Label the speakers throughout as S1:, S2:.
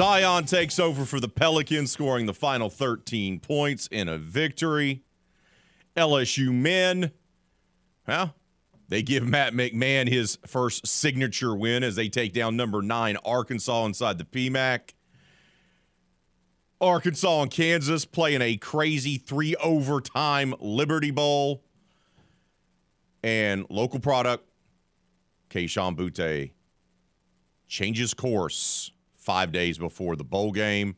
S1: Zion takes over for the Pelicans, scoring the final 13 points in a victory. LSU men, well, they give Matt McMahon his first signature win as they take down number nine Arkansas inside the PMAC. Arkansas and Kansas playing a crazy three overtime Liberty Bowl. And local product, Kayshon Boutte changes course five days before the bowl game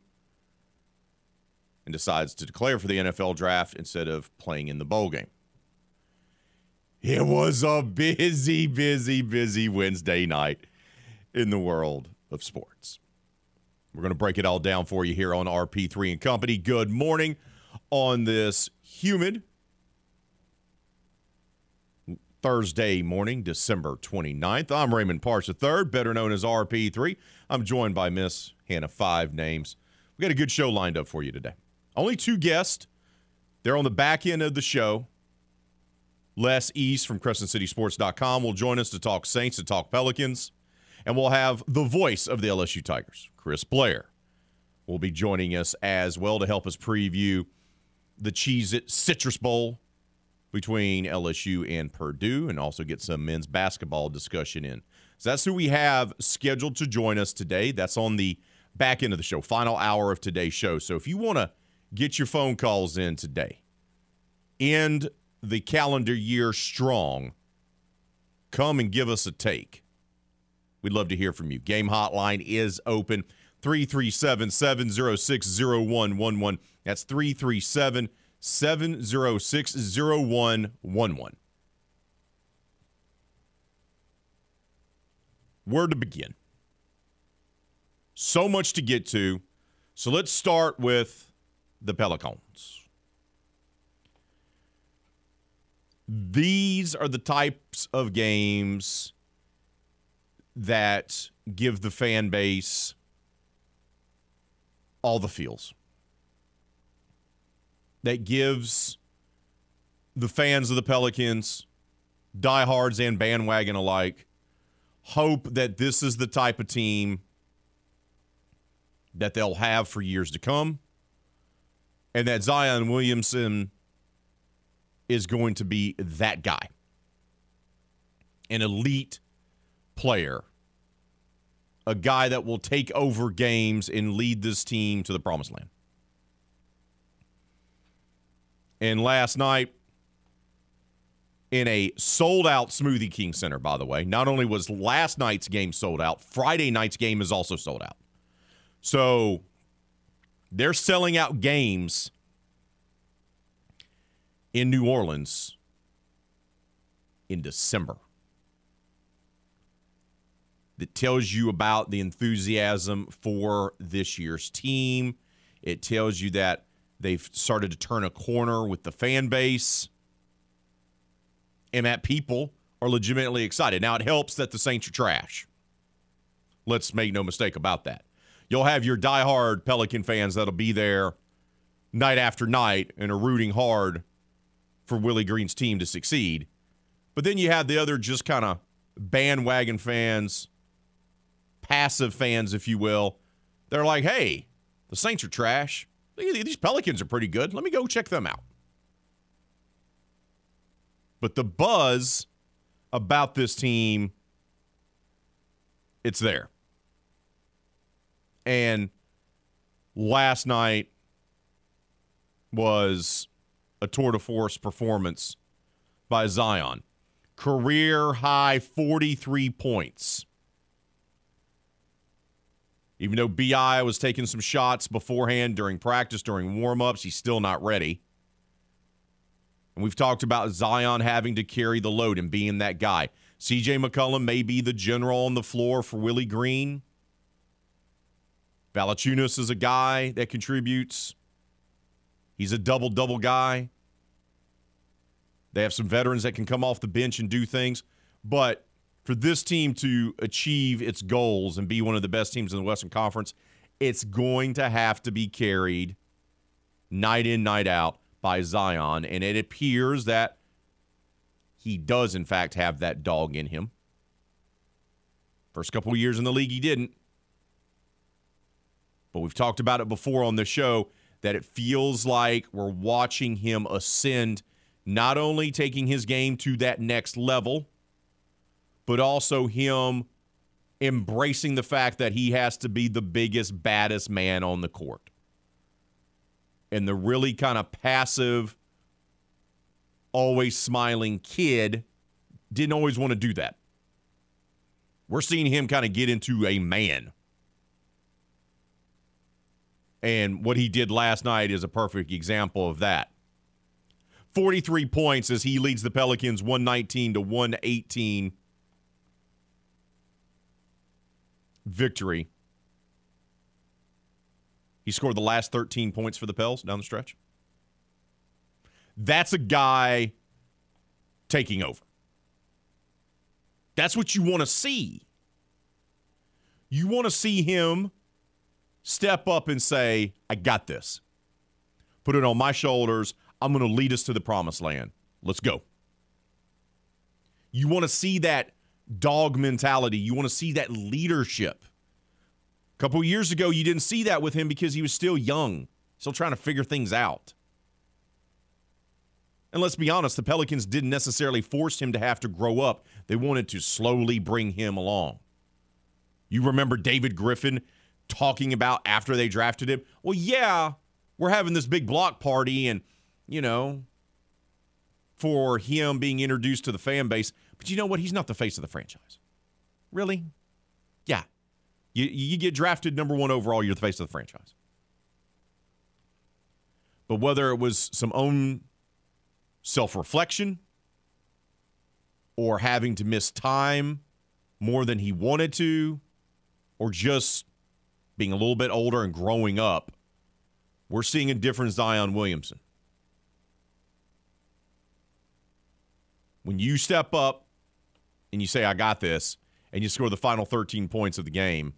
S1: and decides to declare for the NFL draft instead of playing in the bowl game. It was a busy, busy, busy Wednesday night in the world of sports. We're going to break it all down for you here on RP3 and Company. Good morning on this humid Thursday morning, December 29th. I'm Raymond Parks III, better known as RP3. I'm joined by Miss Hannah Five Names. We got a good show lined up for you today. Only two guests. They're on the back end of the show. Les East from CrescentCitySports.com will join us to talk Saints, to talk Pelicans. And we'll have the voice of the LSU Tigers, Chris Blair, will be joining us as well to help us preview the Cheez It Citrus Bowl between LSU and Purdue and also get some men's basketball discussion in. So that's who we have scheduled to join us today. That's on the back end of the show, final hour of today's show. So if you want to get your phone calls in today, end the calendar year strong, come and give us a take. We'd love to hear from you. Game hotline is open 337 706 0111. That's 337 706 0111. Where to begin? So much to get to. So let's start with the Pelicans. These are the types of games that give the fan base all the feels that gives the fans of the Pelicans, diehards and bandwagon alike, hope that this is the type of team that they'll have for years to come, and that Zion Williamson is going to be that guy, an elite player, a guy that will take over games and lead this team to the promised land. And last night, in a sold out Smoothie King Center, by the way, not only was last night's game sold out, Friday night's game is also sold out. So they're selling out games in New Orleans in December. That tells you about the enthusiasm for this year's team. It tells you that They've started to turn a corner with the fan base. And that people are legitimately excited. Now, it helps that the Saints are trash. Let's make no mistake about that. You'll have your diehard Pelican fans that'll be there night after night and are rooting hard for Willie Green's team to succeed. But then you have the other just kind of bandwagon fans, passive fans, if you will. They're like, hey, the Saints are trash. These Pelicans are pretty good. Let me go check them out. But the buzz about this team, it's there. And last night was a tour de force performance by Zion. career high 43 points. Even though BI was taking some shots beforehand during practice, during warmups, he's still not ready. And we've talked about Zion having to carry the load and being that guy. CJ McCollum may be the general on the floor for Willie Green. Valanciunas is a guy that contributes. He's a double double guy. They have some veterans that can come off the bench and do things, but for this team to achieve its goals and be one of the best teams in the Western Conference, it's going to have to be carried night in, night out by Zion. And it appears that he does, in fact, have that dog in him. First couple years in the league, he didn't. But we've talked about it before on the show that it feels like we're watching him ascend, not only taking his game to that next level but also him embracing the fact that he has to be the biggest, baddest man on the court. And the really kind of passive, always smiling kid didn't always want to do that. We're seeing him kind of get into a man. And what he did last night is a perfect example of that. 43 points as he leads the Pelicans 119 to 118 victory. He scored the last 13 points for the Pels down the stretch. That's a guy taking over. That's what you want to see. You want to see him step up and say, I got this. Put it on my shoulders. I'm going to lead us to the promised land. Let's go. You want to see that dog mentality. You want to see that leadership. Couple years ago, you didn't see that with him because he was still young, still trying to figure things out. And let's be honest, the Pelicans didn't necessarily force him to have to grow up. They wanted to slowly bring him along. You remember David Griffin talking about after they drafted him? Well, yeah, we're having this big block party and, you know, for him being introduced to the fan base. But you know what? He's not the face of the franchise. Really? Yeah. You, you get drafted number one overall, you're the face of the franchise. But whether it was some own self reflection or having to miss time more than he wanted to, or just being a little bit older and growing up, we're seeing a different Zion Williamson. When you step up and you say, I got this, and you score the final 13 points of the game,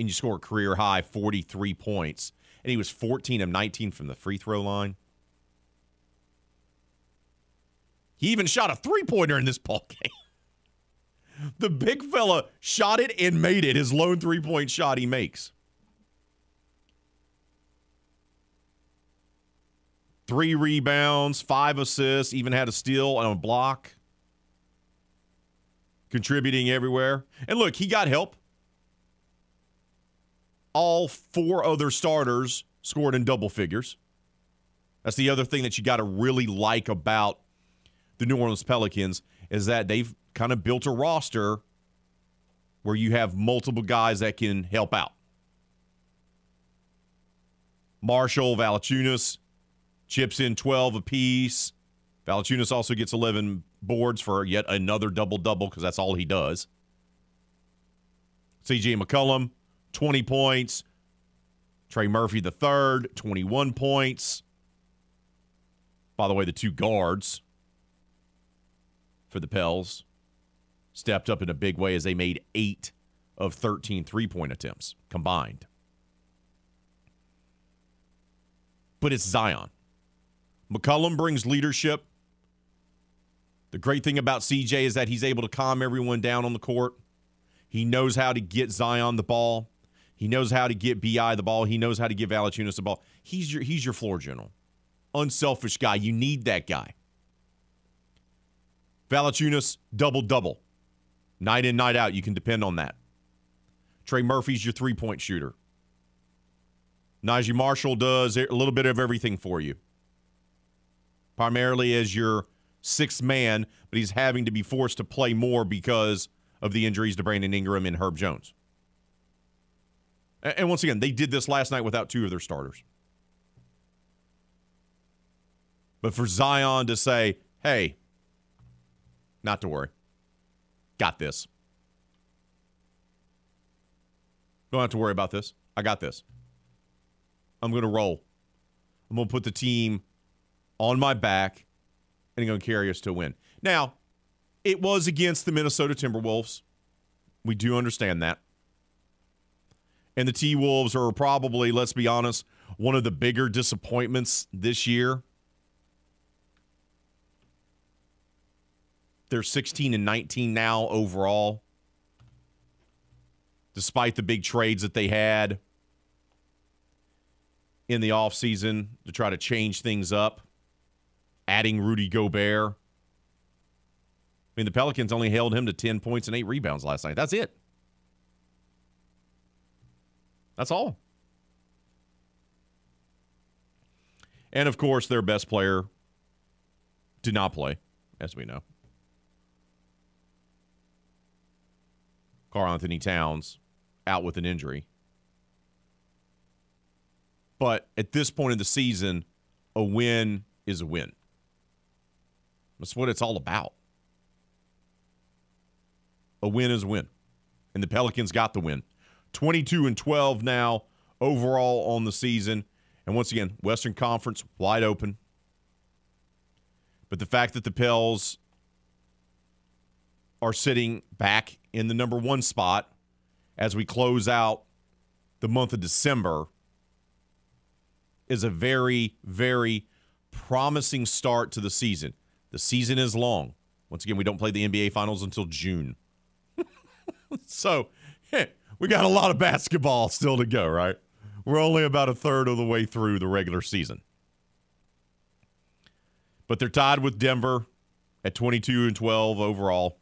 S1: and you score a career high 43 points, and he was 14 of 19 from the free throw line. He even shot a three pointer in this ball game. the big fella shot it and made it his lone three point shot he makes. three rebounds, five assists, even had a steal and a block, contributing everywhere. And look, he got help. All four other starters scored in double figures. That's the other thing that you got to really like about the New Orleans Pelicans is that they've kind of built a roster where you have multiple guys that can help out. Marshall, Valanciunas chips in 12 apiece. Valanciunas also gets 11 boards for yet another double double because that's all he does. CJ McCollum, 20 points. Trey Murphy the third, 21 points. By the way, the two guards for the Pels stepped up in a big way as they made eight of 13 three point attempts combined. But it's Zion. McCollum brings leadership. The great thing about CJ is that he's able to calm everyone down on the court. He knows how to get Zion the ball. He knows how to get BI the ball. He knows how to give Valanciunas the ball. He's your he's your floor general. Unselfish guy. You need that guy. Valanciunas double double. Night in, night out. You can depend on that. Trey Murphy's your three point shooter. Naji Marshall does a little bit of everything for you primarily as your sixth man, but he's having to be forced to play more because of the injuries to Brandon Ingram and Herb Jones. And once again, they did this last night without two of their starters. But for Zion to say, hey, not to worry, got this. Don't have to worry about this. I got this. I'm going to roll. I'm going to put the team on my back and I'm going to carry us to win. Now, it was against the Minnesota Timberwolves. We do understand that. And the T Wolves are probably, let's be honest, one of the bigger disappointments this year. They're 16 and 19 now overall, despite the big trades that they had in the offseason to try to change things up, adding Rudy Gobert. I mean, the Pelicans only held him to 10 points and eight rebounds last night. That's it. That's all. And of course, their best player did not play, as we know. Karl-Anthony Towns out with an injury. But at this point in the season, a win is a win. That's what it's all about. A win is a win. And the Pelicans got the win. 22 and 12 now overall on the season. And once again, Western Conference wide open. But the fact that the Pels are sitting back in the number one spot as we close out the month of December is a very, very promising start to the season. The season is long. Once again, we don't play the NBA Finals until June. so, we got a lot of basketball still to go, right? We're only about a third of the way through the regular season. But they're tied with Denver at 22 and 12 overall.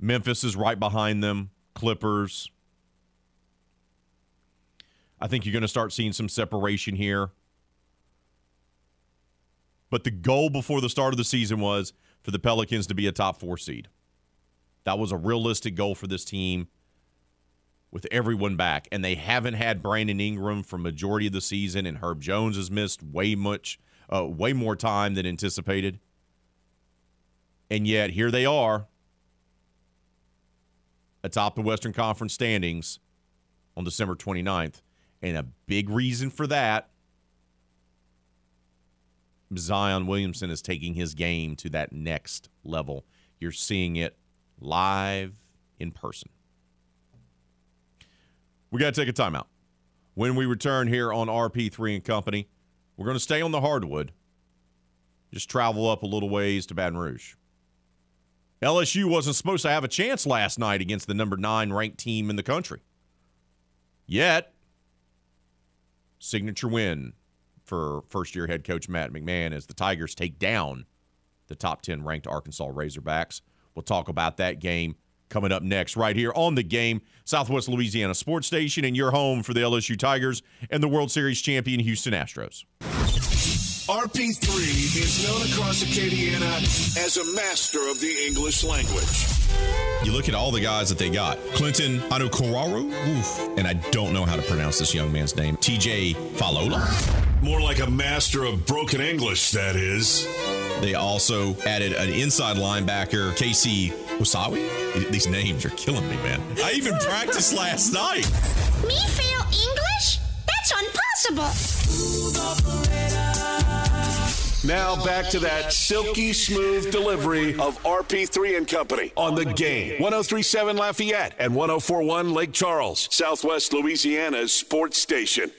S1: Memphis is right behind them, Clippers. I think you're going to start seeing some separation here. But the goal before the start of the season was for the Pelicans to be a top four seed. That was a realistic goal for this team with everyone back. And they haven't had Brandon Ingram for majority of the season, and Herb Jones has missed way much, uh, way more time than anticipated. And yet here they are atop the Western Conference standings on December 29th. And a big reason for that, Zion Williamson is taking his game to that next level. You're seeing it live in person. We got to take a timeout. When we return here on RP3 and Company, we're going to stay on the hardwood, just travel up a little ways to Baton Rouge. LSU wasn't supposed to have a chance last night against the number nine ranked team in the country. Yet, signature win for first year head coach Matt McMahon as the Tigers take down the top 10 ranked Arkansas Razorbacks. We'll talk about that game coming up next, right here on the game, Southwest Louisiana Sports Station, and your home for the LSU Tigers and the World Series champion Houston Astros.
S2: RP3 is known across Acadiana as a master of the English language.
S3: You look at all the guys that they got. Clinton Anukoraru, and I don't know how to pronounce this young man's name. TJ Falola.
S2: More like a master of broken English, that is.
S3: They also added an inside linebacker, Casey Wasawi. These names are killing me, man. I even practiced last night.
S4: Me fail English? That's impossible.
S2: Now back to that silky smooth delivery of RP3 and Company on the game. 1037 Lafayette and 1041 Lake Charles, Southwest Louisiana's sports station.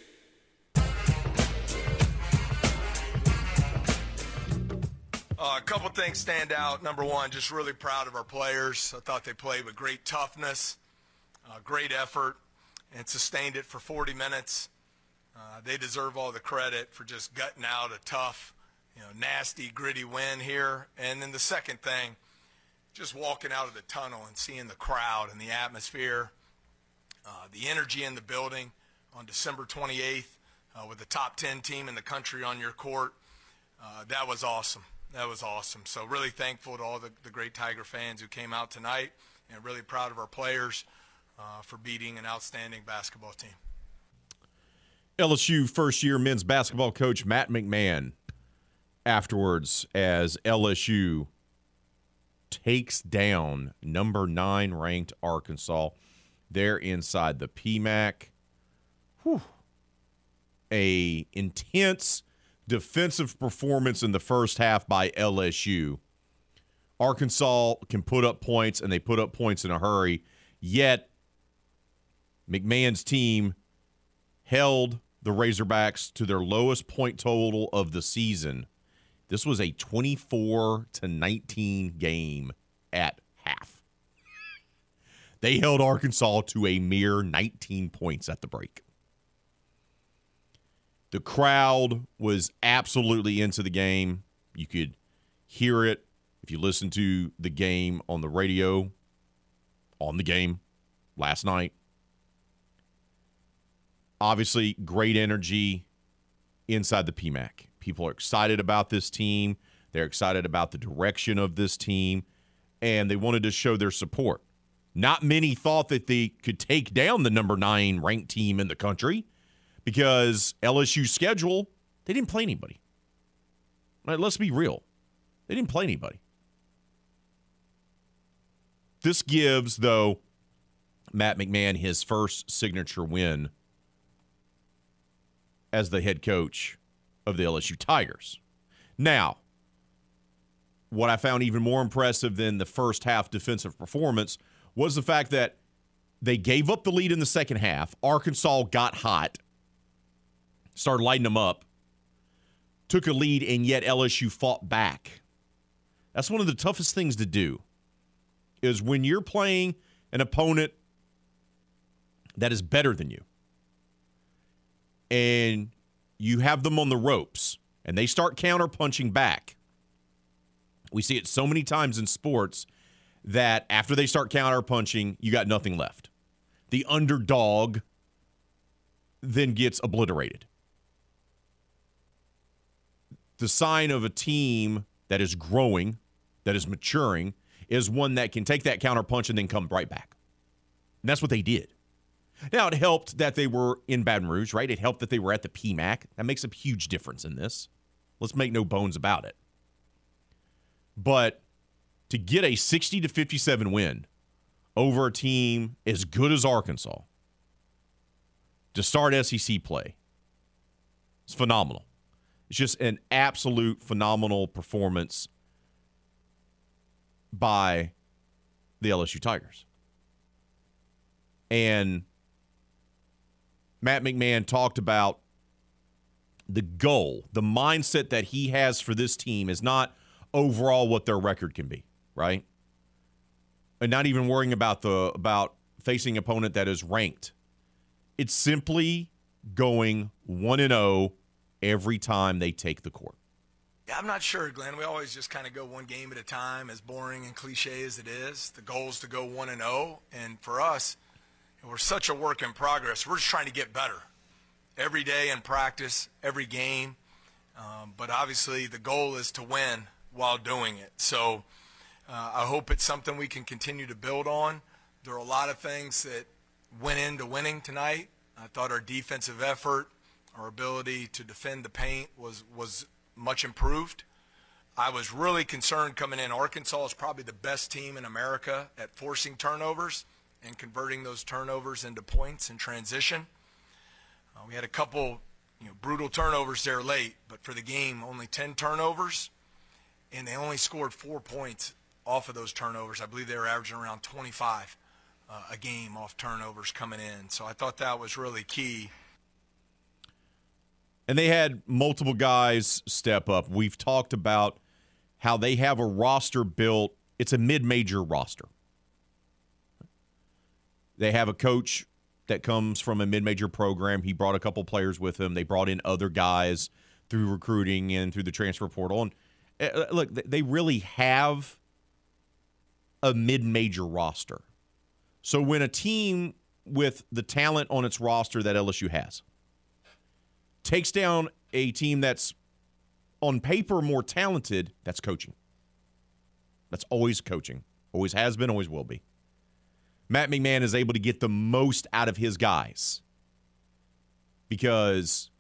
S5: Uh, a couple things stand out. Number one, just really proud of our players. I thought they played with great toughness, uh, great effort, and sustained it for 40 minutes. Uh, they deserve all the credit for just gutting out a tough, you know, nasty, gritty win here. And then the second thing, just walking out of the tunnel and seeing the crowd and the atmosphere, uh, the energy in the building on December 28th uh, with the top 10 team in the country on your court. uh, that was awesome. That was awesome. So really thankful to all the, the great Tiger fans who came out tonight, and really proud of our players uh, for beating an outstanding basketball team.
S1: LSU first year men's basketball coach Matt McMahon afterwards as LSU takes down number nine ranked Arkansas. They're inside the PMAC. Whew. A intense defensive performance in the first half by LSU. Arkansas can put up points and they put up points in a hurry. Yet McMahon's team held the Razorbacks to their lowest point total of the season. This was a 24 to 19 game at half. They held Arkansas to a mere 19 points at the break. The crowd was absolutely into the game. You could hear it if you listen to the game on the radio on the game last night. Obviously, great energy inside the PMAC. People are excited about this team. They're excited about the direction of this team, and they wanted to show their support. Not many thought that they could take down the number nine ranked team in the country because LSU's schedule, they didn't play anybody. Right, let's be real. They didn't play anybody. This gives, though, Matt McMahon his first signature win as the head coach of the LSU Tigers. Now, what I found even more impressive than the first half defensive performance was the fact that they gave up the lead in the second half. Arkansas got hot, started lighting them up, took a lead, and yet LSU fought back. That's one of the toughest things to do. Is when you're playing an opponent that is better than you, and you have them on the ropes, and they start counterpunching back. We see it so many times in sports that after they start counterpunching, you got nothing left. The underdog then gets obliterated. The sign of a team that is growing, that is maturing, is one that can take that counterpunch and then come right back. And that's what they did. Now, it helped that they were in Baton Rouge, right? It helped that they were at the PMAC. That makes a huge difference in this. Let's make no bones about it. But to get a 60 to 57 win over a team as good as Arkansas to start SEC play, it's phenomenal. It's just an absolute phenomenal performance by the LSU Tigers. And Matt McMahon talked about the goal, the mindset that he has for this team is not overall what their record can be, right? And not even worrying about the about facing opponent that is ranked. It's simply going 1 and 0 every time they take the court.
S5: Yeah, I'm not sure, Glenn. We always just kind of go one game at a time, as boring and cliche as it is. The goal is to go 1 and 0, and for us, we're such a work in progress. We're just trying to get better every day in practice, every game. Um, but obviously, the goal is to win while doing it. So uh, I hope it's something we can continue to build on. There are a lot of things that went into winning tonight. I thought our defensive effort, our ability to defend the paint was was much improved. I was really concerned coming in. Arkansas is probably the best team in America at forcing turnovers and converting those turnovers into points in transition. Uh, we had a couple you know, brutal turnovers there late, but for the game, only 10 turnovers, and they only scored four points off of those turnovers. I believe they were averaging around 25 uh, a game off turnovers coming in. So I thought that was really key.
S1: And they had multiple guys step up. We've talked about how they have a roster built, it's a mid major roster. They have a coach that comes from a mid-major program. He brought a couple players with him. They brought in other guys through recruiting and through the transfer portal. And uh, look, they really have a mid-major roster. So when a team with the talent on its roster that LSU has takes down a team that's on paper more talented, that's coaching. That's always coaching. Always has been, always will be. Matt McMahon is able to get the most out of his guys because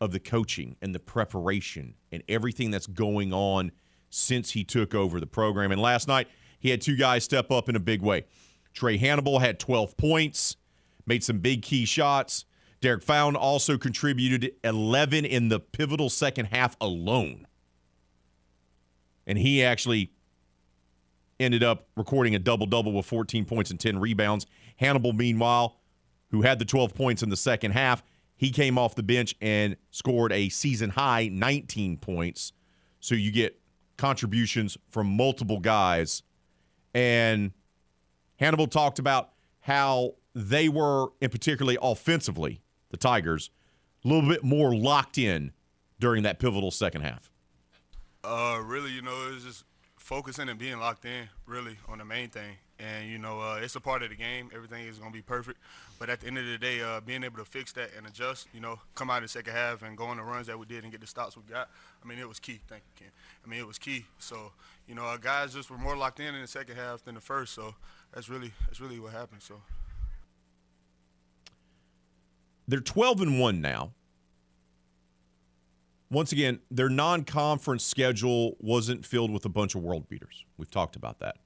S1: of the coaching and the preparation and everything that's going on since he took over the program. And last night, he had two guys step up in a big way. Trae Hannibal had 12 points, made some big key shots. Derek Fountain also contributed 11 in the pivotal second half alone. And he actually ended up recording a double double with 14 points and 10 rebounds. Hannibal, meanwhile, who had the 12 points in the second half, he came off the bench and scored a season high 19 points. So you get contributions from multiple guys. And Hannibal talked about how they were, and particularly offensively, the Tigers, a little bit more locked in during that pivotal second half.
S6: Uh, really, you know, it was just focusing and being locked in, really, on the main thing. And, you know, uh, it's a part of the game. Everything is going to be perfect. But at the end of the day, uh, being able to fix that and adjust, you know, come out in the second half and go on the runs that we did and get the stops we got, I mean, it was key. Thank you, Ken. I mean, it was key. So, you know, our guys just were more locked in in the second half than the first. So that's really, that's really what happened. So.
S1: They're 12 and 1 now. Once again, their non conference schedule wasn't filled with a bunch of world beaters. We've talked about that.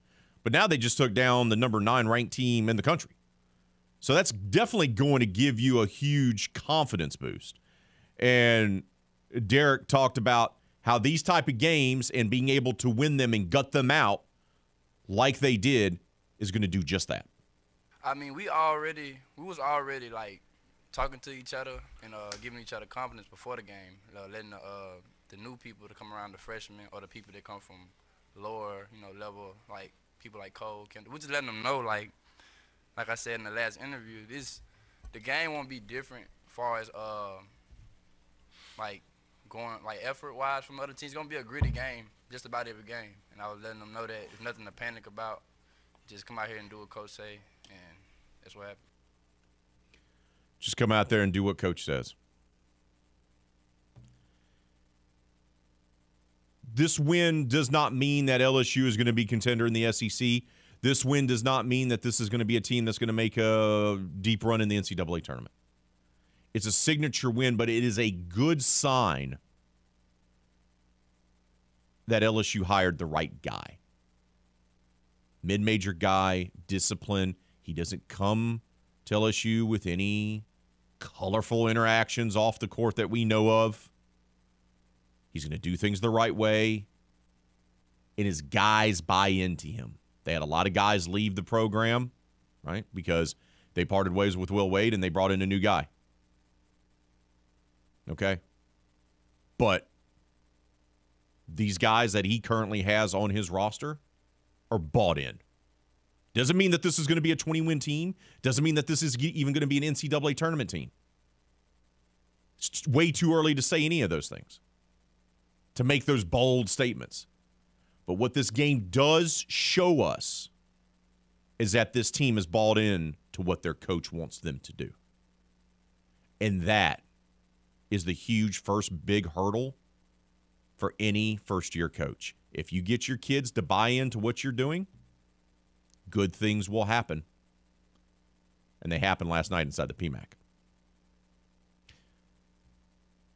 S1: But now they just took down the number nine ranked team in the country. So that's definitely going to give you a huge confidence boost. And Derek talked about how these type of games and being able to win them and gut them out like they did is going to do just that.
S7: I mean, we already we was already like talking to each other and uh, giving each other confidence before the game, uh, letting the, uh, the new people to come around, the freshmen or the people that come from lower, you know, level, like people like Cole, Kendall. We just letting them know, like, like I said in the last interview, this the game won't be different as far as uh, like going like effort wise from other teams. It's gonna be a gritty game, just about every game. And I was letting them know that there's nothing to panic about. Just come out here and do what coach say, and that's what happened.
S1: Just come out there and do what coach says. This win does not mean that LSU is going to be contender in the SEC. This win does not mean that this is going to be a team that's going to make a deep run in the NCAA tournament. It's a signature win, but it is a good sign that LSU hired the right guy. Mid major guy, discipline. He doesn't come to LSU with any colorful interactions off the court that we know of. He's going to do things the right way. And his guys buy into him. They had a lot of guys leave the program, right? Because they parted ways with Will Wade and they brought in a new guy. Okay. But these guys that he currently has on his roster are bought in. Doesn't mean that this is going to be a 20 win team. Doesn't mean that this is even going to be an NCAA tournament team. It's way too early to say any of those things, to make those bold statements. But what this game does show us is that this team is bought in to what their coach wants them to do. And that is the huge first big hurdle for any first year coach. If you get your kids to buy into what you're doing, good things will happen. And they happened last night inside the PMAC.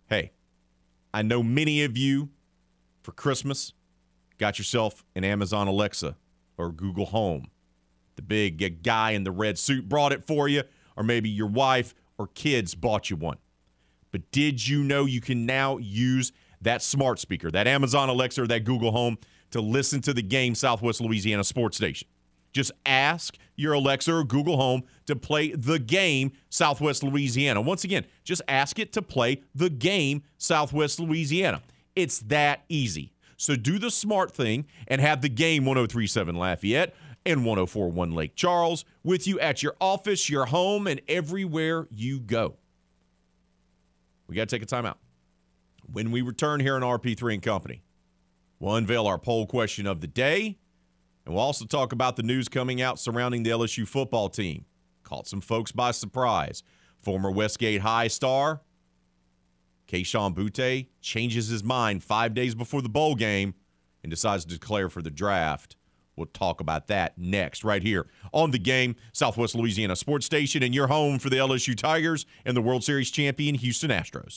S1: Hey, I know many of you for Christmas got yourself an Amazon Alexa or Google Home. The big guy in the red suit brought it for you, or maybe your wife or kids bought you one. But did you know you can now use that smart speaker, that Amazon Alexa or that Google Home, to listen to the game Southwest Louisiana Sports Station? Just ask your Alexa or Google Home to play the game Southwest Louisiana. Once again, just ask it to play the game Southwest Louisiana. It's that easy. So do the smart thing and have the game 1037 Lafayette and 1041 Lake Charles with you at your office, your home, and everywhere you go. We got to take a timeout. When we return here on RP3 and Company, we'll unveil our poll question of the day and we'll also talk about the news coming out surrounding the LSU football team. Caught some folks by surprise. Former Westgate High star Kayshon Boutte changes his mind five days before the bowl game and decides to declare for the draft. We'll talk about that next, right here on the game, Southwest Louisiana Sports Station, and your home for the LSU Tigers and the World Series champion Houston Astros.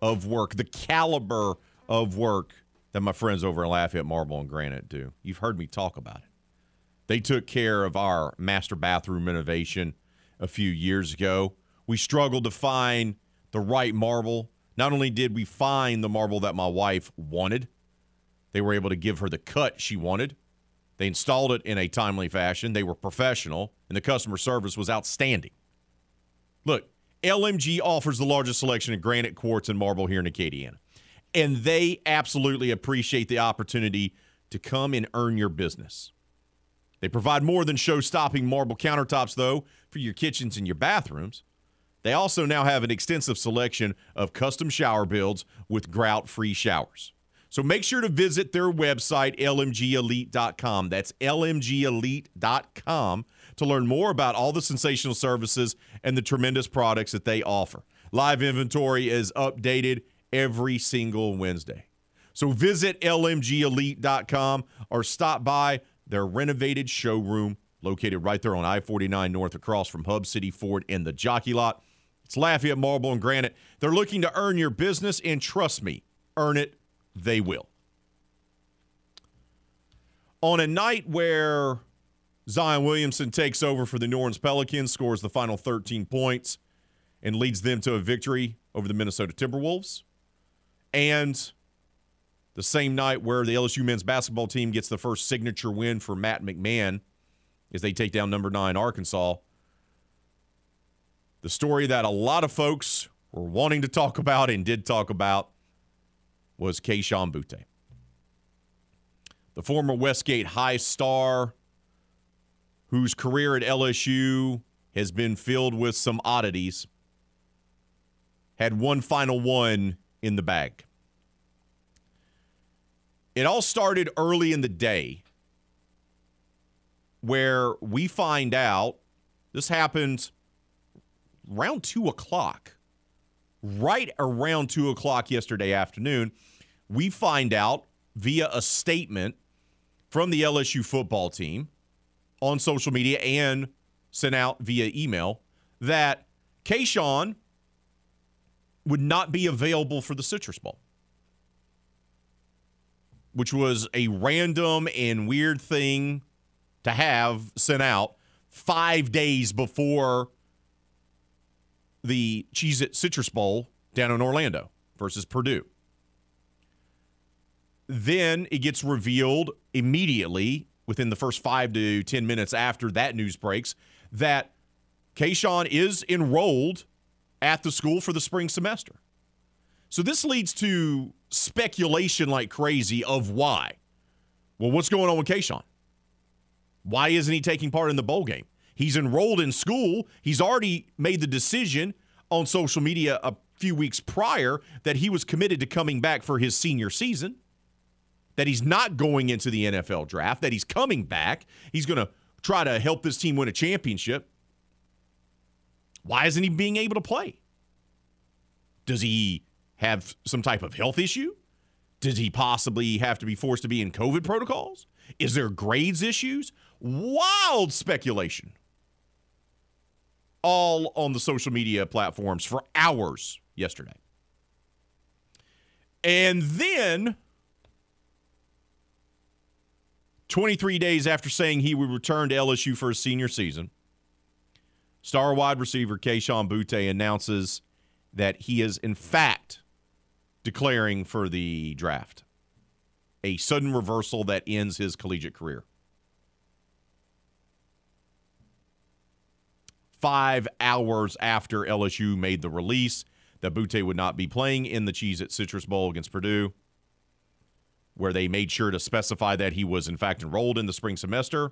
S1: of work, the caliber of work that my friends over in Lafayette Marble and Granite do. You've heard me talk about it. They took care of our master bathroom renovation a few years ago. We struggled to find the right marble. Not only did we find the marble that my wife wanted, they were able to give her the cut she wanted. They installed it in a timely fashion. They were professional, and the customer service was outstanding. Look, LMG offers the largest selection of granite, quartz, and marble here in Acadiana. And they absolutely appreciate the opportunity to come and earn your business. They provide more than show stopping marble countertops, though, for your kitchens and your bathrooms. They also now have an extensive selection of custom shower builds with grout free showers. So make sure to visit their website, lmgelite.com. That's lmgelite.com to learn more about all the sensational services and the tremendous products that they offer. Live inventory is updated every single Wednesday. So visit lmgelite.com or stop by their renovated showroom located right there on I 49 North across from Hub City Ford in the Jockey Lot. It's Lafayette Marble and Granite. They're looking to earn your business, and trust me, earn it, they will. On a night where Zion Williamson takes over for the New Orleans Pelicans, scores the final 13 points, and leads them to a victory over the Minnesota Timberwolves. And the same night where the LSU men's basketball team gets the first signature win for Matt McMahon as they take down number nine Arkansas. The story that a lot of folks were wanting to talk about and did talk about was Kayshon Boutte. The former Westgate High star whose career at LSU has been filled with some oddities, had one final one in the bag. It all started early in the day where we find out this happened around two o'clock. Right around two o'clock yesterday afternoon, we find out via a statement from the LSU football team on social media and sent out via email that Kayshon would not be available for the Citrus Bowl, which was a random and weird thing to have sent out five days before the Cheez It Citrus Bowl down in Orlando versus Purdue. Then it gets revealed immediately within the first five to 10 minutes after that news breaks that Kayshon is enrolled at the school for the spring semester. So this leads to speculation like crazy of why. Well, what's going on with Kayshon? Why isn't he taking part in the bowl game? He's enrolled in school. He's already made the decision on social media a few weeks prior that he was committed to coming back for his senior season, that he's not going into the NFL draft, that he's coming back. He's going to try to help this team win a championship. Why isn't he being able to play? Does he have some type of health issue? Does he possibly have to be forced to be in COVID protocols? Is there grades issues? Wild speculation. All on the social media platforms for hours yesterday. And then 23 days after saying he would return to LSU for his senior season, star wide receiver Kayshon Boutte announces that he is, in fact, declaring for the draft. A sudden reversal that ends his collegiate career. Five hours after LSU made the release, that Boutte would not be playing in the Cheez It Citrus Bowl against Purdue, where they made sure to specify that he was, in fact, enrolled in the spring semester,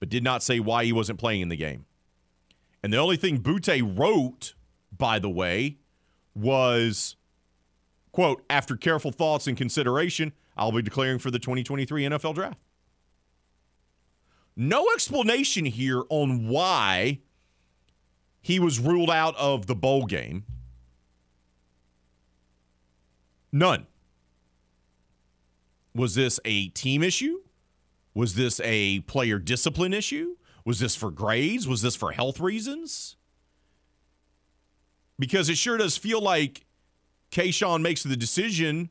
S1: but did not say why he wasn't playing in the game. And the only thing Boutte wrote, by the way, was, quote, after careful thoughts and consideration, I'll be declaring for the 2023 NFL draft. No explanation here on why he was ruled out of the bowl game. None. Was this a team issue? Was this a player discipline issue? Was this for grades? Was this for health reasons? Because it sure does feel like Kayshon makes the decision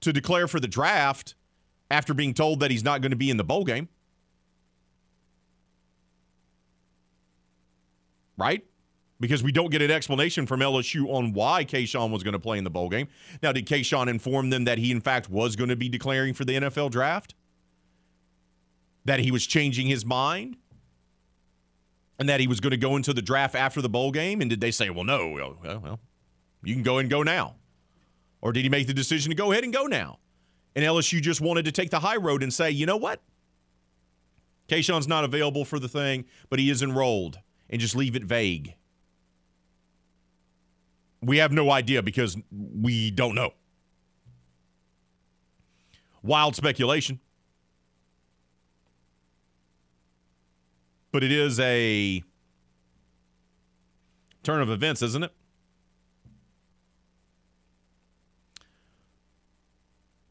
S1: to declare for the draft after being told that he's not going to be in the bowl game. Right? Because we don't get an explanation from LSU on why Kayshon was going to play in the bowl game. Now, did Kayshon inform them that he, in fact, was going to be declaring for the NFL draft? That he was changing his mind? And that he was going to go into the draft after the bowl game? And did they say, well, no, well, well you can go and go now? Or did he make the decision to go ahead and go now? And LSU just wanted to take the high road and say, you know what? Kayshon's not available for the thing, but he is enrolled, and just leave it vague. We have no idea because we don't know. Wild speculation. But it is a turn of events, isn't it?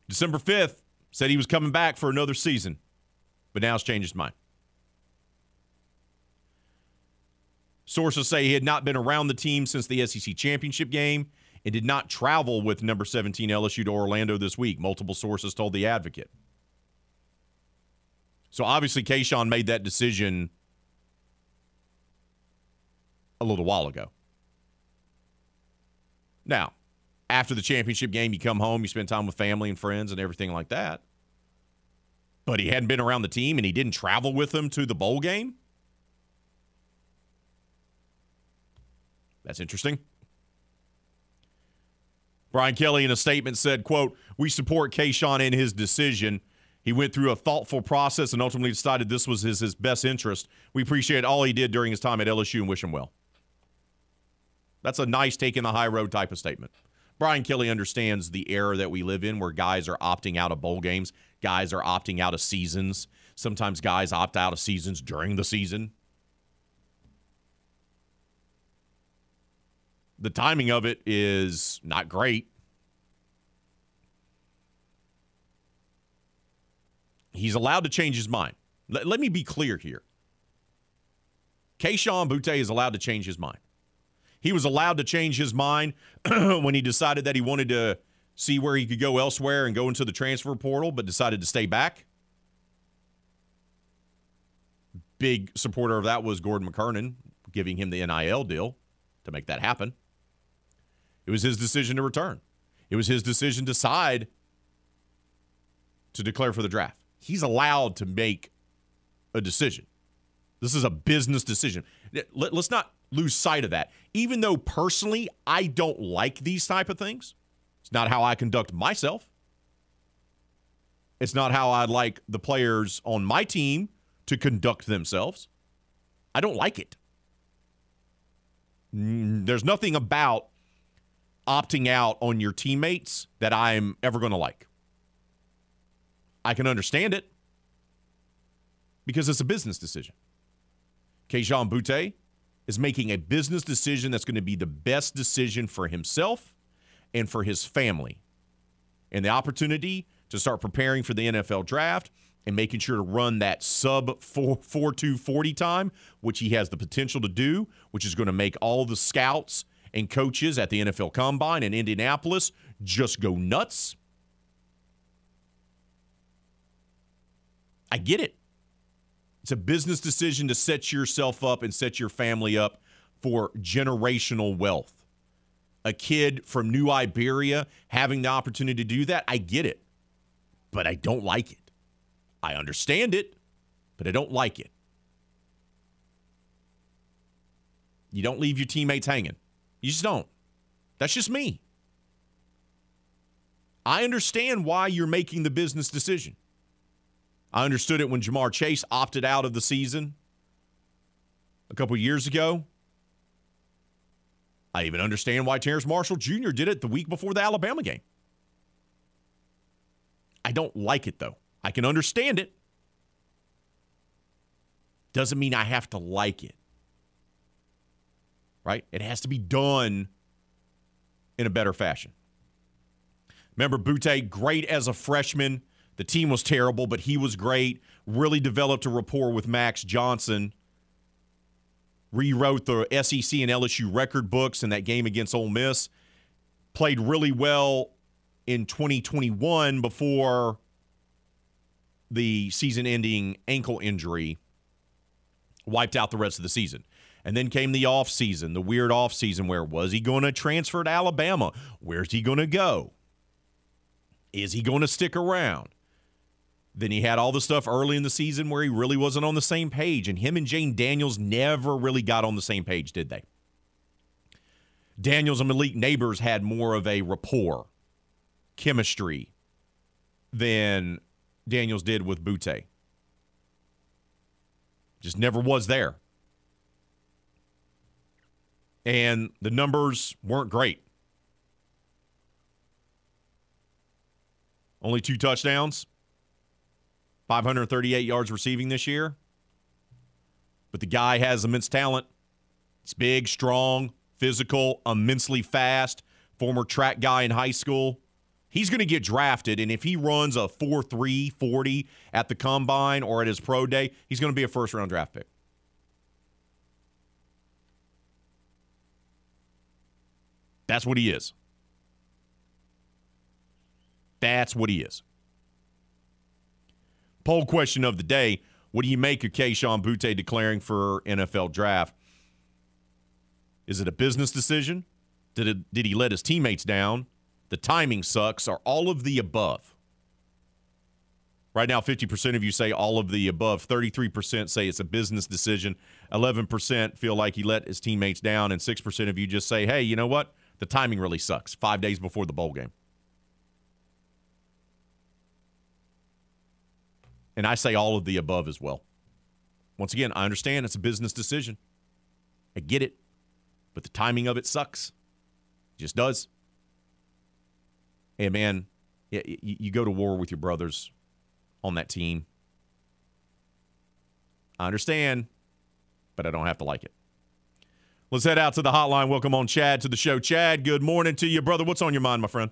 S1: December 5th said he was coming back for another season, but now has changed his mind. Sources say he had not been around the team since the SEC championship game and did not travel with number 17 LSU to Orlando this week, multiple sources told the advocate. So obviously, Kayshon made that decision a little while ago. Now, after the championship game, you come home, you spend time with family and friends and everything like that. But he hadn't been around the team and he didn't travel with them to the bowl game. That's interesting. Brian Kelly in a statement said, quote, we support Kayshon in his decision. He went through a thoughtful process and ultimately decided this was his, his best interest. We appreciate all he did during his time at LSU and wish him well. That's a nice taking the high road type of statement. Brian Kelly understands the era that we live in where guys are opting out of bowl games, guys are opting out of seasons. Sometimes guys opt out of seasons during the season. The timing of it is not great. He's allowed to change his mind. Let, let me be clear here. Kayshon Boutte is allowed to change his mind. He was allowed to change his mind when he decided that he wanted to see where he could go elsewhere and go into the transfer portal, but decided to stay back. Big supporter of that was Gordon McKernan, giving him the NIL deal to make that happen. It was his decision to return. It was his decision to decide to declare for the draft. He's allowed to make a decision. This is a business decision. Let, us not lose sight of that. Even though personally I don't like these type of things, it's not how I conduct myself. It's not how I'd like the players on my team to conduct themselves. I don't like it. There's nothing about opting out on your teammates that I'm ever going to like. I can understand it because it's a business decision. Kayshon Boutte is making a business decision that's going to be the best decision for himself and for his family. And the opportunity to start preparing for the NFL draft and making sure to run that sub 4 40 time, which he has the potential to do, which is going to make all the scouts and coaches at the NFL Combine in Indianapolis just go nuts. I get it. It's a business decision to set yourself up and set your family up for generational wealth. A kid from New Iberia having the opportunity to do that, I get it. But I don't like it. I understand it, but I don't like it. You don't leave your teammates hanging. You just don't. That's just me. I understand why you're making the business decision. I understood it when Ja'Marr Chase opted out of the season a couple years ago. I even understand why Terrace Marshall Jr. did it the week before the Alabama game. I don't like it though. I can understand it. Doesn't mean I have to like it. Right? It has to be done in a better fashion. Remember, Boutte, great as a freshman. The team was terrible, but he was great. Really developed a rapport with Max Johnson. Rewrote the SEC and LSU record books in that game against Ole Miss. Played really well in 2021 before the season ending ankle injury wiped out the rest of the season. And then came the off season, the weird off season where was he going to transfer to Alabama? Where's he going to go? Is he going to stick around? Then he had all the stuff early in the season where he really wasn't on the same page, and him and Jayden Daniels never really got on the same page, did they? Daniels and Malik Nabers had more of a rapport, chemistry than Daniels did with Boutte. Just never was there. And the numbers weren't great. Only two touchdowns, 538 yards receiving this year. But the guy has immense talent. He's big, strong, physical, immensely fast, former track guy in high school. He's going to get drafted, and if he runs a 4 3 40 at the combine or at his pro day, he's going to be a first round draft pick. That's what he is. That's what he is. Poll question of the day What do you make of Kayshon Boutte declaring for NFL draft? Is it a business decision? Did, it, did he let his teammates down? The timing sucks, Are all of the above? Right now, 50% of you say all of the above. 33% say it's a business decision. 11% feel like he let his teammates down. And 6% of you just say, hey, you know what? The timing really sucks. Five days before the bowl game. And I say all of the above as well. Once again, I understand it's a business decision. I get it. But the timing of it sucks. It just does. Hey, man, you go to war with your brothers on that team. I understand, but I don't have to like it. Let's head out to the hotline. Welcome on Chad to the show. Chad, good morning to you, brother. What's on your mind, my friend?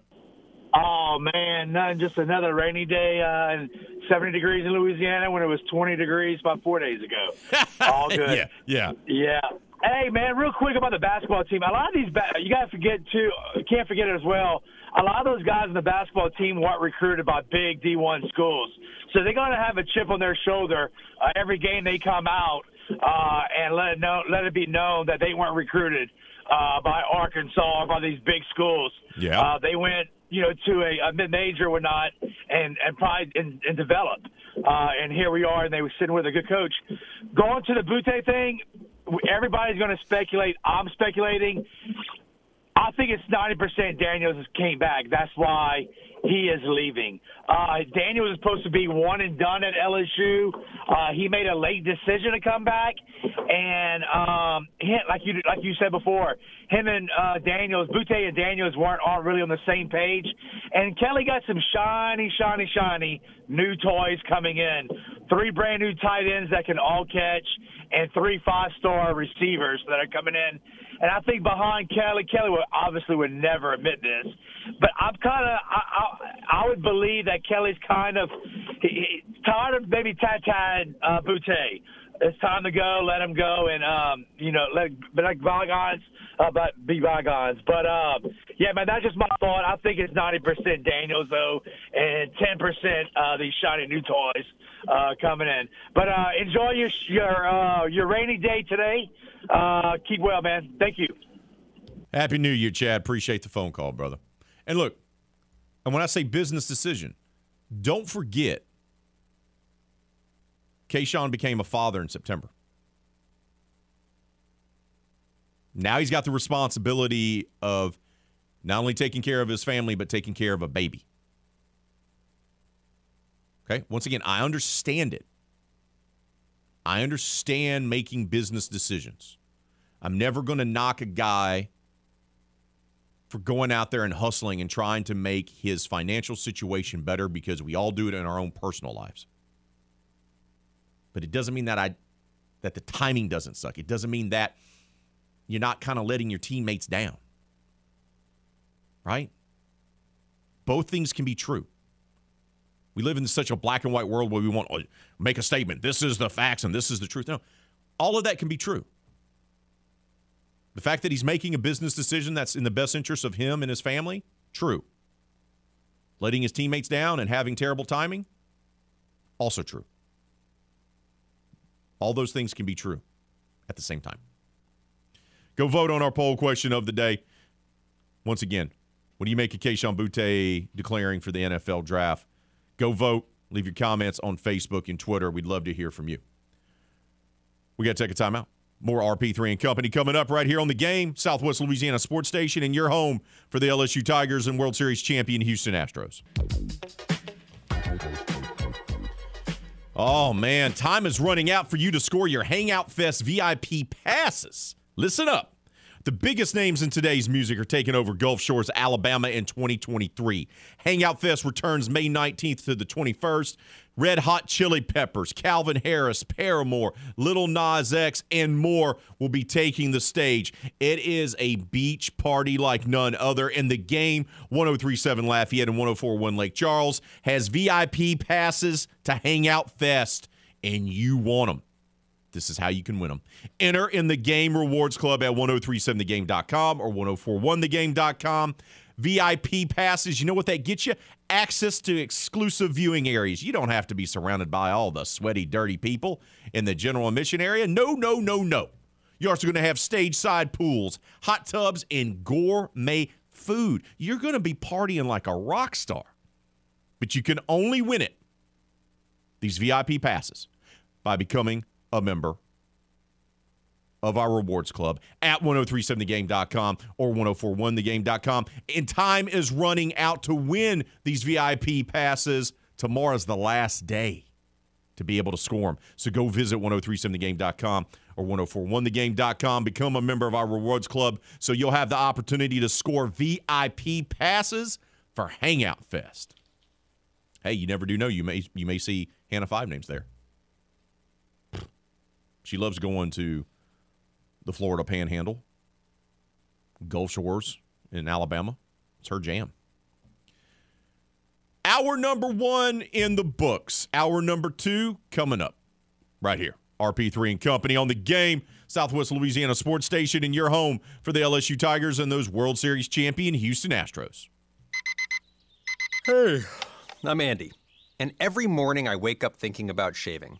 S8: Oh man, nothing. Just another rainy day. Uh, and 70 degrees in Louisiana when it was 20 degrees about four days ago. All good.
S1: yeah, yeah,
S8: yeah. Hey man, real quick about the basketball team. A lot of these, ba- you got to forget too. Can't forget it as well. A lot of those guys in the basketball team weren't recruited by big D1 schools, so they're going to have a chip on their shoulder uh, every game they come out uh, and let it know, let it be known that they weren't recruited uh, by Arkansas or by these big schools.
S1: Yeah,
S8: uh, they went you know, to a, a mid major or not, and and probably and, and develop. Uh, and here we are, and they were sitting with a good coach. Going to the Boutte thing, everybody's going to speculate. I'm speculating. I think it's 90% Daniels came back. That's why he is leaving. Uh, Daniel was supposed to be one and done at LSU. Uh, he made a late decision to come back, and um, like you like you said before, him and uh, Daniels, Boutte and Daniels weren't aren't really on the same page. And Kelly got some shiny, shiny, shiny new toys coming in. Three brand new tight ends that can all catch, and three five star receivers that are coming in. And I think behind Kelly, Kelly would obviously would never admit this, but I'm kind of I, I I would believe that Kelly's kind of he, he, tired of maybe Tatan uh, Boutte. It's time to go. Let him go, and um, you know, let but like bygones, uh, but be bygones. But um, yeah, man, that's just my thought. I think it's ninety percent Daniels though, and ten percent uh, these shiny new toys uh, coming in. But uh, enjoy your your uh, your rainy day today. Uh, keep well, man. Thank you.
S1: Happy New Year, Chad. Appreciate the phone call, brother. And look, and when I say business decision, don't forget Kayshon became a father in September. Now he's got the responsibility of Not only taking care of his family, but taking care of a baby. Okay. Once again, I understand it. I understand making business decisions. I'm never going to knock a guy for going out there and hustling and trying to make his financial situation better because we all do it in our own personal lives. But it doesn't mean that I that the timing doesn't suck. It doesn't mean that you're not kind of letting your teammates down. Right? Both things can be true. We live in such a black and white world where we want to make a statement. This is the facts and this is the truth. No, all of that can be true. The fact that he's making a business decision that's in the best interest of him and his family, true. Letting his teammates down and having terrible timing, also true. All those things can be true at the same time. Go vote on our poll question of the day. Once again, what do you make of Kayshon Boutte declaring for the NFL draft? Go vote. Leave your comments on Facebook and Twitter. We'd love to hear from you. We got to take a timeout. More RP3 and Company coming up right here on the game, Southwest Louisiana Sports Station, and your home for the LSU Tigers and World Series champion Houston Astros. Oh man, time is running out for you to score your Hangout Fest VIP passes. Listen up. The biggest names in today's music are taking over Gulf Shores, Alabama in 2023. Hangout Fest returns May 19th to the 21st. Red Hot Chili Peppers, Calvin Harris, Paramore, Lil Nas X, and more will be taking the stage. It is a beach party like none other. And the game, 1037 Lafayette and 1041 Lake Charles, has VIP passes to Hangout Fest, and you want them. This is how you can win them. Enter in the Game Rewards Club at 1037thegame.com or 1041thegame.com. VIP passes, you know what that gets you? Access to exclusive viewing areas. You don't have to be surrounded by all the sweaty, dirty people in the general admission area. No, no, no, no. You're also going to have stage side pools, hot tubs, and gourmet food. You're going to be partying like a rock star. But you can only win it, these VIP passes, by becoming a member of our rewards club at 1037thegame.com or 1041thegame.com. And time is running out to win these VIP passes. Tomorrow's the last day to be able to score them. So go visit 1037thegame.com or 1041thegame.com. Become a member of our rewards club so you'll have the opportunity to score VIP passes for Hangout Fest. Hey, you never do know. You may you may see Hannah Five names there. She loves going to the Florida Panhandle, Gulf Shores in Alabama. It's her jam. Hour number one in the books. Hour number two coming up right here. RP3 and Company on the game, Southwest Louisiana Sports Station, and your home for the LSU Tigers and those World Series champion Houston Astros.
S9: Hey, I'm Andy, and every morning I wake up thinking about shaving.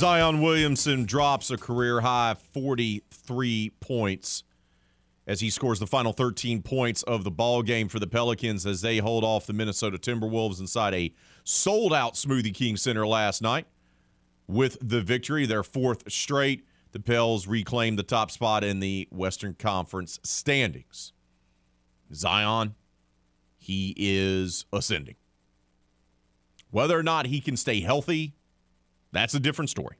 S1: Zion Williamson drops a career high 43 points as he scores the final 13 points of the ball game for the Pelicans as they hold off the Minnesota Timberwolves inside a sold out Smoothie King Center last night. With the victory, their fourth straight, the Pels reclaim the top spot in the Western Conference standings. Zion, he is ascending. Whether or not he can stay healthy, that's a different story.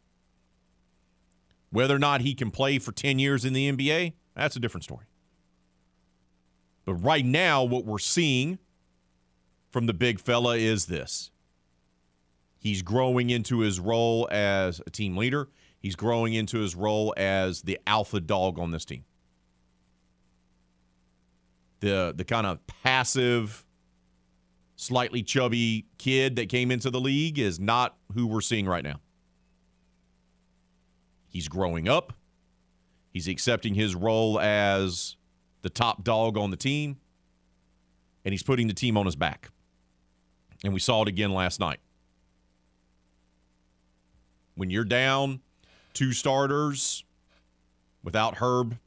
S1: Whether or not he can play for 10 years in the NBA, that's a different story. But right now, what we're seeing from the big fella is this he's growing into his role as a team leader, he's growing into his role as the alpha dog on this team. the the kind of passive, slightly chubby kid that came into the league is not who we're seeing right now. He's growing up. He's accepting his role as the top dog on the team, and he's putting the team on his back. And we saw it again last night. When you're down two starters without Herb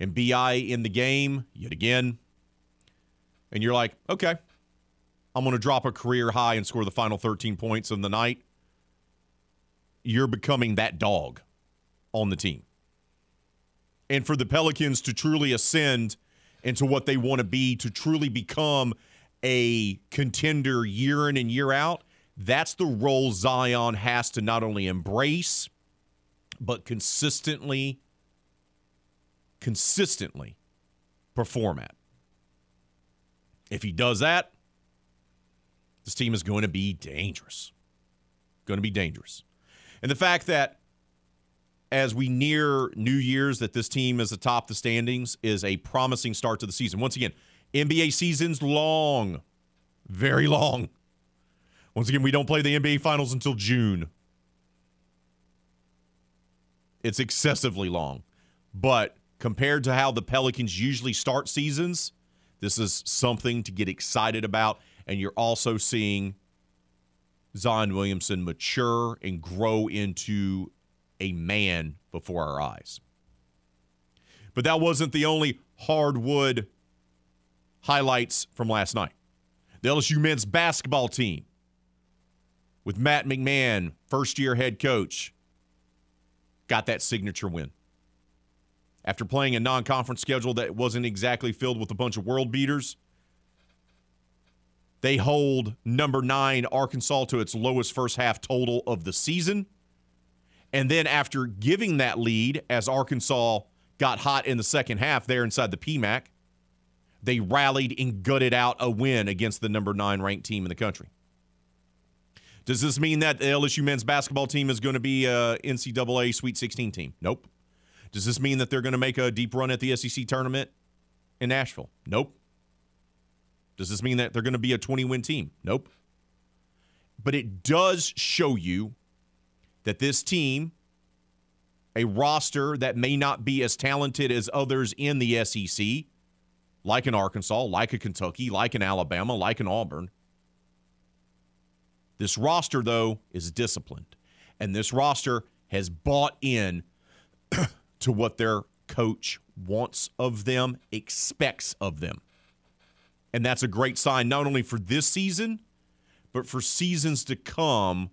S1: and BI in the game yet again, and you're like, okay, I'm going to drop a career high and score the final 13 points in the night, you're becoming that dog on the team. And for the Pelicans to truly ascend into what they want to be, to truly become a contender year in and year out, that's the role Zion has to not only embrace, but consistently, consistently perform at. If he does that, this team is going to be dangerous. Going to be dangerous. And the fact that as we near New Year's that this team is atop the standings is a promising start to the season. Once again, NBA season's long, very long. Once again, we don't play the NBA Finals until June. It's excessively long. But compared to how the Pelicans usually start seasons, this is something to get excited about. And you're also seeing Zion Williamson mature and grow into a man before our eyes. But that wasn't the only hardwood highlights from last night. The LSU men's basketball team with Matt McMahon, first year head coach, got that signature win. After playing a non conference schedule that wasn't exactly filled with a bunch of world beaters, they hold number nine Arkansas to its lowest first half total of the season. And then after giving that lead, as Arkansas got hot in the second half there inside the PMAC, they rallied and gutted out a win against the number nine ranked team in the country. Does this mean that the LSU men's basketball team is going to be a NCAA Sweet 16 team? Nope. Does this mean that they're going to make a deep run at the SEC tournament in Nashville? Nope. Does this mean that they're going to be a 20 win team? Nope. But it does show you that this team, a roster that may not be as talented as others in the SEC, like in Arkansas, like a Kentucky, like in Alabama, like in Auburn. This roster, though, is disciplined. And this roster has bought in to what their coach wants of them, expects of them. And that's a great sign, not only for this season, but for seasons to come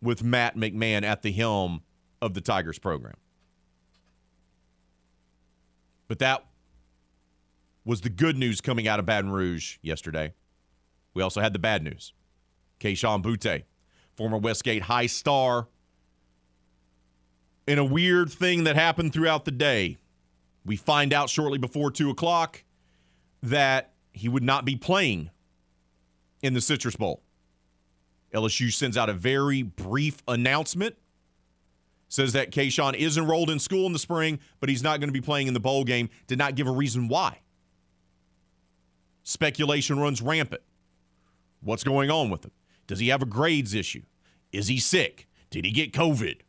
S1: with Matt McMahon at the helm of the Tigers program. But that was the good news coming out of Baton Rouge yesterday. We also had the bad news. Kayshon Boutte, former Westgate High star, in a weird thing that happened throughout the day. We find out shortly before 2 o'clock that he would not be playing in the Citrus Bowl. LSU sends out a very brief announcement. Says that Kayshon is enrolled in school in the spring, but he's not going to be playing in the bowl game. Did not give a reason why. Speculation runs rampant. What's going on with him? Does he have a grades issue? Is he sick? Did he get COVID?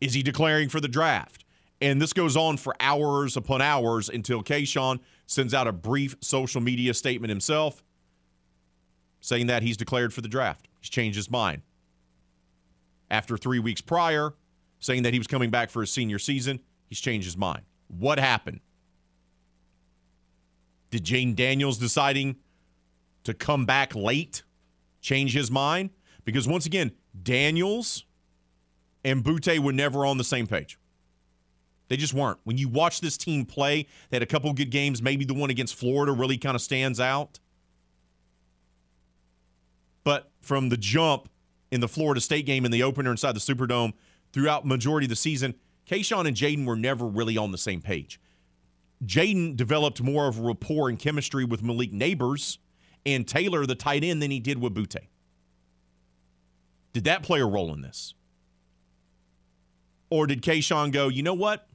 S1: Is he declaring for the draft? And this goes on for hours upon hours until Kayshon sends out a brief social media statement himself saying that he's declared for the draft. He's changed his mind. After three weeks prior, saying that he was coming back for his senior season, he's changed his mind. What happened? Did Jayden Daniels deciding to come back late change his mind? Because once again, Daniels and Boutte were never on the same page. They just weren't. When you watch this team play, they had a couple good games. Maybe the one against Florida really kind of stands out. But from the jump in the Florida State game in the opener inside the Superdome throughout majority of the season, Kayshon and Jayden were never really on the same page. Jayden developed more of a rapport and chemistry with Malik Nabers and Taylor, the tight end, than he did with Boutte. Did that play a role in this? Or did Kayshon go, you know what?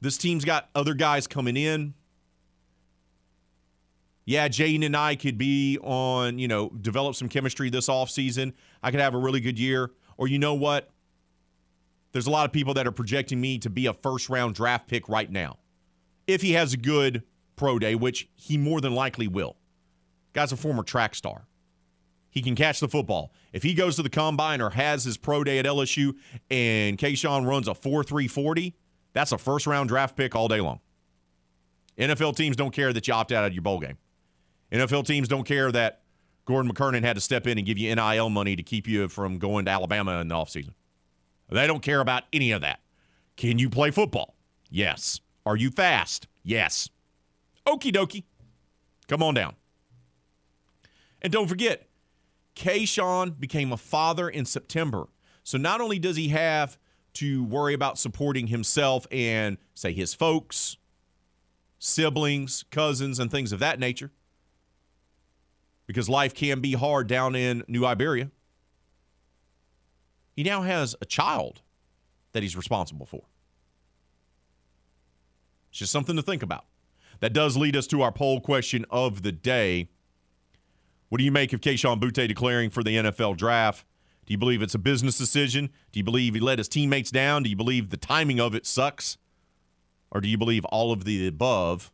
S1: This team's got other guys coming in. Yeah, Jayden and I could be on, you know, develop some chemistry this offseason. I could have a really good year. Or you know what? There's a lot of people that are projecting me to be a first round draft pick right now. If he has a good pro day, which he more than likely will. Guy's a former track star. He can catch the football. If he goes to the combine or has his pro day at LSU and Kayshon runs a 4 3 40, that's a first round draft pick all day long. NFL teams don't care that you opt out of your bowl game. NFL teams don't care that Gordon McKernan had to step in and give you NIL money to keep you from going to Alabama in the offseason. They don't care about any of that. Can you play football? Yes. Are you fast? Yes. Okie dokie. Come on down. And don't forget, Kayshon became a father in September. So not only does he have to worry about supporting himself and, say, his folks, siblings, cousins, and things of that nature, because life can be hard down in New Iberia. He now has a child that he's responsible for. It's just something to think about. That does lead us to our poll question of the day. What do you make of Kayshon Boutte declaring for the NFL draft? Do you believe it's a business decision? Do you believe he let his teammates down? Do you believe the timing of it sucks? Or do you believe all of the above?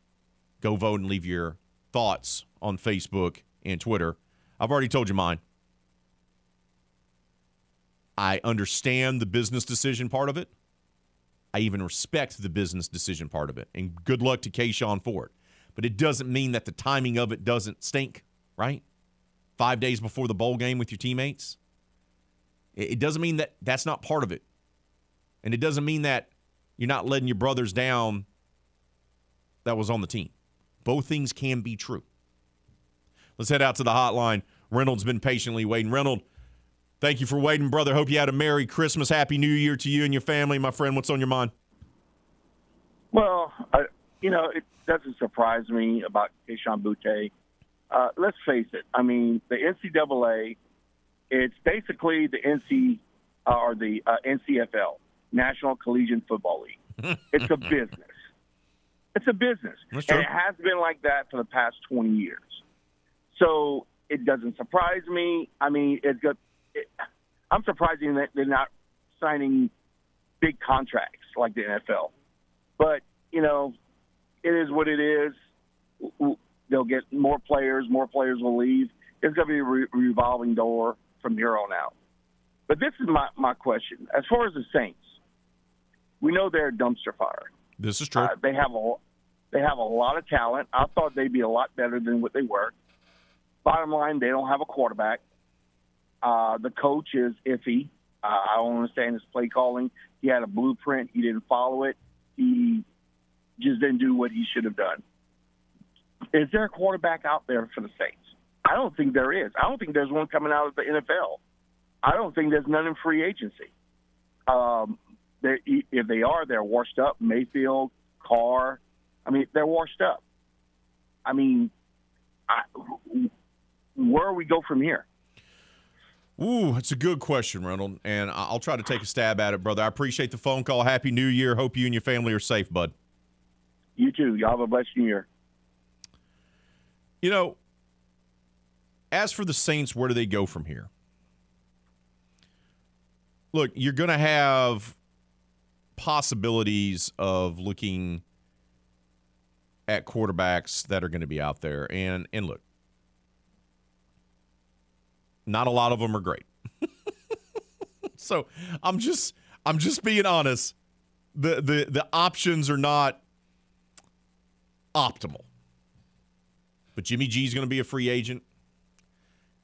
S1: Go vote and leave your thoughts on Facebook and Twitter. I've already told you mine. I understand the business decision part of it. I even respect the business decision part of it. And good luck to Kayshon Ford. But it doesn't mean that the timing of it doesn't stink, right? Five days before the bowl game with your teammates. It doesn't mean that that's not part of it. And it doesn't mean that you're not letting your brothers down that was on the team. Both things can be true. Let's head out to the hotline. Reynolds been patiently waiting. Reynolds, thank you for waiting, brother. Hope you had a Merry Christmas, Happy New Year to you and your family, my friend. What's on your mind?
S10: Well, I, you know, it doesn't surprise me about Kayshon Boutte. Uh, let's face it. I mean, the NCAA, it's basically the NC uh, or the uh, NCFL, National Collegiate Football League. it's a business. It's a business, and it has been like that for the past twenty years. So it doesn't surprise me. I mean, it's good. It, I'm surprised that they're not signing big contracts like the NFL. But you know, it is what it is. They'll get more players. More players will leave. It's going to be a re- revolving door from here on out. But this is my, my question. As far as the Saints, we know they're a dumpster fire.
S1: This is true. Uh,
S10: they have a they have a lot of talent. I thought they'd be a lot better than what they were. Bottom line, they don't have a quarterback. Uh, the coach is iffy. Uh, I don't understand his play calling. He had a blueprint. He didn't follow it. He just didn't do what he should have done. Is there a quarterback out there for the Saints? I don't think there is. I don't think there's one coming out of the NFL. I don't think there's none in free agency. Um, if they are, they're washed up. Mayfield, Carr. I mean, they're washed up. I mean, I, where we go from here?
S1: Ooh, that's a good question, Reynolds, and I'll try to take a stab at it, brother. I appreciate the phone call. Happy New Year. Hope you and your family are safe, bud.
S10: You too. Y'all have a blessed New Year.
S1: You know, as for the Saints, where do they go from here? Look, you're going to have possibilities of looking at quarterbacks that are going to be out there, and and look, not a lot of them are great. so I'm just I'm just being honest. The the the options are not optimal. But Jimmy G is going to be a free agent.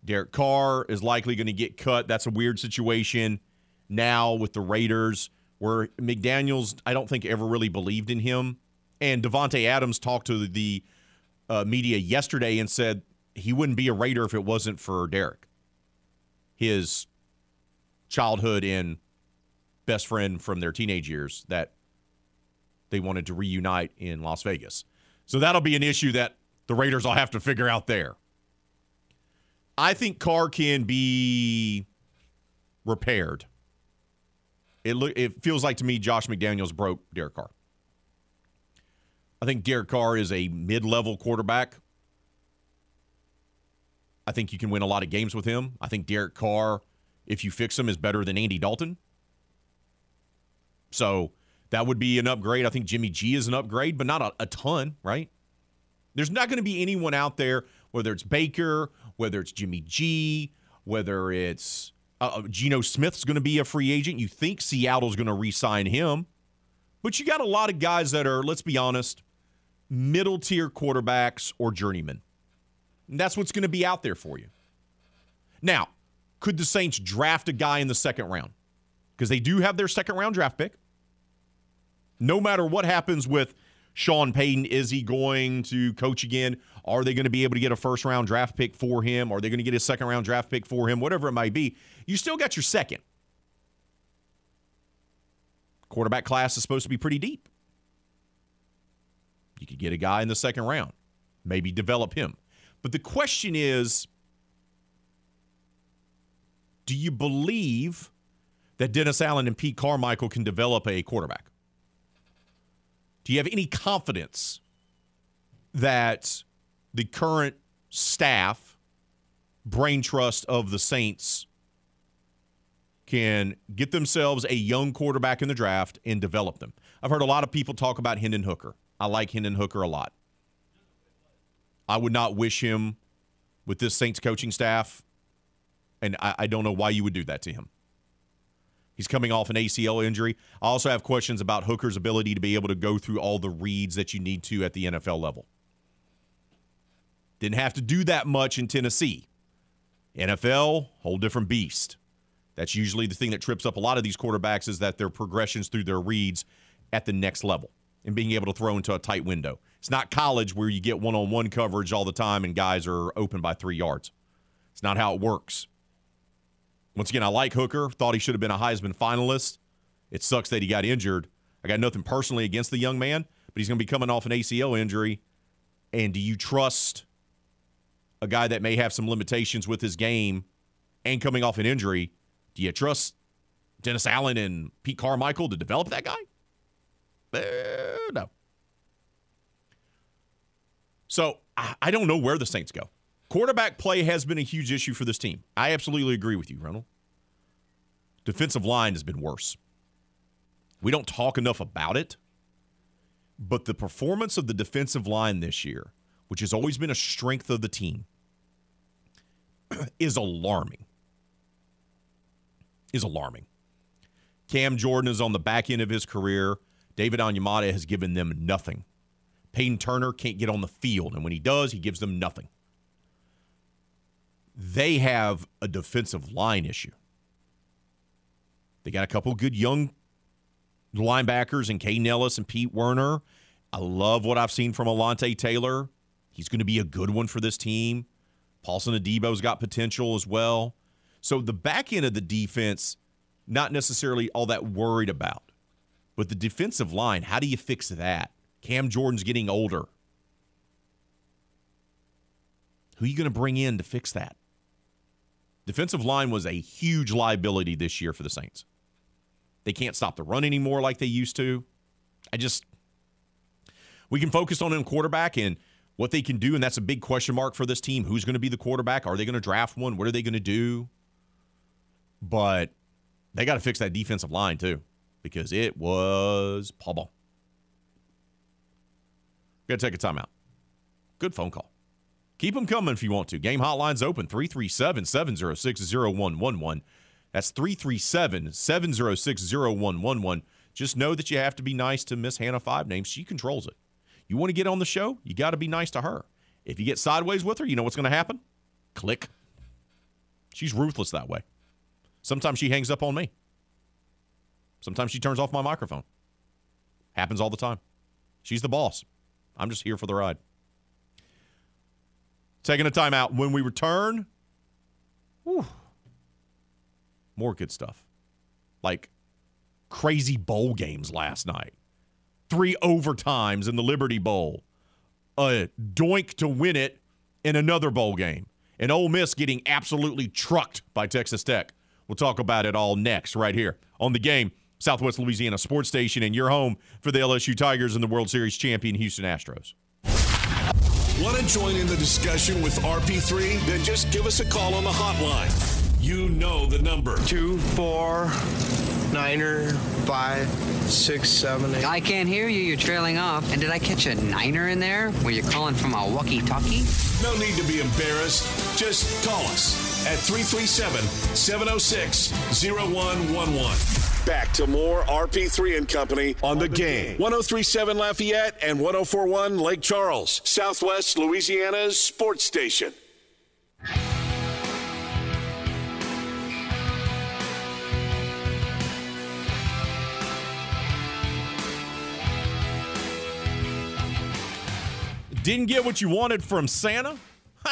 S1: Derek Carr is likely going to get cut. That's a weird situation now with the Raiders, where McDaniels, I don't think ever really believed in him. And Davante Adams talked to the uh, media yesterday and said he wouldn't be a Raider if it wasn't for Derek his childhood and best friend from their teenage years that they wanted to reunite in Las Vegas. So that'll be an issue that the Raiders will have to figure out there. I think Carr can be repaired. It it feels like to me Josh McDaniels broke Derek Carr. I think Derek Carr is a mid level quarterback. I think you can win a lot of games with him. I think Derek Carr, if you fix him, is better than Andy Dalton. So that would be an upgrade. I think Jimmy G is an upgrade, but not a, a ton, right? There's not going to be anyone out there, whether it's Baker, whether it's Jimmy G, whether it's uh, uh Geno Smith's going to be a free agent. You think Seattle's going to re sign him. But you got a lot of guys that are, let's be honest, middle tier quarterbacks or journeymen. And that's what's going to be out there for you. Now, could the Saints draft a guy in the second round? Because they do have their second round draft pick. No matter what happens with Sean Payton, is he going to coach again? Are they going to be able to get a first round draft pick for him? Are they going to get a second round draft pick for him? Whatever it might be, you still got your second. Quarterback class is supposed to be pretty deep. You could get a guy in the second round, maybe develop him. But the question is do you believe that Dennis Allen and Pete Carmichael can develop a quarterback? Do you have any confidence that the current staff, brain trust of the Saints, can get themselves a young quarterback in the draft and develop them? I've heard a lot of people talk about Hendon Hooker. I like Hendon Hooker a lot. I would not wish him with this Saints coaching staff, and I, I don't know why you would do that to him. He's coming off an ACL injury. I also have questions about Hooker's ability to be able to go through all the reads that you need to at the NFL level. Didn't have to do that much in Tennessee. NFL, whole different beast. That's usually the thing that trips up a lot of these quarterbacks is that their progressions through their reads at the next level and being able to throw into a tight window. It's not college where you get one on one coverage all the time and guys are open by three yards. It's not how it works. Once again, I like Hooker. Thought he should have been a Heisman finalist. It sucks that he got injured. I got nothing personally against the young man, but he's going to be coming off an ACL injury. And do you trust a guy that may have some limitations with his game and coming off an injury? Do you trust Dennis Allen and Pete Carmichael to develop that guy? Uh, no. So I don't know where the Saints go. Quarterback play has been a huge issue for this team. I absolutely agree with you, Ronald. Defensive line has been worse. We don't talk enough about it, but the performance of the defensive line this year, which has always been a strength of the team, is alarming. Is alarming. Cam Jordan is on the back end of his career. David Onyemata has given them nothing. Payton Turner can't get on the field, and when he does, he gives them nothing. They have a defensive line issue. They got a couple good young linebackers in Kaden Elliss and Pete Werner. I love what I've seen from Alontae Taylor. He's going to be a good one for this team. Paulson Adebo's got potential as well. So the back end of the defense, not necessarily all that worried about. But the defensive line, how do you fix that? Cam Jordan's getting older. Who are you going to bring in to fix that? Defensive line was a huge liability this year for the Saints. They can't stop the run anymore like they used to. I just we can focus on them quarterback and what they can do, and that's a big question mark for this team. Who's going to be the quarterback? Are they going to draft one? What are they going to do? But they got to fix that defensive line too, because it was pawball. Got to take a timeout. Good phone call. Keep them coming if you want to. Game hotline's open 337 706 0111. That's 337 706 0111. Just know that you have to be nice to Miss Hannah Five Names. She controls it. You want to get on the show? You got to be nice to her. If you get sideways with her, you know what's going to happen? Click. She's ruthless that way. Sometimes she hangs up on me. Sometimes she turns off my microphone. Happens all the time. She's the boss. I'm just here for the ride. Taking a timeout. When we return, whew, more good stuff. Like crazy bowl games last night. Three overtimes in the Liberty Bowl. A doink to win it in another bowl game. And Ole Miss getting absolutely trucked by Texas Tech. We'll talk about it all next, right here on the game Southwest Louisiana Sports Station, and your home for the LSU Tigers and the World Series champion Houston Astros.
S2: Want to join in the discussion with RP3? Then just give us a call on the hotline. You know the number.
S11: Two, four, niner, five, six, seven, eight.
S12: I can't hear you. You're trailing off. And did I catch a niner in there? Were you calling from a walkie-talkie?
S2: No need to be embarrassed. Just call us at 337 706 0111. Back to more RP3 and Company on the game. 1037 Lafayette and 1041 Lake Charles, Southwest Louisiana's sports station.
S1: Didn't get what you wanted from Santa?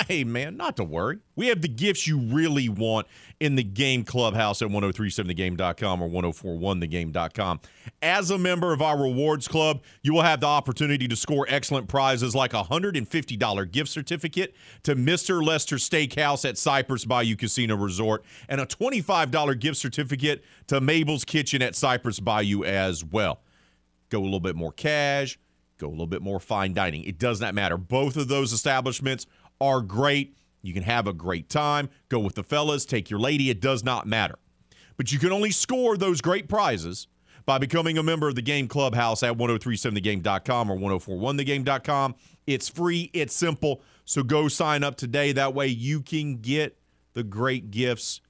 S1: Hey, man, not to worry. We have the gifts you really want in the game clubhouse at 1037thegame.com or 1041thegame.com. As a member of our rewards club, you will have the opportunity to score excellent prizes like a $150 gift certificate to Mr. Lester Steakhouse at Cypress Bayou Casino Resort and a $25 gift certificate to Mabel's Kitchen at Cypress Bayou as well. Go a little bit more cash, go a little bit more fine dining. It does not matter. Both of those establishments are great. You can have a great time. Go with the fellas, take your lady. It does not matter. But you can only score those great prizes by becoming a member of the Game Clubhouse at 1037thegame.com or 1041thegame.com. It's free, it's simple. So go sign up today. That way you can get the great gifts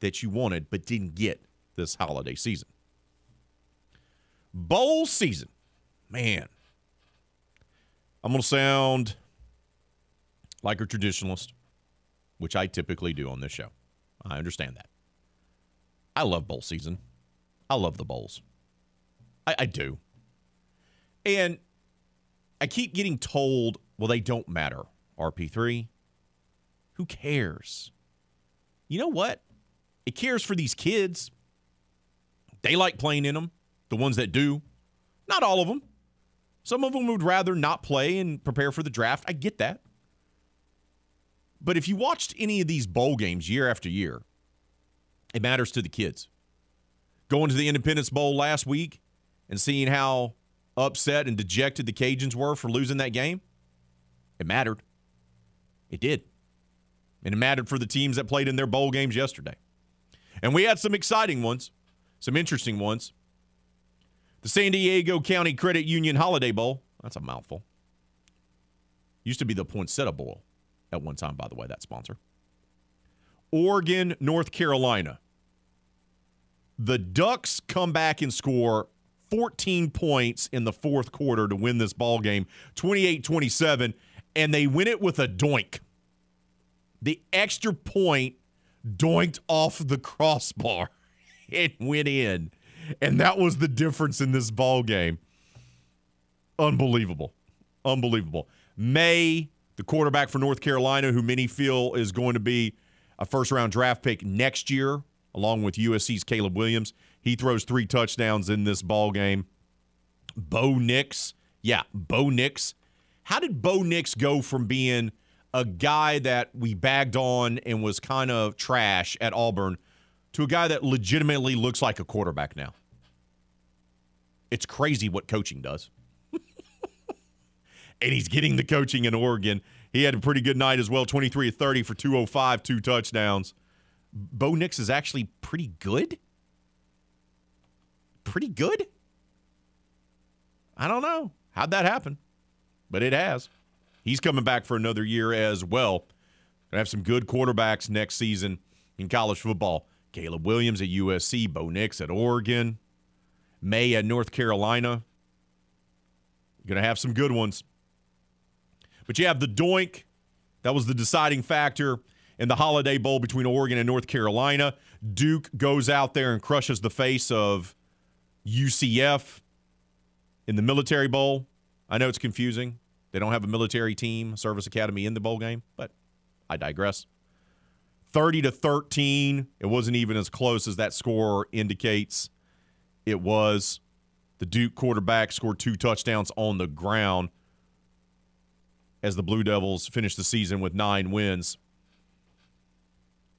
S1: that you wanted but didn't get this holiday season. Bowl season. Man. I'm going to sound like a traditionalist, which I typically do on this show. I understand that. I love bowl season. I love the bowls. I, I do. And I keep getting told, well, they don't matter. RP3. Who cares? You know what? It cares for these kids. They like playing in them, the ones that do. Not all of them. Some of them would rather not play and prepare for the draft. I get that. But if you watched any of these bowl games year after year, it matters to the kids. Going to the Independence Bowl last week and seeing how upset and dejected the Cajuns were for losing that game, it mattered. It did. And it mattered for the teams that played in their bowl games yesterday. And we had some exciting ones, some interesting ones. The San Diego County Credit Union Holiday Bowl, that's a mouthful. Used to be the Poinsettia Bowl at one time, by the way, that sponsor. Oregon, North Carolina. The Ducks come back and score 14 points in the fourth quarter to win this ball game, 28-27, and they win it with a doink. The extra point doinked off the crossbar. It went in. And that was the difference in this ball game. Unbelievable. Unbelievable. Maye the quarterback for North Carolina, who many feel is going to be a first round draft pick next year, along with USC's Caleb Williams. He throws three touchdowns in this ball game. Bo Nix, yeah, Bo Nix. How did Bo Nix go from being a guy that we bagged on and was kind of trash at Auburn to a guy that legitimately looks like a quarterback now? It's crazy what coaching does and he's getting the coaching in Oregon. He had a pretty good night as well 23 30 for 205, two touchdowns. Bo Nix is actually pretty good. Pretty good? I don't know. How'd that happen? But it has. He's coming back for another year as well. Gonna have some good quarterbacks next season in college football. Caleb Williams at USC, Bo Nix at Oregon, Maye at North Carolina. You're Gonna have some good ones. But you have the doink. That was the deciding factor in the Holiday Bowl between Oregon and North Carolina. Duke goes out there and crushes the face of UCF in the Military Bowl. I know it's confusing. They don't have a military team, service academy in the bowl game, but I digress. 30 to 13. It wasn't even as close as that score indicates. It was. The Duke quarterback scored two touchdowns on the ground as the Blue Devils finished the season with nine wins.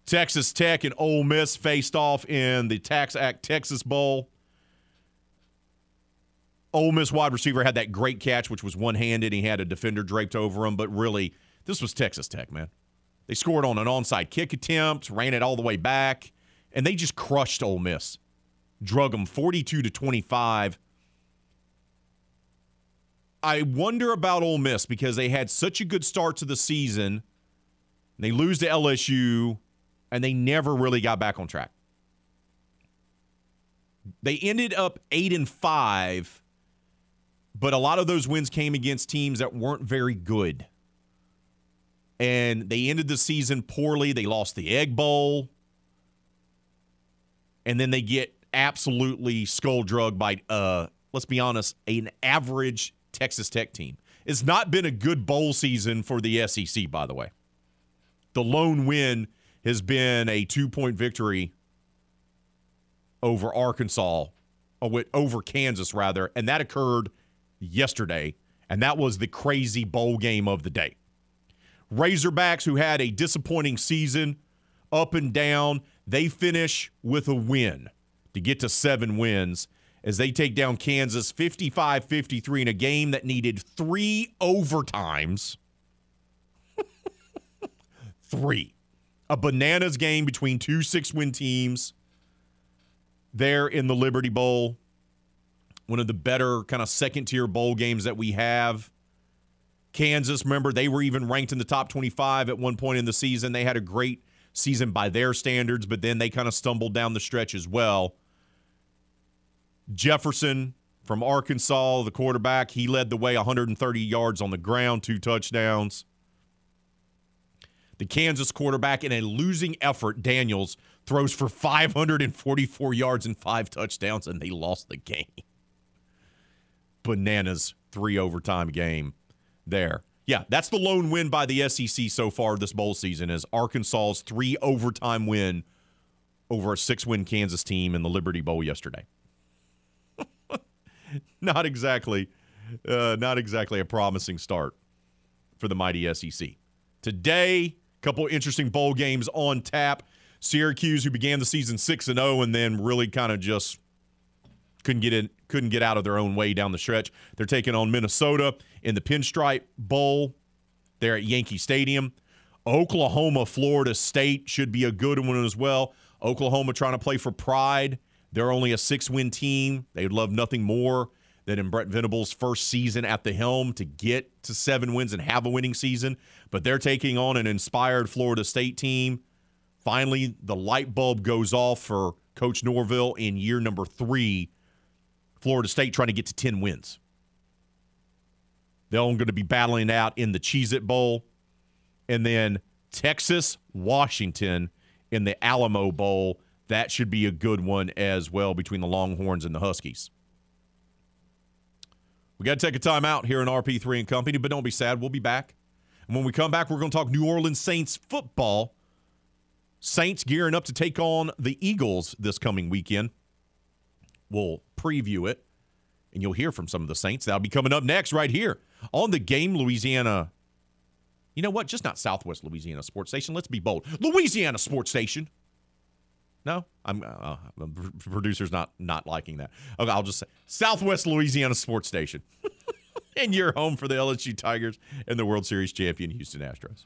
S1: Texas Tech and Ole Miss faced off in the TaxAct Texas Bowl. Ole Miss wide receiver had that great catch, which was one handed. He had a defender draped over him, but really, this was Texas Tech, man. They scored on an onside kick attempt, ran it all the way back, and they just crushed Ole Miss. Drug them 42 to 25. I wonder about Ole Miss because they had such a good start to the season. They lose to LSU, and they never really got back on track. They ended up eight and five, but a lot of those wins came against teams that weren't very good. And they ended the season poorly. They lost the Egg Bowl. And then they get absolutely skull drugged by, uh, let's be honest, an average Texas Tech team. It's not been a good bowl season for the SEC, by the way. The lone win has been a two point victory over Arkansas, over Kansas, rather, and that occurred yesterday, and that was the crazy bowl game of the day. Razorbacks, who had a disappointing season, up and down, they finish with a win to get to seven wins as they take down Kansas 55 53 in a game that needed three overtimes. three. A bananas game between two six win teams there in the Liberty Bowl. One of the better kind of second tier bowl games that we have. Kansas, remember, they were even ranked in the top 25 at one point in the season. They had a great season by their standards, but then they kind of stumbled down the stretch as well. Jefferson from Arkansas, the quarterback, he led the way 130 yards on the ground, two touchdowns. The Kansas quarterback in a losing effort, Daniels, throws for 544 yards and five touchdowns, and they lost the game. Bananas three overtime game there. Yeah, that's the lone win by the SEC so far this bowl season is Arkansas's three overtime win over a six-win Kansas team in the Liberty Bowl yesterday. not exactly, uh, not exactly a promising start for the mighty SEC. Today, a couple interesting bowl games on tap. Syracuse, who began the season six and zero, and then really kind of just couldn't get in, couldn't get out of their own way down the stretch. They're taking on Minnesota in the Pinstripe Bowl. There at Yankee Stadium. Oklahoma, Florida State should be a good one as well. Oklahoma trying to play for pride. They're only a six-win team. They would love nothing more than in Brent Venables' first season at the helm to get to seven wins and have a winning season. But they're taking on an inspired Florida State team Finally, the light bulb goes off for Coach Norvell in year number three. Florida State trying to get to 10 wins. They're going to be battling out in the Cheez It Bowl. And then Texas, Washington in the Alamo Bowl. That should be a good one as well between the Longhorns and the Huskies. We got to take a time out here in RP3 and Company, but don't be sad. We'll be back. And when we come back, we're going to talk New Orleans Saints football Saints gearing up to take on the Eagles this coming weekend. We'll preview it, and you'll hear from some of the Saints. That'll be coming up next, right here on the game, Louisiana. You know what? Just not Southwest Louisiana Sports Station. Let's be bold. Louisiana Sports Station. No, I'm uh, the producer's not not liking that. Okay, I'll just say Southwest Louisiana Sports Station, and you're home for the LSU Tigers and the World Series champion Houston Astros.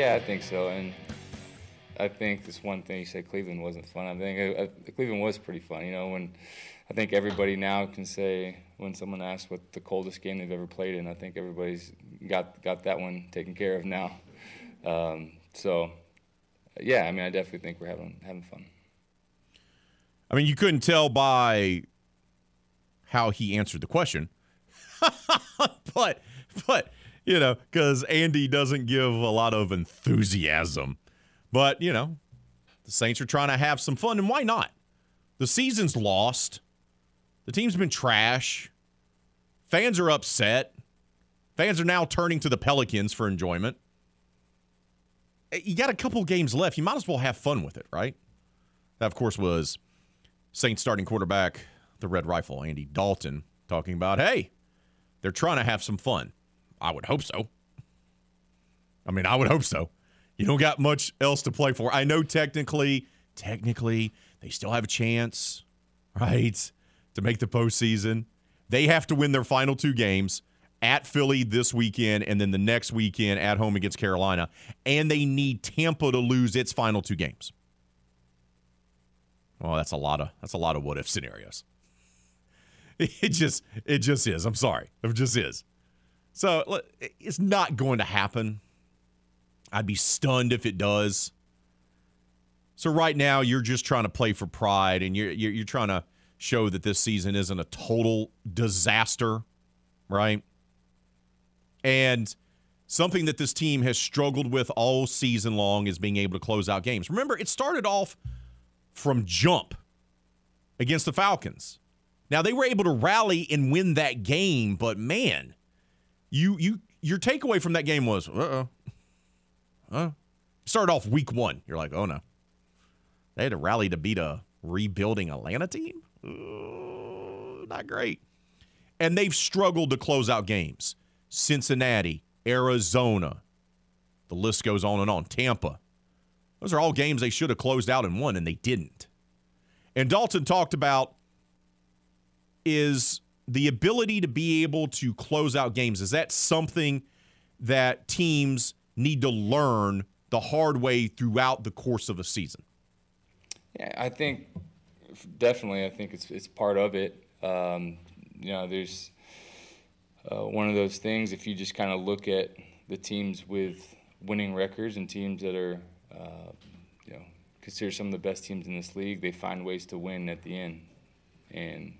S13: Yeah, I think so. And I think this one thing you said Cleveland wasn't fun. I think uh, uh, Cleveland was pretty fun. You know, when I think everybody now can say when someone asks what the coldest game they've ever played in, I think everybody's got got that one taken care of now. Um, so, yeah, I mean, I definitely think we're having having fun.
S1: I mean, you couldn't tell by how he answered the question, but but you know, because Andy doesn't give a lot of enthusiasm. But, you know, the Saints are trying to have some fun, and why not? The season's lost. The team's been trash. Fans are upset. Fans are now turning to the Pelicans for enjoyment. Eh, you got a couple games left. You might as well have fun with it, right? That, of course, was Saints starting quarterback, the Red Rifle, Andy Dalton, talking about, hey, they're trying to have some fun. I would hope so. I mean, I would hope so. You don't got much else to play for. I know technically, technically, they still have a chance, right, to make the postseason. They have to win their final two games at Philly this weekend and then the next weekend at home against Carolina. And they need Tampa to lose its final two games. Well, that's a lot of that's a lot of what if scenarios. It just it just is. I'm sorry. It just is. So it's not going to happen. I'd be stunned if it does. So right now you're just trying to play for pride and you're you're, you're trying to show that this season isn't a total disaster, right? And something that this team has struggled with all season long is being able to close out games. Remember, it started off from jump against the Falcons. Now they were able to rally and win that game, but man, you you your takeaway from that game was, uh oh, uh, started off week one. You're like, oh no, they had to rally to beat a rebuilding Atlanta team. Not great, and they've struggled to close out games. Cincinnati, Arizona, the list goes on and on. Tampa, those are all games they should have closed out and won, and they didn't. And Dalton talked about is the ability to be able to close out games. Is that something that teams need to learn the hard way throughout the course of a season?
S13: Yeah, I think definitely. I think it's it's part of it. Um, you know, there's uh, one of those things. If you just kind of look at the teams with winning records and teams that are, uh, you know, considered some of the best teams in this league, they find ways to win at the end. And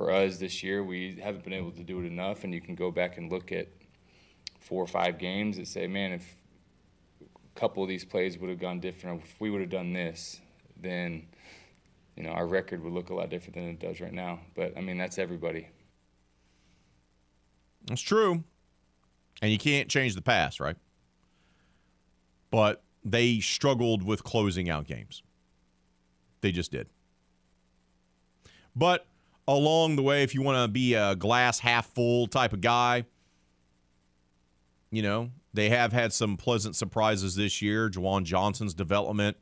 S13: for us this year, we haven't been able to do it enough. And you can go back and look at four or five games and say, man, if a couple of these plays would have gone different, if we would have done this, then you know our record would look a lot different than it does right now. But I mean, that's everybody.
S1: That's true. And you can't change the past, right? But they struggled with closing out games. They just did. But along the way, if you want to be a glass half full type of guy, you know, they have had some pleasant surprises this year. Juwan Johnson's development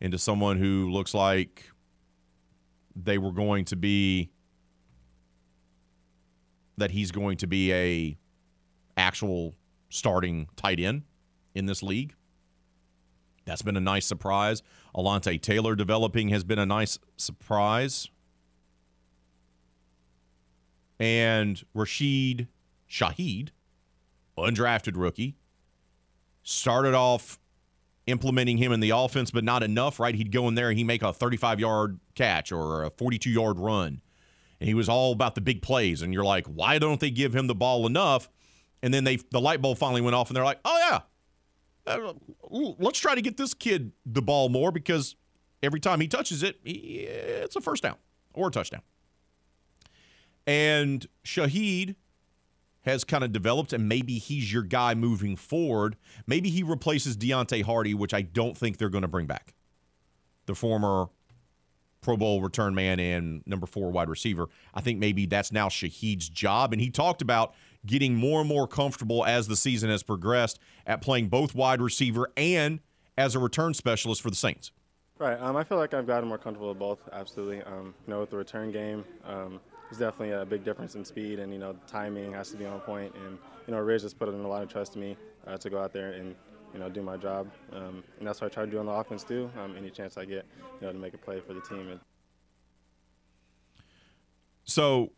S1: into someone who looks like they were going to be that he's going to be a actual starting tight end in this league. That's been a nice surprise. Alontae Taylor developing has been a nice surprise and Rashid Shaheed, undrafted rookie, started off implementing him in the offense, but not enough, right? He'd go in there and he'd make a 35 yard catch or a 42 yard run. And he was all about the big plays. And you're like, why don't they give him the ball enough? And then they the light bulb finally went off and they're like, oh, yeah, uh, let's try to get this kid the ball more because every time he touches it, he, it's a first down or a touchdown. And Shaheed has kind of developed, and maybe he's your guy moving forward. Maybe he replaces Deonte Harty, which I don't think they're going to bring back. The former Pro Bowl return man and number four wide receiver. I think maybe that's now Shaheed's job. And he talked about getting more and more comfortable as the season has progressed at playing both wide receiver and as a return specialist for the Saints.
S14: Right. Um, I feel like I've gotten more comfortable with both, absolutely. Um, you know, with the return game, um, there's definitely a big difference in speed, and you know, timing has to be on point. And you know, Riz just put in a lot of trust in me uh, to go out there and you know do my job, um, and that's what I try to do on the offense too. Um, any chance I get, you know, to make a play for the team.
S1: So,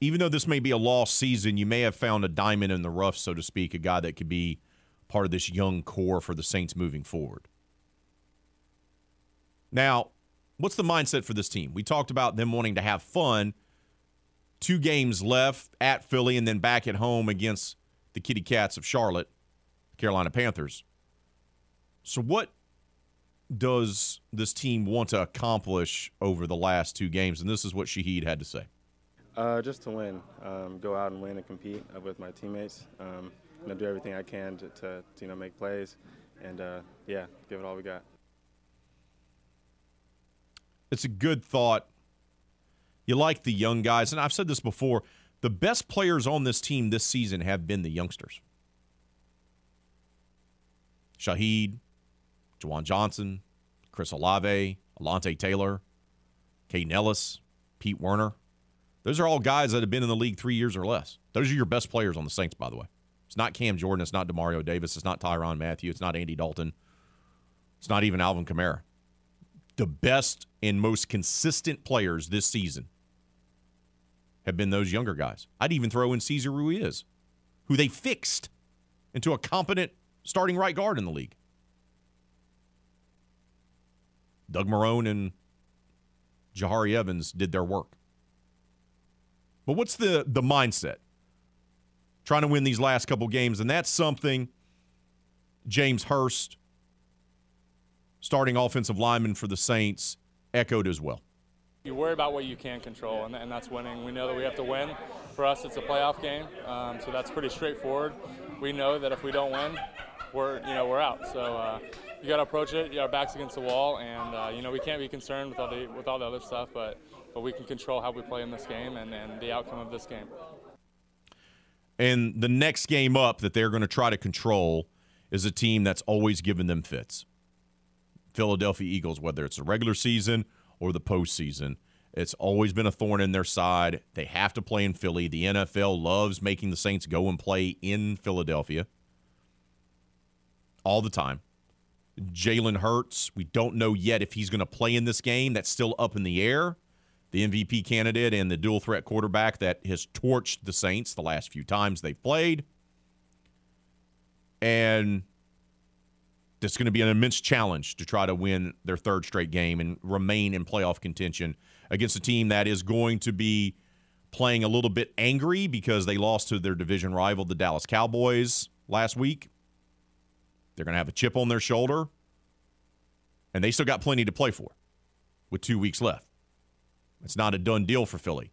S1: even though this may be a lost season, you may have found a diamond in the rough, so to speak, a guy that could be part of this young core for the Saints moving forward. Now, what's the mindset for this team? We talked about them wanting to have fun. Two games left at Philly and then back at home against the Kitty Cats of Charlotte, Carolina Panthers. So what does this team want to accomplish over the last two games? And this is what Shaheed had to say.
S14: Uh, just to win, um, go out and win and compete with my teammates. Um, you know, do everything I can to, to, to you know make plays, and uh, yeah, give it all we got.
S1: It's a good thought. You like the young guys, and I've said this before. The best players on this team this season have been the youngsters. Shaheed, Juwan Johnson, Chris Olave, Alontae Taylor, Kaden Elliss, Pete Werner. Those are all guys that have been in the league three years or less. Those are your best players on the Saints, by the way. It's not Cam Jordan. It's not Demario Davis. It's not Tyrann Mathieu. It's not Andy Dalton. It's not even Alvin Kamara. The best and most consistent players this season have been those younger guys. I'd even throw in Cesar Ruiz, who they fixed into a competent starting right guard in the league. Doug Marrone and Jahri Evans did their work. But what's the the mindset? Trying to win these last couple games, and that's something James Hurst, starting offensive lineman for the Saints, echoed as well.
S15: You worry about what you can control, and, and that's winning. We know that we have to win. For us, it's a playoff game, um, so that's pretty straightforward. We know that if we don't win, we're you know we're out. So uh, you got to approach it. You our backs against the wall, and uh, you know we can't be concerned with all the with all the other stuff, but but we can control how we play in this game and, and the outcome of this game.
S1: And the next game up that they're going to try to control is a team that's always given them fits. Philadelphia Eagles, whether it's the regular season or the postseason, it's always been a thorn in their side. They have to play in Philly. The NFL loves making the Saints go and play in Philadelphia all the time. Jalen Hurts, we don't know yet if he's going to play in this game. That's still up in the air. The MVP candidate and the dual threat quarterback that has torched the Saints the last few times they've played. And it's going to be an immense challenge to try to win their third straight game and remain in playoff contention against a team that is going to be playing a little bit angry because they lost to their division rival, the Dallas Cowboys, last week. They're going to have a chip on their shoulder, and they still got plenty to play for with two weeks left. It's not a done deal for Philly.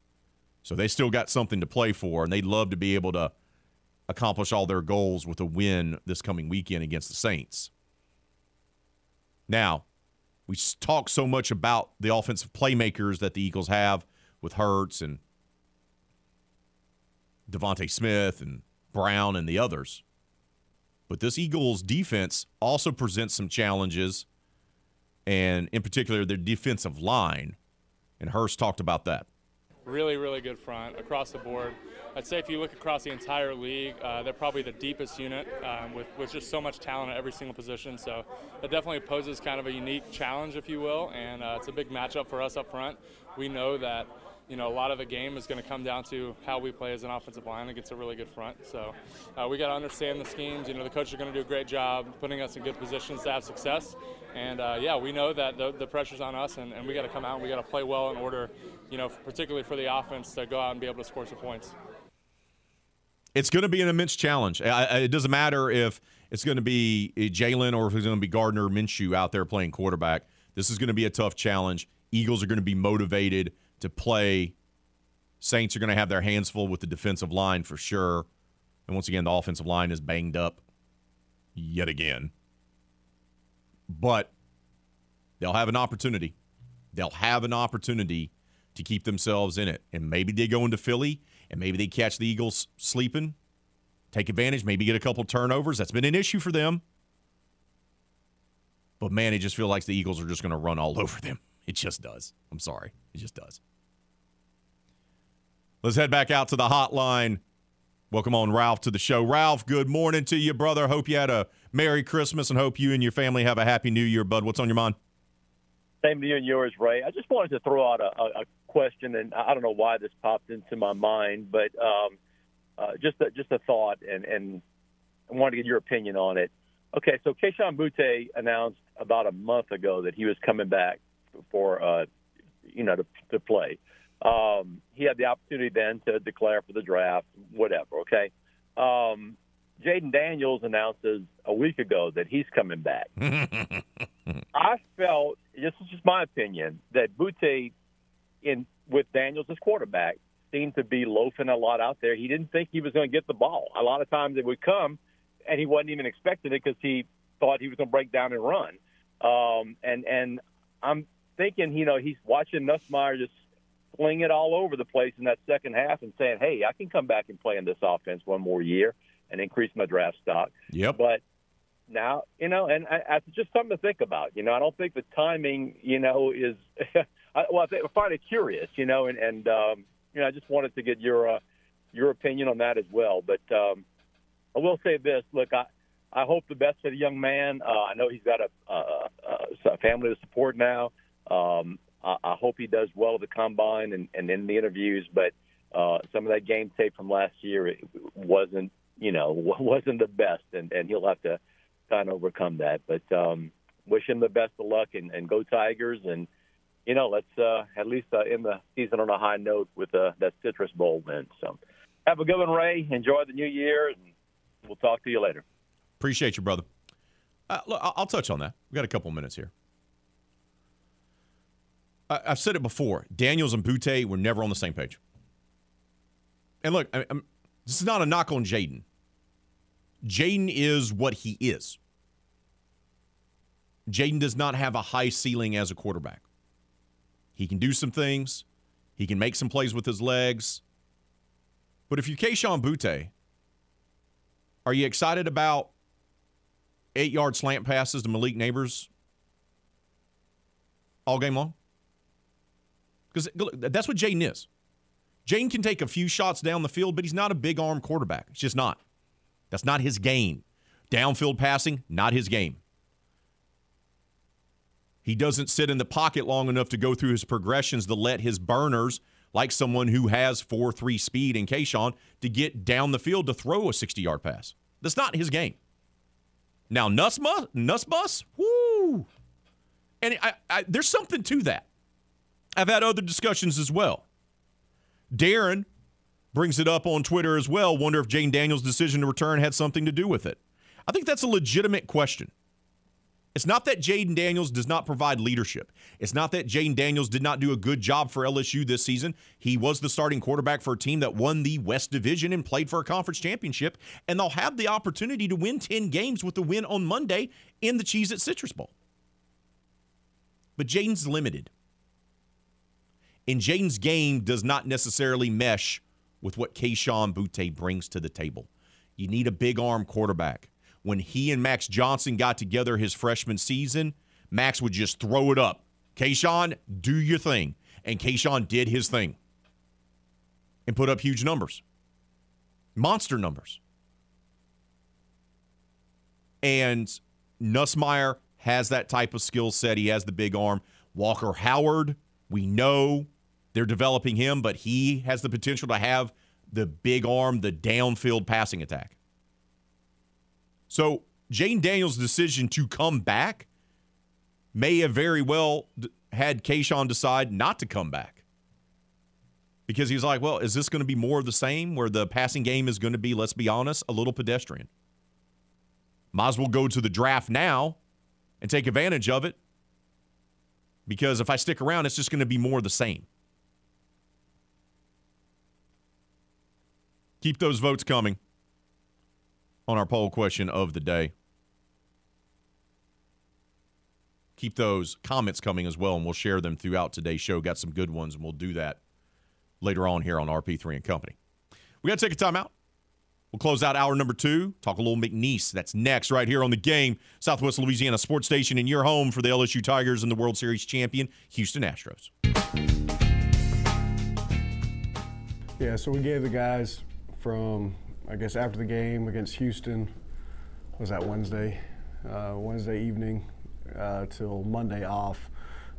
S1: So they still got something to play for, and they'd love to be able to accomplish all their goals with a win this coming weekend against the Saints. Now, we talk so much about the offensive playmakers that the Eagles have with Hurts and DeVonta Smith and Brown and the others. But this Eagles defense also presents some challenges, and in particular, their defensive line. And Hurst talked about that.
S15: Really, really good front across the board. I'd say if you look across the entire league, uh, they're probably the deepest unit um, with, with just so much talent at every single position. So it definitely poses kind of a unique challenge, if you will, and uh, it's a big matchup for us up front. We know that you know, a lot of the game is going to come down to how we play as an offensive line against a really good front. So uh, we got to understand the schemes. You know, the coaches are going to do a great job putting us in good positions to have success. And uh, yeah, we know that the, the pressure's on us, and, and we got to come out and we got to play well in order, you know, particularly for the offense to go out and be able to score some points.
S1: It's going to be an immense challenge. It doesn't matter if it's going to be Jalen or if it's going to be Gardner Minshew out there playing quarterback. This is going to be a tough challenge. Eagles are going to be motivated to play. Saints are going to have their hands full with the defensive line for sure. And once again, the offensive line is banged up yet again. But they'll have an opportunity. They'll have an opportunity to keep themselves in it. And maybe they go into Philly and maybe they catch the Eagles sleeping, take advantage, maybe get a couple turnovers. That's been an issue for them. But man, it just feels like the Eagles are just going to run all over them. It just does. I'm sorry. It just does. Let's head back out to the hotline. Welcome on Ralph to the show. Ralph, good morning to you, brother. Hope you had a Merry Christmas and hope you and your family have a Happy New Year, bud. What's on your mind?
S16: Same to you and yours, Ray. I just wanted to throw out a, a question, and I don't know why this popped into my mind, but um, uh, just a, just a thought, and, and I wanted to get your opinion on it. Okay, so Kayshon Boutte announced about a month ago that he was coming back for uh, you know to, to play. Um, he had the opportunity then to declare for the draft, whatever. Okay, um, Jayden Daniels announces a week ago that he's coming back. I felt this is just my opinion that Boutte in with Daniels as quarterback seemed to be loafing a lot out there. He didn't think he was going to get the ball. A lot of times it would come, and he wasn't even expecting it because he thought he was going to break down and run. Um, and and I'm thinking, you know, he's watching Nussmeier just fling it all over the place in that second half and saying, "Hey, I can come back and play in this offense one more year and increase my draft stock."
S1: Yep.
S16: But now, you know, and I, I, it's just something to think about. You know, I don't think the timing, you know, is. I, well, I, think, I find it curious, you know, and and um, you know, I just wanted to get your uh, your opinion on that as well. But um, I will say this: look, I I hope the best for the young man. Uh, I know he's got a, a, a family to support now. Um, I, I hope he does well at the combine and, and in the interviews. But uh, some of that game tape from last year it wasn't, you know, wasn't the best, and, and he'll have to kind of overcome that. But um, wish him the best of luck and, and go Tigers and you know, let's uh, at least uh, end the season on a high note with uh, that Citrus Bowl win. So, have a good one, Ray. Enjoy the new year, and we'll talk to you later.
S1: Appreciate you, brother. Uh, look, I'll touch on that. We've got a couple minutes here. I- have said it before. Daniels and Boutte were never on the same page. And look, I- this is not a knock on Jayden. Jayden is what he is. Jayden does not have a high ceiling as a quarterback. He can do some things. He can make some plays with his legs. But if you're Kayshon Boutte, are you excited about eight yard slant passes to Malik Nabers all game long? Because that's what Jayden is. Jayden can take a few shots down the field, but he's not a big arm quarterback. It's just not. That's not his game. Downfield passing, not his game. He doesn't sit in the pocket long enough to go through his progressions to let his burners, like someone who has 4 3 speed in Kayshon, to get down the field to throw a 60 yard pass. That's not his game. Now, Nussma, Nussbus, woo. And I, I, there's something to that. I've had other discussions as well. Darren brings it up on Twitter as well. Wonder if Jayden Daniels' decision to return had something to do with it. I think that's a legitimate question. It's not that Jayden Daniels does not provide leadership. It's not that Jayden Daniels did not do a good job for LSU this season. He was the starting quarterback for a team that won the West Division and played for a conference championship, and they'll have the opportunity to win 10 games with the win on Monday in the Cheez-It Citrus Bowl. But Jayden's limited. And Jayden's game does not necessarily mesh with what Kayshon Boutte brings to the table. You need a big arm quarterback when he and Max Johnson got together his freshman season, Max would just throw it up. Kayshon, do your thing. And Kayshon did his thing and put up huge numbers, monster numbers. And Nussmeier has that type of skill set. He has the big arm. Walker Howard, we know they're developing him, but he has the potential to have the big arm, the downfield passing attack. So Jayden Daniels' decision to come back may have very well had Kayshon decide not to come back. Because he's like, well, is this going to be more of the same where the passing game is going to be, let's be honest, a little pedestrian? Might as well go to the draft now and take advantage of it. Because if I stick around, it's just going to be more of the same. Keep those votes coming on our poll question of the day. Keep those comments coming as well, and we'll share them throughout today's show. Got some good ones, and we'll do that later on here on RP3 and Company. We got to take a time out. We'll close out hour number two, talk a little McNeese. That's next, right here on the game. Southwest Louisiana Sports Station in your home for the LSU Tigers and the World Series champion, Houston Astros.
S17: Yeah, so we gave the guys from I guess after the game against Houston, was that Wednesday, uh, Wednesday evening uh, till Monday off.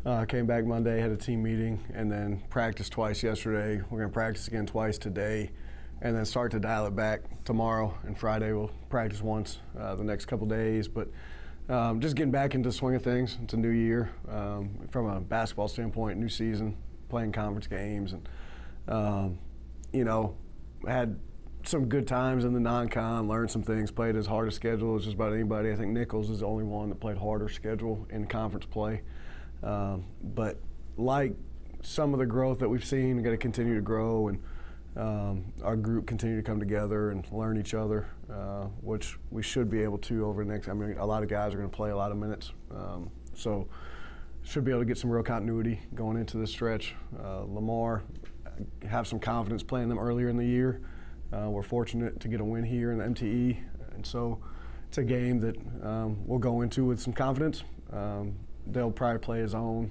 S17: Uh, came back Monday, had a team meeting, and then practiced twice yesterday. We're going to practice again twice today, and then start to dial it back tomorrow and Friday. We'll practice once uh, the next couple days, but um, just getting back into the swing of things. It's a new year um, from a basketball standpoint, new season, playing conference games, and um, you know, had some good times in the non-con, learned some things, played as hard a schedule as just about anybody. I think Nicholls is the only one that played harder schedule in conference play. Um, but like some of the growth that we've seen, got to continue to grow and um, our group continue to come together and learn each other, uh, which we should be able to over the next. I mean, a lot of guys are going to play a lot of minutes, um, so should be able to get some real continuity going into this stretch. Uh, Lamar have some confidence playing them earlier in the year. Uh, we're fortunate to get a win here in the MTE, and so it's a game that um, we'll go into with some confidence. Um, they'll probably play his own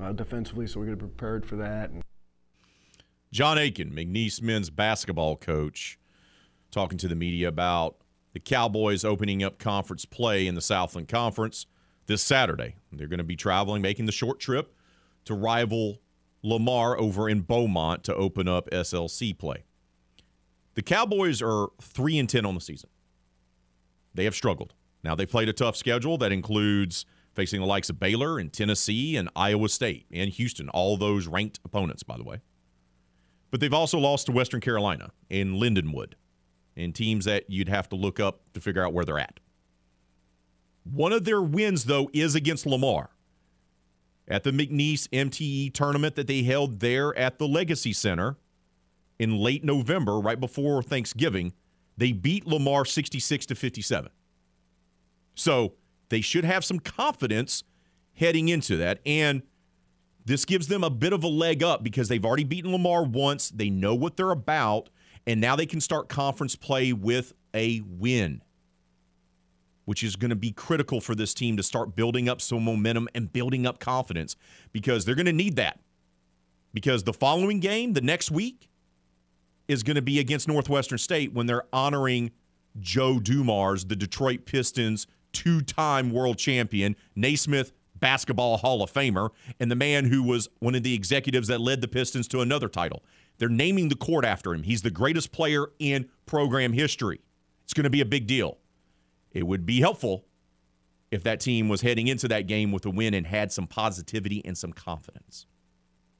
S17: uh, defensively, so we're going to be prepared for that.
S1: John Aiken, McNeese men's basketball coach, talking to the media about the Cowboys opening up conference play in the Southland Conference this Saturday. They're going to be traveling, making the short trip to rival Lamar over in Beaumont to open up SLC play. The Cowboys are 3 and 10 on the season. They have struggled. Now they played a tough schedule that includes facing the likes of Baylor and Tennessee and Iowa State and Houston, all those ranked opponents by the way. But they've also lost to Western Carolina and Lindenwood and teams that you'd have to look up to figure out where they're at. One of their wins, though, is against Lamar at the McNeese MTE tournament that they held there at the Legacy Center in late November, right before Thanksgiving. They beat Lamar 66 to 57. So they should have some confidence heading into that. And this gives them a bit of a leg up because they've already beaten Lamar once. They know what they're about. And now they can start conference play with a win which is going to be critical for this team to start building up some momentum and building up confidence because they're going to need that. Because the following game, the next week, is going to be against Northwestern State when they're honoring Joe Dumars, the Detroit Pistons two time world champion, Naismith Basketball Hall of Famer, and the man who was one of the executives that led the Pistons to another title. They're naming the court after him. He's the greatest player in program history. It's going to be a big deal it would be helpful if that team was heading into that game with a win and had some positivity and some confidence.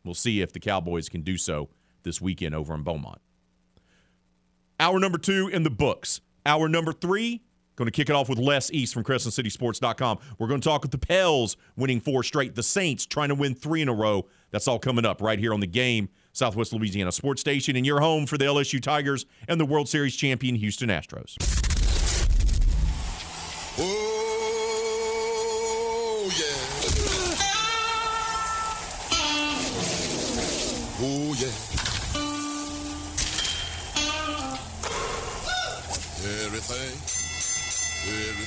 S1: We'll see if the Cowboys can do so this weekend over in Beaumont. Hour number two in the books. Hour number three, going to kick it off with Les East from CrescentCitySports.com. We're going to talk with the Pels winning four straight, the Saints trying to win three in a row. That's all coming up right here on the game, Southwest Louisiana Sports Station, and your home for the LSU Tigers and the World Series champion Houston Astros.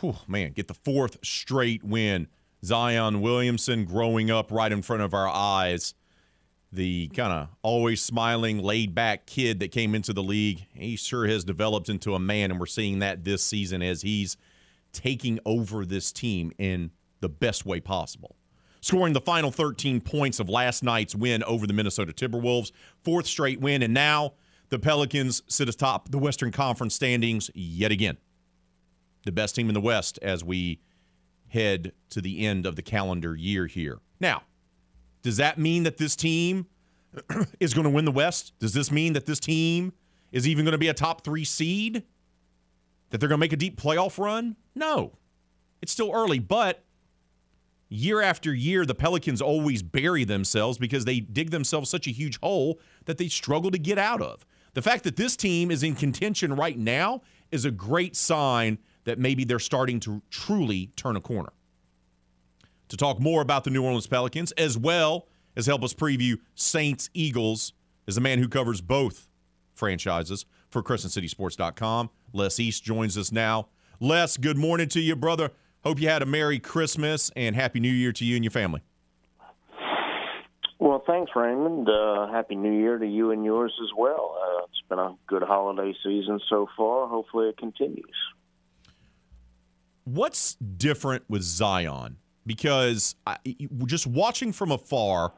S1: Whew, man, get the fourth straight win. Zion Williamson growing up right in front of our eyes. The kind of always smiling, laid back kid that came into the league. He sure has developed into a man, and we're seeing that this season as he's taking over this team in the best way possible. Scoring the final 13 points of last night's win over the Minnesota Timberwolves, fourth straight win, and now the Pelicans sit atop the Western Conference standings yet again. The best team in the West as we head to the end of the calendar year here. Now, does that mean that this team is going to win the West? Does this mean that this team is even going to be a top three seed? That they're going to make a deep playoff run? No. It's still early, but year after year, the Pelicans always bury themselves because they dig themselves such a huge hole that they struggle to get out of. The fact that this team is in contention right now is a great sign that maybe they're starting to truly turn a corner. To talk more about the New Orleans Pelicans, as well as help us preview Saints Eagles, is a man who covers both franchises for CrescentCitySports.com. Les East joins us now. Les, good morning to you, brother. Hope you had a Merry Christmas and Happy New Year to you and your family.
S18: Well, thanks, Raymond. Uh, Happy New Year to you and yours as well. Uh, It's been a good holiday season so far. Hopefully, it continues.
S1: What's different with Zion? Because I, just watching from afar,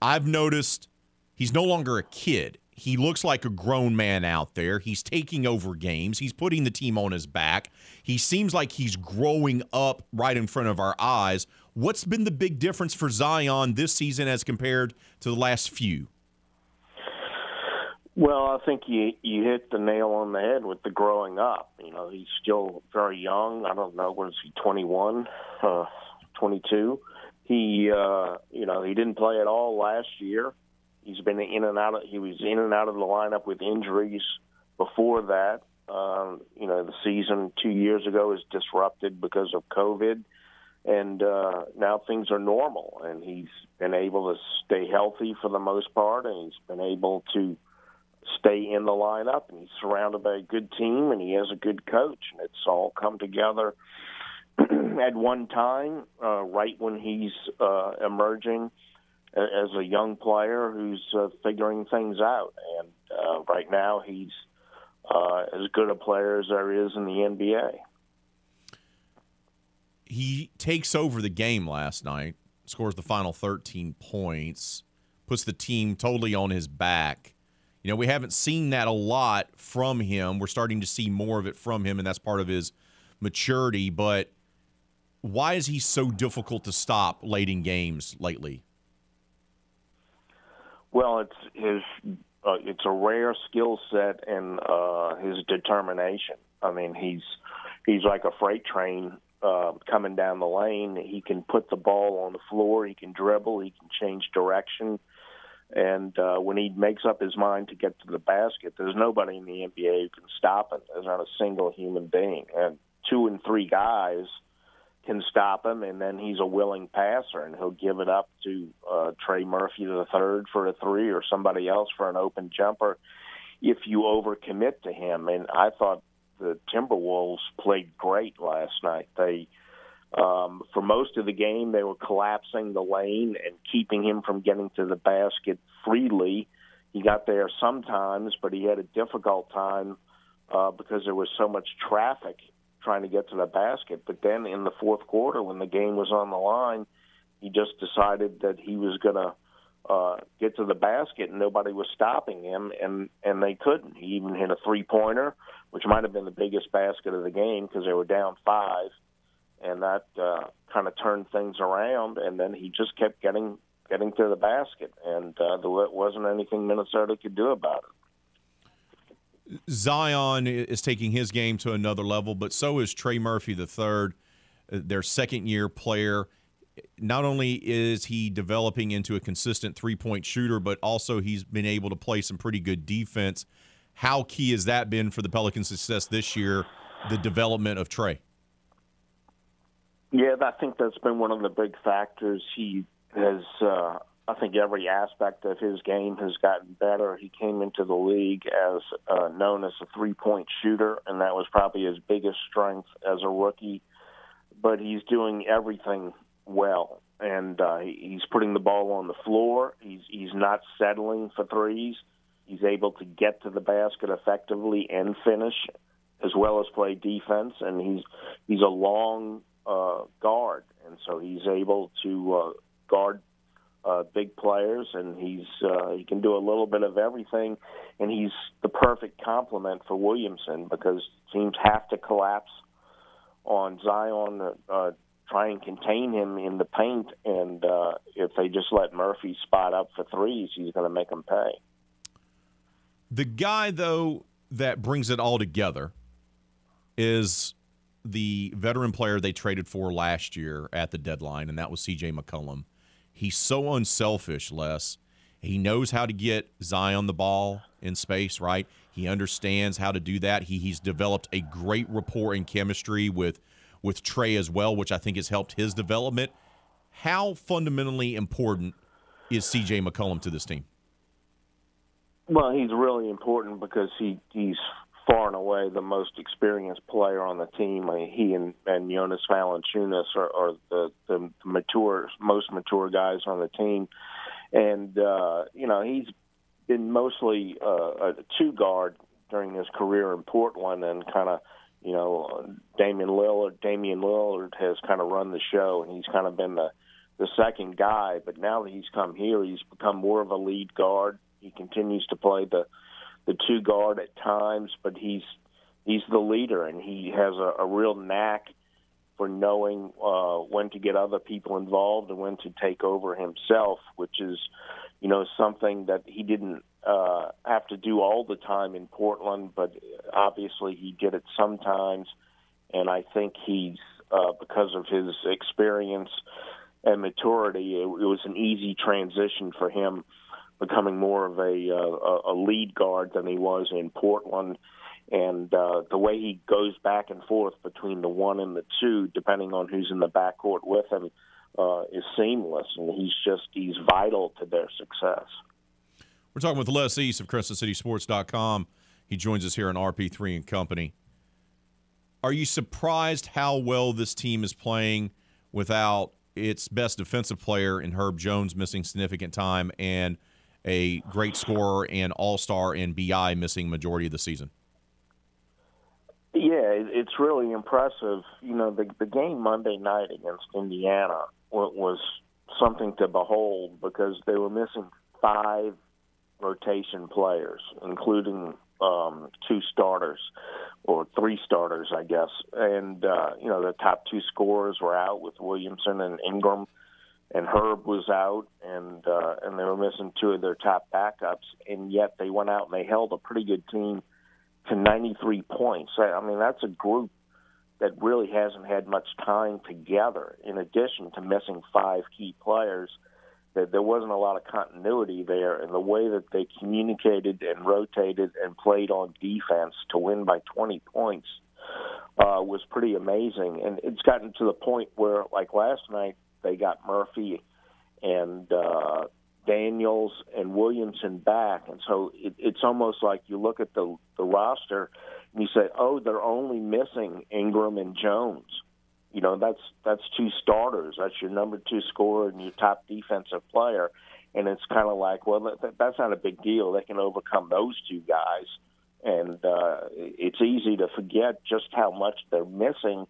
S1: I've noticed he's no longer a kid. He looks like a grown man out there. He's taking over games. He's putting the team on his back. He seems like he's growing up right in front of our eyes. What's been the big difference for Zion this season as compared to the last few?
S18: Well, I think you you hit the nail on the head with the growing up. You know, he's still very young. I don't know, was he 21, uh, 22? He, uh, you know, he didn't play at all last year. He's been in and out. Of, he was in and out of the lineup with injuries before that. Um, you know, the season two years ago was disrupted because of COVID, and uh, now things are normal. And he's been able to stay healthy for the most part, and he's been able to stay in the lineup. And he's surrounded by a good team, and he has a good coach. And it's all come together at one time, uh, right when he's uh, emerging as a young player who's uh, figuring things out. And uh, right now, he's uh, as good a player as there is in the NBA.
S1: He takes over the game last night, scores the final 13 points, puts the team totally on his back. You know, we haven't seen that a lot from him. We're starting to see more of it from him, and that's part of his maturity. But why is he so difficult to stop late in games lately?
S18: Well, it's his. Uh, it's a rare skill set and uh, his determination. I mean, he's he's like a freight train uh, coming down the lane. He can put the ball on the floor. He can dribble. He can change direction. And uh, when he makes up his mind to get to the basket, there's nobody in the NBA who can stop him. There's not a single human being. And two and three guys can stop him, and then he's a willing passer, and he'll give it up to uh, Trey Murphy the third for a three or somebody else for an open jumper if you overcommit to him. And I thought the Timberwolves played great last night. They um, for most of the game, they were collapsing the lane and keeping him from getting to the basket freely. He got there sometimes, but he had a difficult time uh, because there was so much traffic trying to get to the basket. But then in the fourth quarter, when the game was on the line, he just decided that he was going to uh, get to the basket, and nobody was stopping him, and and they couldn't. He even hit a three pointer, which might have been the biggest basket of the game because they were down five, and that uh, kind of turned things around. And then he just kept getting getting to the basket, and uh, there wasn't anything Minnesota could do about it.
S1: Zion is taking his game to another level, but so is Trey Murphy the third, uh, their second year player. Not only is he developing into a consistent three point shooter, but also he's been able to play some pretty good defense. How key has that been for the Pelicans' success this year, the development of Trey?
S18: Yeah, I think that's been one of the big factors. He has uh, I think every aspect of his game has gotten better. He came into the league as uh, known as a three point shooter, and that was probably his biggest strength as a rookie. But he's doing everything well, and uh, he's putting the ball on the floor. He's he's not settling for threes. He's able to get to the basket effectively and finish, as well as play defense. And he's he's a long uh, guard, and so he's able to uh, guard uh, big players, and he's uh, he can do a little bit of everything, and he's the perfect complement for Williamson because teams have to collapse on Zion, uh, try and contain him in the paint, and uh, if they just let Murphy spot up for threes, he's going to make them pay.
S1: The guy, though, that brings it all together is the veteran player they traded for last year at the deadline, and that was C.J. McCollum He's so unselfish, Les. He knows how to get Zion the ball in space, right? He understands how to do that. He, he's developed a great rapport and chemistry with with Trey as well, which I think has helped his development. How fundamentally important is CJ McCollum to this team?
S18: Well, he's really important because he he's far and away the most experienced player on the team. He and, and Jonas Valanciunas are, are the, the mature, most mature guys on the team. And, uh, you know, he's been mostly uh, a two guard during his career in Portland, and kind of you know Damian Lillard. Damian Lillard has kind of run the show, and he's kind of been the the second guy. But now that he's come here, he's become more of a lead guard. He continues to play the the two guard at times, but he's he's the leader, and he has a, a real knack for knowing uh, when to get other people involved and when to take over himself, which is, you know, something that he didn't uh, have to do all the time in Portland, but obviously he did it sometimes. And I think he's, uh, because of his experience and maturity, it, it was an easy transition for him becoming more of a, uh, a lead guard than he was in Portland and uh, the way he goes back and forth between the one and the two, depending on who's in the backcourt with him, uh, is seamless, and he's just he's vital to their success.
S1: We're talking with Les East of CrescentCitySports.com. He joins us here on RP3 and Company. Are you surprised how well this team is playing without its best defensive player in Herb Jones missing significant time and a great scorer and all star in BI missing majority of the season?
S18: Yeah, it's really impressive. You know, the the game Monday night against Indiana was something to behold because they were missing five rotation players, including um, two starters or three starters, I guess. And uh, you know, the top two scorers were out with Williamson and Ingram, and Herb was out, and uh, and they were missing two of their top backups, and yet they went out and they held a pretty good team to 93 points. I mean, that's a group that really hasn't had much time together. In addition to missing five key players, that there wasn't a lot of continuity there, and the way that they communicated and rotated and played on defense to win by 20 points uh, was pretty amazing. And it's gotten to the point where, like last night, they got Murphy and uh, Daniels and Williamson back, and so it, it's almost like you look at the the roster and you say, "Oh, they're only missing Ingram and Jones." You know, that's that's two starters. That's your number two scorer and your top defensive player, and it's kind of like, well, that, that's not a big deal. They can overcome those two guys, and uh, it's easy to forget just how much they're missing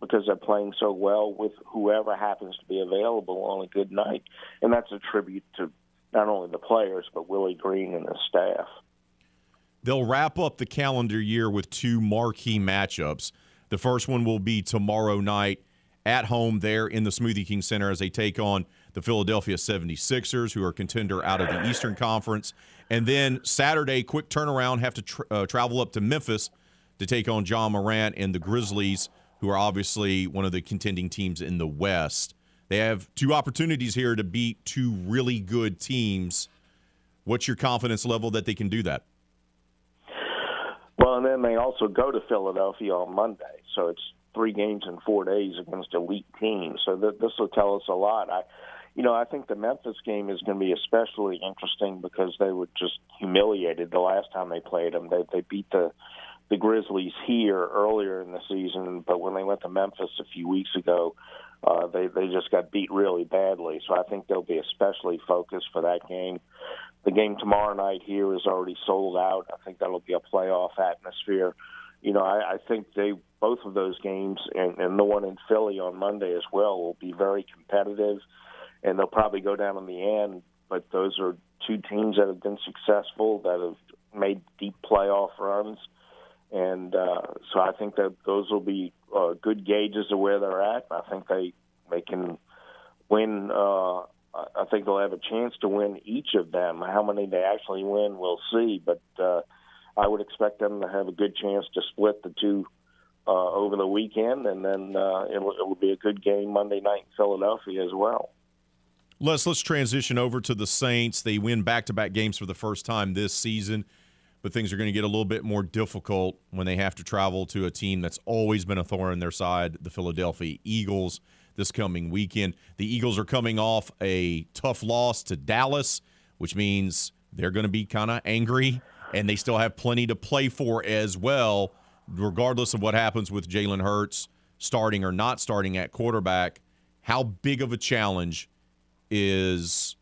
S18: because they're playing so well with whoever happens to be available on a good night. And that's a tribute to not only the players, but Willie Green and his staff.
S1: They'll wrap up the calendar year with two marquee matchups. The first one will be tomorrow night at home there in the Smoothie King Center as they take on the Philadelphia 76ers, who are contender out of the Eastern Conference. And then Saturday, quick turnaround, have to tra- uh, travel up to Memphis to take on Ja Morant and the Grizzlies, who are obviously one of the contending teams in the West. They have two opportunities here to beat two really good teams. What's your confidence level that they can do that?
S18: Well, and then they also go to Philadelphia on Monday, so it's three games in four days against elite teams. So th- this will tell us a lot. I, you know, I think the Memphis game is going to be especially interesting because they were just humiliated the last time they played them. They they beat the the Grizzlies here earlier in the season, but when they went to Memphis a few weeks ago, uh, they they just got beat really badly. So I think they'll be especially focused for that game. The game tomorrow night here is already sold out. I think that'll be a playoff atmosphere. You know, I, I think they both of those games and, and the one in Philly on Monday as well will be very competitive, and they'll probably go down in the end. But those are two teams that have been successful that have made deep playoff runs and uh, so I think that those will be uh, good gauges of where they're at. I think they they can win. Uh, I think they'll have a chance to win each of them. How many they actually win, we'll see. But uh, I would expect them to have a good chance to split the two uh, over the weekend, and then uh, it, will, it will be a good game Monday night in Philadelphia as well.
S1: Les, let's transition over to the Saints. They win back-to-back games for the first time this season but things are going to get a little bit more difficult when they have to travel to a team that's always been a thorn in their side, the Philadelphia Eagles, this coming weekend. The Eagles are coming off a tough loss to Dallas, which means they're going to be kind of angry, and they still have plenty to play for as well, regardless of what happens with Jalen Hurts starting or not starting at quarterback. How big of a challenge is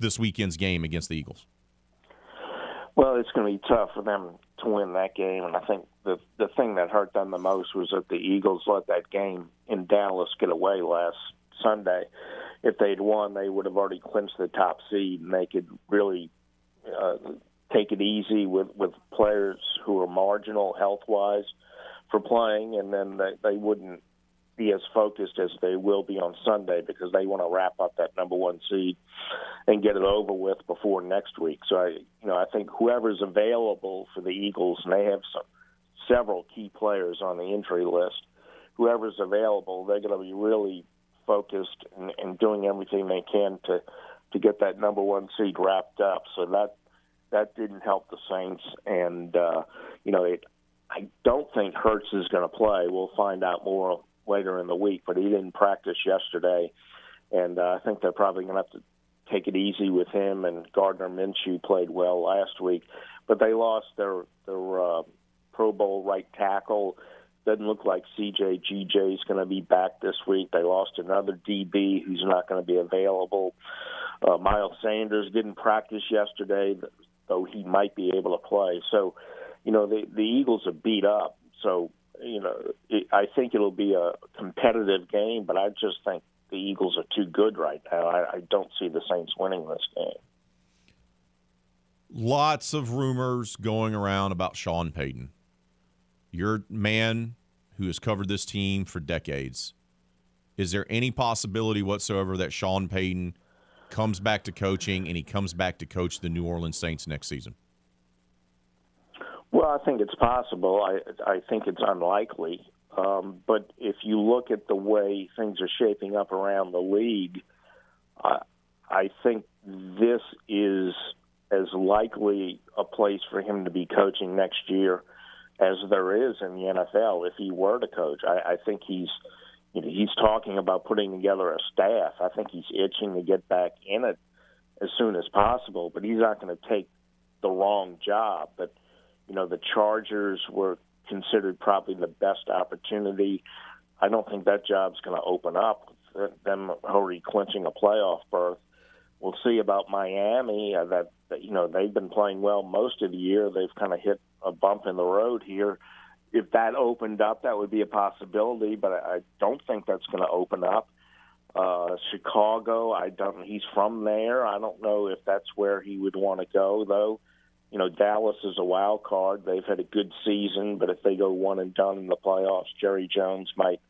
S1: this weekend's game against the Eagles?
S18: Well, it's going to be tough for them to win that game, and I think the the thing that hurt them the most was that the Eagles let that game in Dallas get away last Sunday. If they'd won, they would have already clinched the top seed, and they could really uh, take it easy with with players who are marginal health wise for playing, and then they, they wouldn't be as focused as they will be on Sunday because they want to wrap up that number one seed and get it over with before next week. So I, you know, I think whoever's available for the Eagles, and they have some several key players on the injury list. Whoever's available, they're going to be really focused and, and doing everything they can to to get that number one seed wrapped up. So that that didn't help the Saints, and uh, you know, it, I don't think Hurts is going to play. We'll find out more later in the week, but he didn't practice yesterday, and uh, I think they're probably going to have to take it easy with him. And Gardner Minshew played well last week, but they lost their their uh, Pro Bowl right tackle. Doesn't look like CJ GJ is going to be back this week. They lost another DB who's not going to be available. Uh, Miles Sanders didn't practice yesterday, though he might be able to play. So, you know, the the Eagles are beat up. So, you know, I think it'll be a competitive game, but I just think the Eagles are too good right now. I, I don't see the Saints winning this game.
S1: Lots of rumors going around about Sean Payton. You're man who has covered this team for decades. Is there any possibility whatsoever that Sean Payton comes back to coaching and he comes back to coach the New Orleans Saints next season?
S18: Well, I think it's possible. I I think it's unlikely. Um, but if you look at the way things are shaping up around the league, I, I think this is as likely a place for him to be coaching next year as there is in the NFL if he were to coach. I, I think he's you know, he's talking about putting together a staff. I think he's itching to get back in it as soon as possible, but he's not going to take the wrong job. But you know, the Chargers were considered probably the best opportunity. I don't think that job's going to open up. Them already clinching a playoff berth. We'll see about Miami. Uh, that, that you know they've been playing well most of the year. They've kind of hit a bump in the road here. If that opened up, that would be a possibility, but I, I don't think that's going to open up. Uh, Chicago, I don't. He's from there. I don't know if that's where he would want to go, though you know, Dallas is a wild card. They've had a good season, but if they go one and done in the playoffs, Jerry Jones might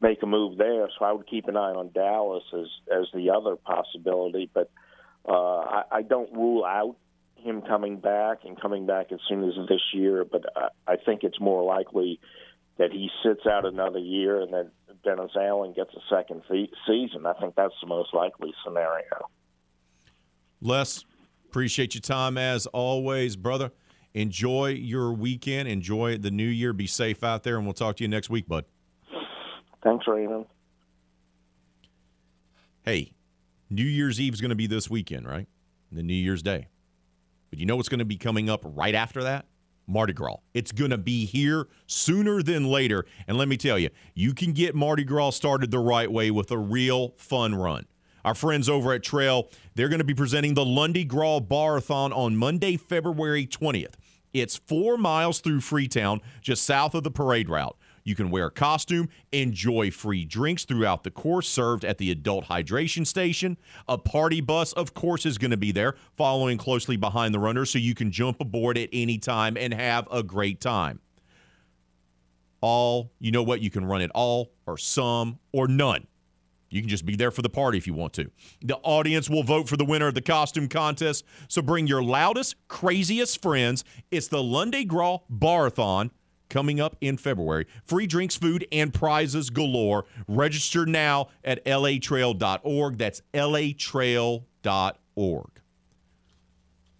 S18: make a move there. So I would keep an eye on Dallas as as the other possibility. But uh, I, I don't rule out him coming back and coming back as soon as this year. But I, I think it's more likely that he sits out another year and then Dennis Allen gets a second fe- season. I think that's the most likely scenario.
S1: Les, Appreciate your time as always, brother. Enjoy your weekend. Enjoy the new year. Be safe out there, and we'll talk to you next week, bud.
S18: Thanks, Raymond.
S1: Hey, New Year's Eve is going to be this weekend, right? The New Year's Day. But you know what's going to be coming up right after that? Mardi Gras. It's going to be here sooner than later. And let me tell you, you can get Mardi Gras started the right way with a real fun run. Our friends over at Trail, they're going to be presenting the Lundi Gras Barathon on Monday, February 20th. It's four miles through Freetown, just south of the parade route. You can wear a costume, enjoy free drinks throughout the course served at the adult hydration station. A party bus, of course, is going to be there, following closely behind the runners, so you can jump aboard at any time and have a great time. All, you know what? You can run it all, or some, or none. You can just be there for the party if you want to. The audience will vote for the winner of the costume contest. So bring your loudest, craziest friends. It's the Lundi Gras Barathon coming up in February. Free drinks, food, and prizes galore. Register now at latrail.org. That's latrail.org.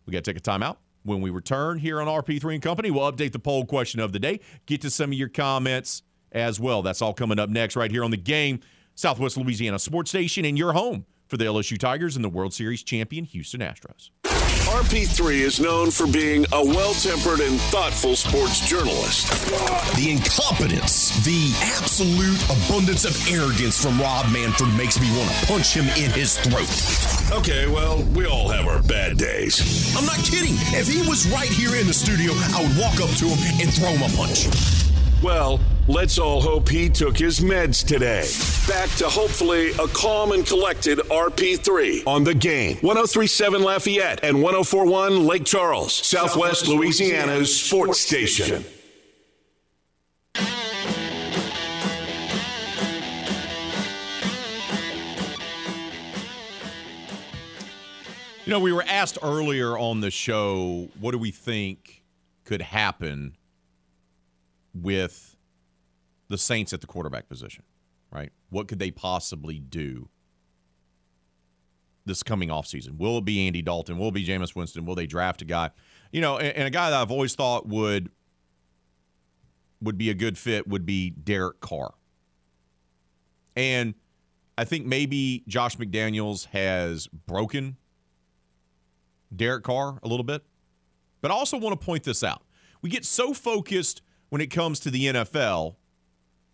S1: We got to take a timeout. When we return here on RP3 and Company, we'll update the poll question of the day, get to some of your comments as well. That's all coming up next right here on the game. Southwest Louisiana Sports Station, and your home for the LSU Tigers and the World Series champion Houston Astros.
S2: RP3 is known for being a well tempered and thoughtful sports journalist.
S3: The incompetence, the absolute abundance of arrogance from Rob Manfred makes me want to punch him in his throat.
S2: Okay, well, we all have our bad days.
S3: I'm not kidding. If he was right here in the studio, I would walk up to him and throw him a punch.
S2: Well, let's all hope he took his meds today. Back to hopefully a calm and collected RP3 on the game. 1037 Lafayette and 1041 Lake Charles, Southwest Louisiana's sports station.
S1: You know, we were asked earlier on the show, what do we think could happen with the Saints at the quarterback position, right? What could they possibly do this coming offseason? Will it be Andy Dalton? Will it be Jameis Winston? Will they draft a guy? You know, and, and a guy that I've always thought would would be a good fit would be Derek Carr. And I think maybe Josh McDaniels has broken Derek Carr a little bit. But I also want to point this out. We get so focused when it comes to the NFL,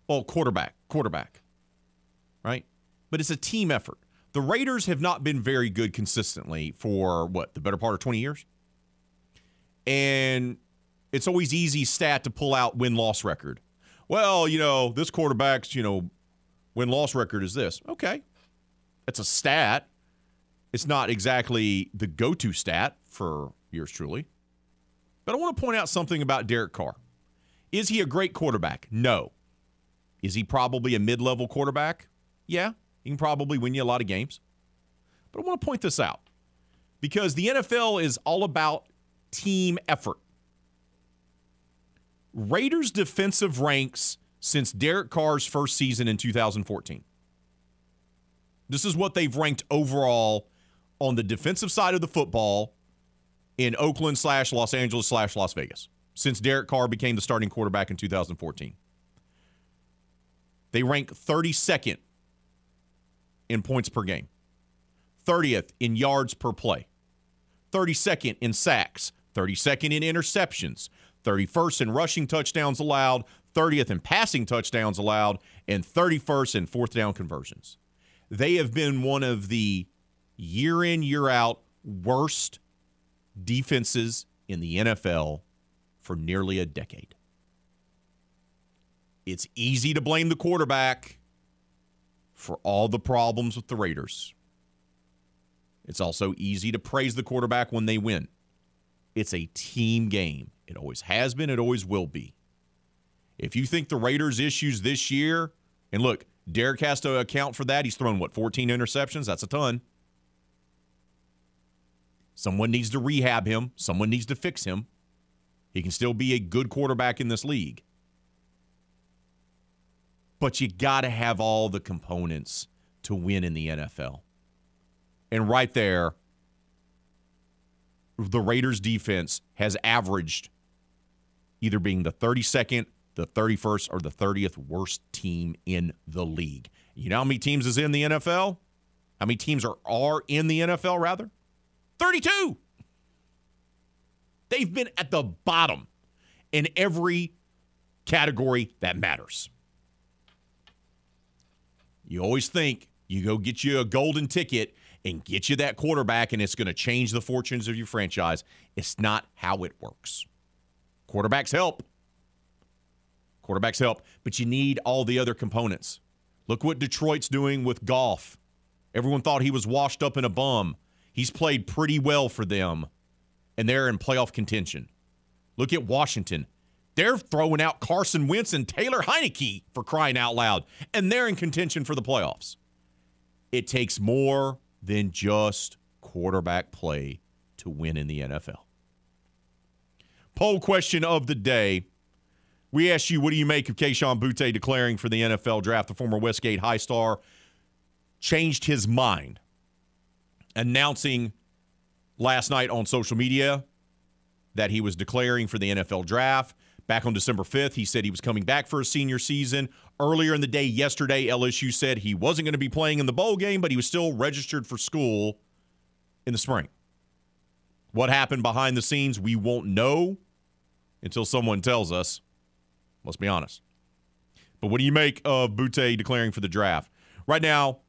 S1: well, quarterback, quarterback, right? But it's a team effort. The Raiders have not been very good consistently for what, the better part of 20 years? And it's always easy stat to pull out win loss record. Well, you know, this quarterback's, you know, win loss record is this. Okay. It's a stat. It's not exactly the go to stat for yours truly. But I want to point out something about Derek Carr. Is he a great quarterback? No. Is he probably a mid level quarterback? Yeah. He can probably win you a lot of games. But I want to point this out because the NFL is all about team effort. Raiders defensive ranks since Derek Carr's first season in 2014. This is what they've ranked overall on the defensive side of the football in Oakland slash Los Angeles slash Las Vegas since Derek Carr became the starting quarterback in 2014. They rank 32nd in points per game, 30th in yards per play, 32nd in sacks, 32nd in interceptions, 31st in rushing touchdowns allowed, 30th in passing touchdowns allowed, and 31st in fourth down conversions. They have been one of the year in, year out worst defenses in the NFL for nearly a decade. It's easy to blame the quarterback for all the problems with the Raiders. It's also easy to praise the quarterback when they win. It's a team game. It always has been, it always will be. If you think the Raiders' issues this year, and look, Derek has to account for that. He's thrown, what, 14 interceptions? That's a ton. Someone needs to rehab him, someone needs to fix him. He can still be a good quarterback in this league. But you got to have all the components to win in the NFL. And right there, the Raiders defense has averaged either being the 32nd, the 31st, or the 30th worst team in the league. You know how many teams is in the NFL? How many teams are, are in the NFL, rather? 32. They've been at the bottom in every category that matters. You always think you go get you a golden ticket and get you that quarterback and it's going to change the fortunes of your franchise. It's not how it works. Quarterbacks help. Quarterbacks help, but you need all the other components. Look what Detroit's doing with Goff. Everyone thought he was washed up in a bum. He's played pretty well for them, and they're in playoff contention. Look at Washington. They're throwing out Carson Wentz and Taylor Heinicke for crying out loud, and they're in contention for the playoffs. It takes more than just quarterback play to win in the NFL. Poll question of the day. We asked you, what do you make of Kayshon Boutte declaring for the NFL draft? The former Westgate High star changed his mind, announcing last night on social media that he was declaring for the NFL draft. Back on December 5th, he said he was coming back for a senior season. Earlier in the day, yesterday, LSU said he wasn't going to be playing in the bowl game, but he was still registered for school in the spring. What happened behind the scenes, we won't know until someone tells us. Let's be honest. But what do you make of Boutte declaring for the draft? Right now,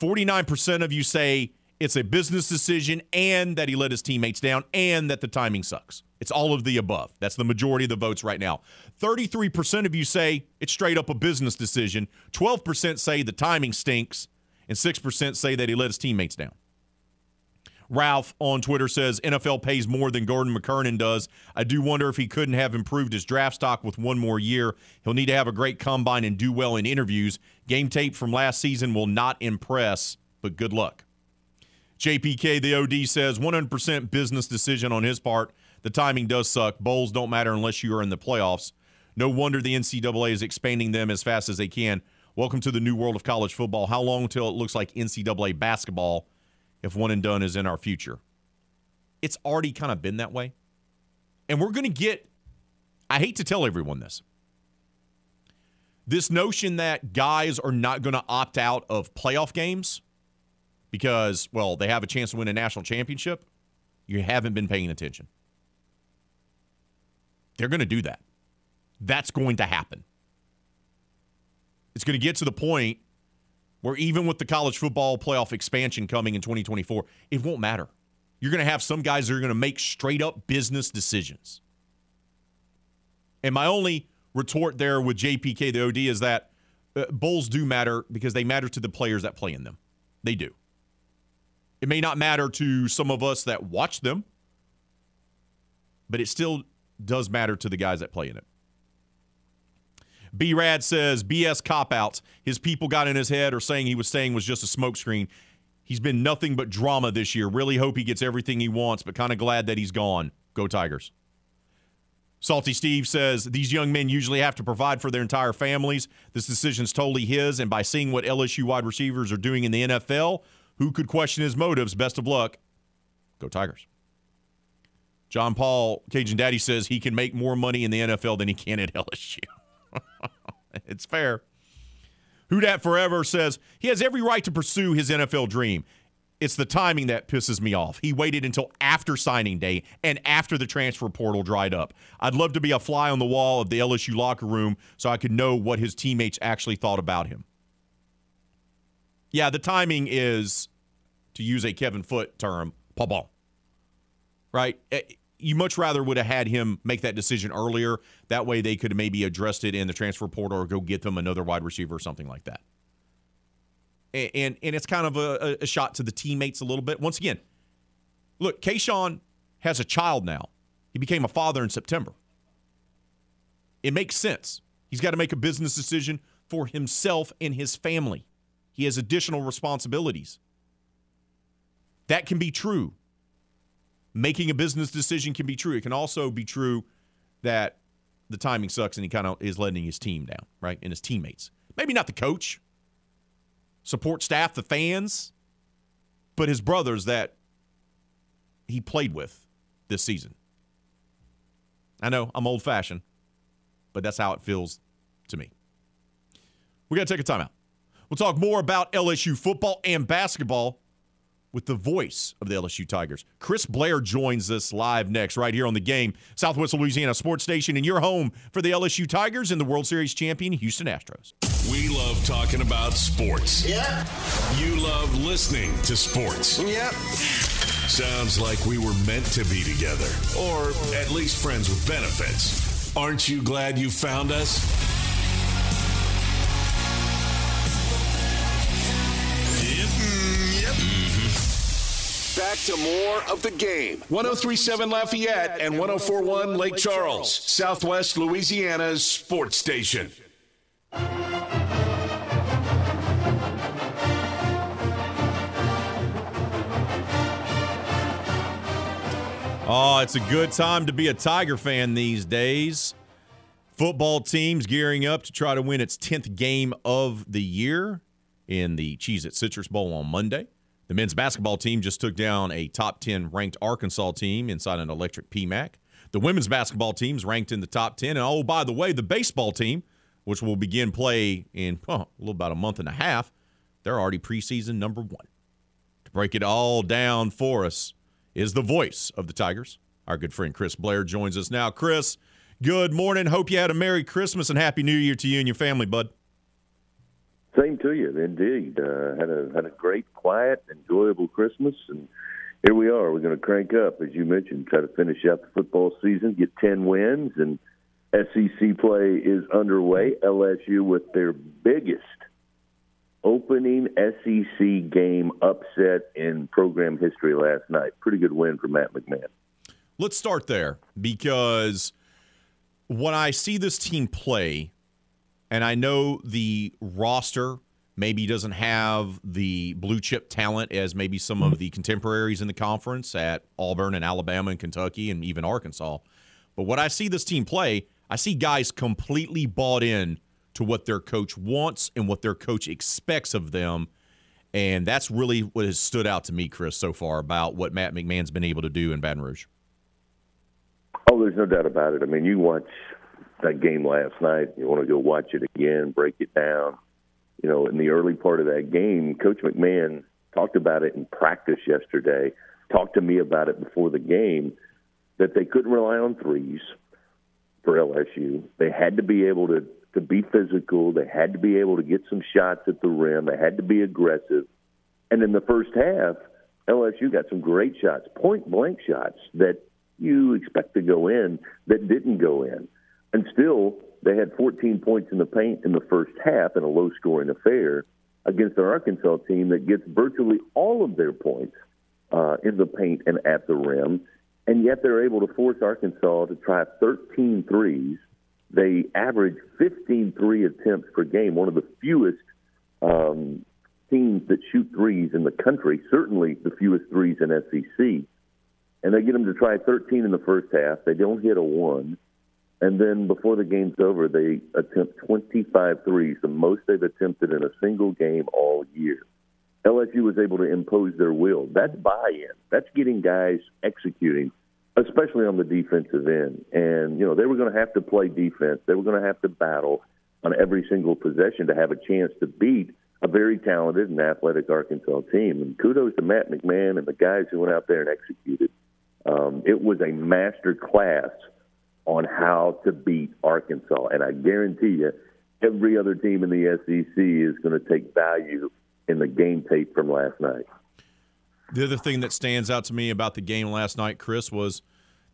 S1: 49% of you say it's a business decision and that he let his teammates down and that the timing sucks. It's all of the above. That's the majority of the votes right now. 33% of you say it's straight up a business decision. 12% say the timing stinks. And 6% say that he let his teammates down. Ralph on Twitter says NFL pays more than Gordon McKernan does. I do wonder if he couldn't have improved his draft stock with one more year. He'll need to have a great combine and do well in interviews. Game tape from last season will not impress, but good luck. JPK, the OD, says 100% business decision on his part. The timing does suck. Bowls don't matter unless you are in the playoffs. No wonder the NCAA is expanding them as fast as they can. Welcome to the new world of college football. How long until it looks like NCAA basketball if one and done is in our future? It's already kind of been that way. And we're going to get, I hate to tell everyone this, this notion that guys are not going to opt out of playoff games because, well, they have a chance to win a national championship, you haven't been paying attention. They're going to do that. That's going to happen. It's going to get to the point where even with the college football playoff expansion coming in 2024, it won't matter. You're going to have some guys that are going to make straight up business decisions. And my only retort there with JPK, the OD, is that uh, bowls do matter because they matter to the players that play in them. They do. It may not matter to some of us that watch them, but it still does matter to the guys that play in it. B Rad says BS cop outs. His people got in his head or saying he was saying was just a smokescreen. He's been nothing but drama this year. Really hope he gets everything he wants, but kind of glad that he's gone. Go Tigers. Salty Steve says these young men usually have to provide for their entire families. This decision's totally his, and by seeing what LSU wide receivers are doing in the NFL, who could question his motives? Best of luck. Go Tigers. John Paul, Cajun Daddy says he can make more money in the NFL than he can at LSU. it's fair. Who Dat Forever says he has every right to pursue his NFL dream. It's the timing that pisses me off. He waited until after signing day and after the transfer portal dried up. I'd love to be a fly on the wall of the LSU locker room so I could know what his teammates actually thought about him. Yeah, the timing is, to use a Kevin Foote term, pabon. Right? Eh, you much rather would have had him make that decision earlier. That way they could maybe addressed it in the transfer portal or go get them another wide receiver or something like that. And and, and it's kind of a, a, shot to the teammates a little bit. Once again, look, Kayshon has a child now. He became a father in September. It makes sense. He's got to make a business decision for himself and his family. He has additional responsibilities. That can be true making a business decision can be true. It can also be true that the timing sucks and he kind of is letting his team down, right? And his teammates. Maybe not the coach, support staff, the fans, but his brothers that he played with this season. I know I'm old fashioned, but that's how it feels to me. We got to take a timeout. We'll talk more about LSU football and basketball with the voice of the LSU Tigers. Chris Blair joins us live next, right here on the game, Southwest Louisiana Sports Station, and your home for the LSU Tigers and the World Series champion Houston Astros.
S2: We love talking about sports.
S19: Yeah.
S2: You love listening to sports.
S19: Yep.
S2: Sounds like we were meant to be together, or at least friends with benefits. Aren't you glad you found us? Back to more of the game. 1037 Lafayette and 1041 Lake Charles, Southwest Louisiana's sports station.
S1: Oh, it's a good time to be a Tiger fan these days. Football teams gearing up to try to win its 10th game of the year in the Cheez-It Citrus Bowl on Monday. The men's basketball team just took down a top 10 ranked Arkansas team inside an electric PMAC. The women's basketball team's ranked in the top 10. And oh, by the way, the baseball team, which will begin play in oh, a little about a month and a half, they're already preseason number one. To break it all down for us is the voice of the Tigers. Our good friend Chris Blair joins us now. Chris, good morning. Hope you had a Merry Christmas and Happy New Year to you and your family, bud.
S19: Same to you, indeed. Uh, had a had a great, quiet, enjoyable Christmas, and here we are. We're going to crank up, as you mentioned, try to finish out the football season, get ten wins, and SEC play is underway. LSU with their biggest opening SEC game upset in program history last night. Pretty good win for Matt McMahon.
S1: Let's start there because when I see this team play, and I know the roster maybe doesn't have the blue chip talent as maybe some of mm-hmm. the contemporaries in the conference at Auburn and Alabama and Kentucky and even Arkansas. But when I see this team play, I see guys completely bought in to what their coach wants and what their coach expects of them. And that's really what has stood out to me, Chris, so far about what Matt McMahon's been able to do in Baton Rouge.
S19: Oh, there's no doubt about it. I mean, you watch that game last night. You want to go watch it again, break it down. You know, in the early part of that game, Coach McMahon talked about it in practice yesterday. Talked to me about it before the game that they couldn't rely on threes for LSU. They had to be able to to be physical. They had to be able to get some shots at the rim. They had to be aggressive. And in the first half, LSU got some great shots, point blank shots that you expect to go in that didn't go in. And still, they had 14 points in the paint in the first half in a low scoring affair against an Arkansas team that gets virtually all of their points uh, in the paint and at the rim. And yet they're able to force Arkansas to try 13 threes they average 15 three attempts per game, one of the fewest um, teams that shoot threes in the country, certainly the fewest threes in SEC. And they get them to try 13 in the first half. They don't hit a one. And then before the game's over, they attempt 25 threes, the most they've attempted in a single game all year. LSU was able to impose their will. That's buy in. That's getting guys executing especially on the defensive end. And, you know, they were going to have to play defense. They were going to have to battle on every single possession to have a chance to beat a very talented and athletic Arkansas team. And kudos to Matt McMahon and the guys who went out there and executed. Um, it was a master class on how to beat Arkansas. And I guarantee you, every other team in the SEC is going to take value in the game tape from last night.
S1: The other thing that stands out to me about the game last night, Chris, was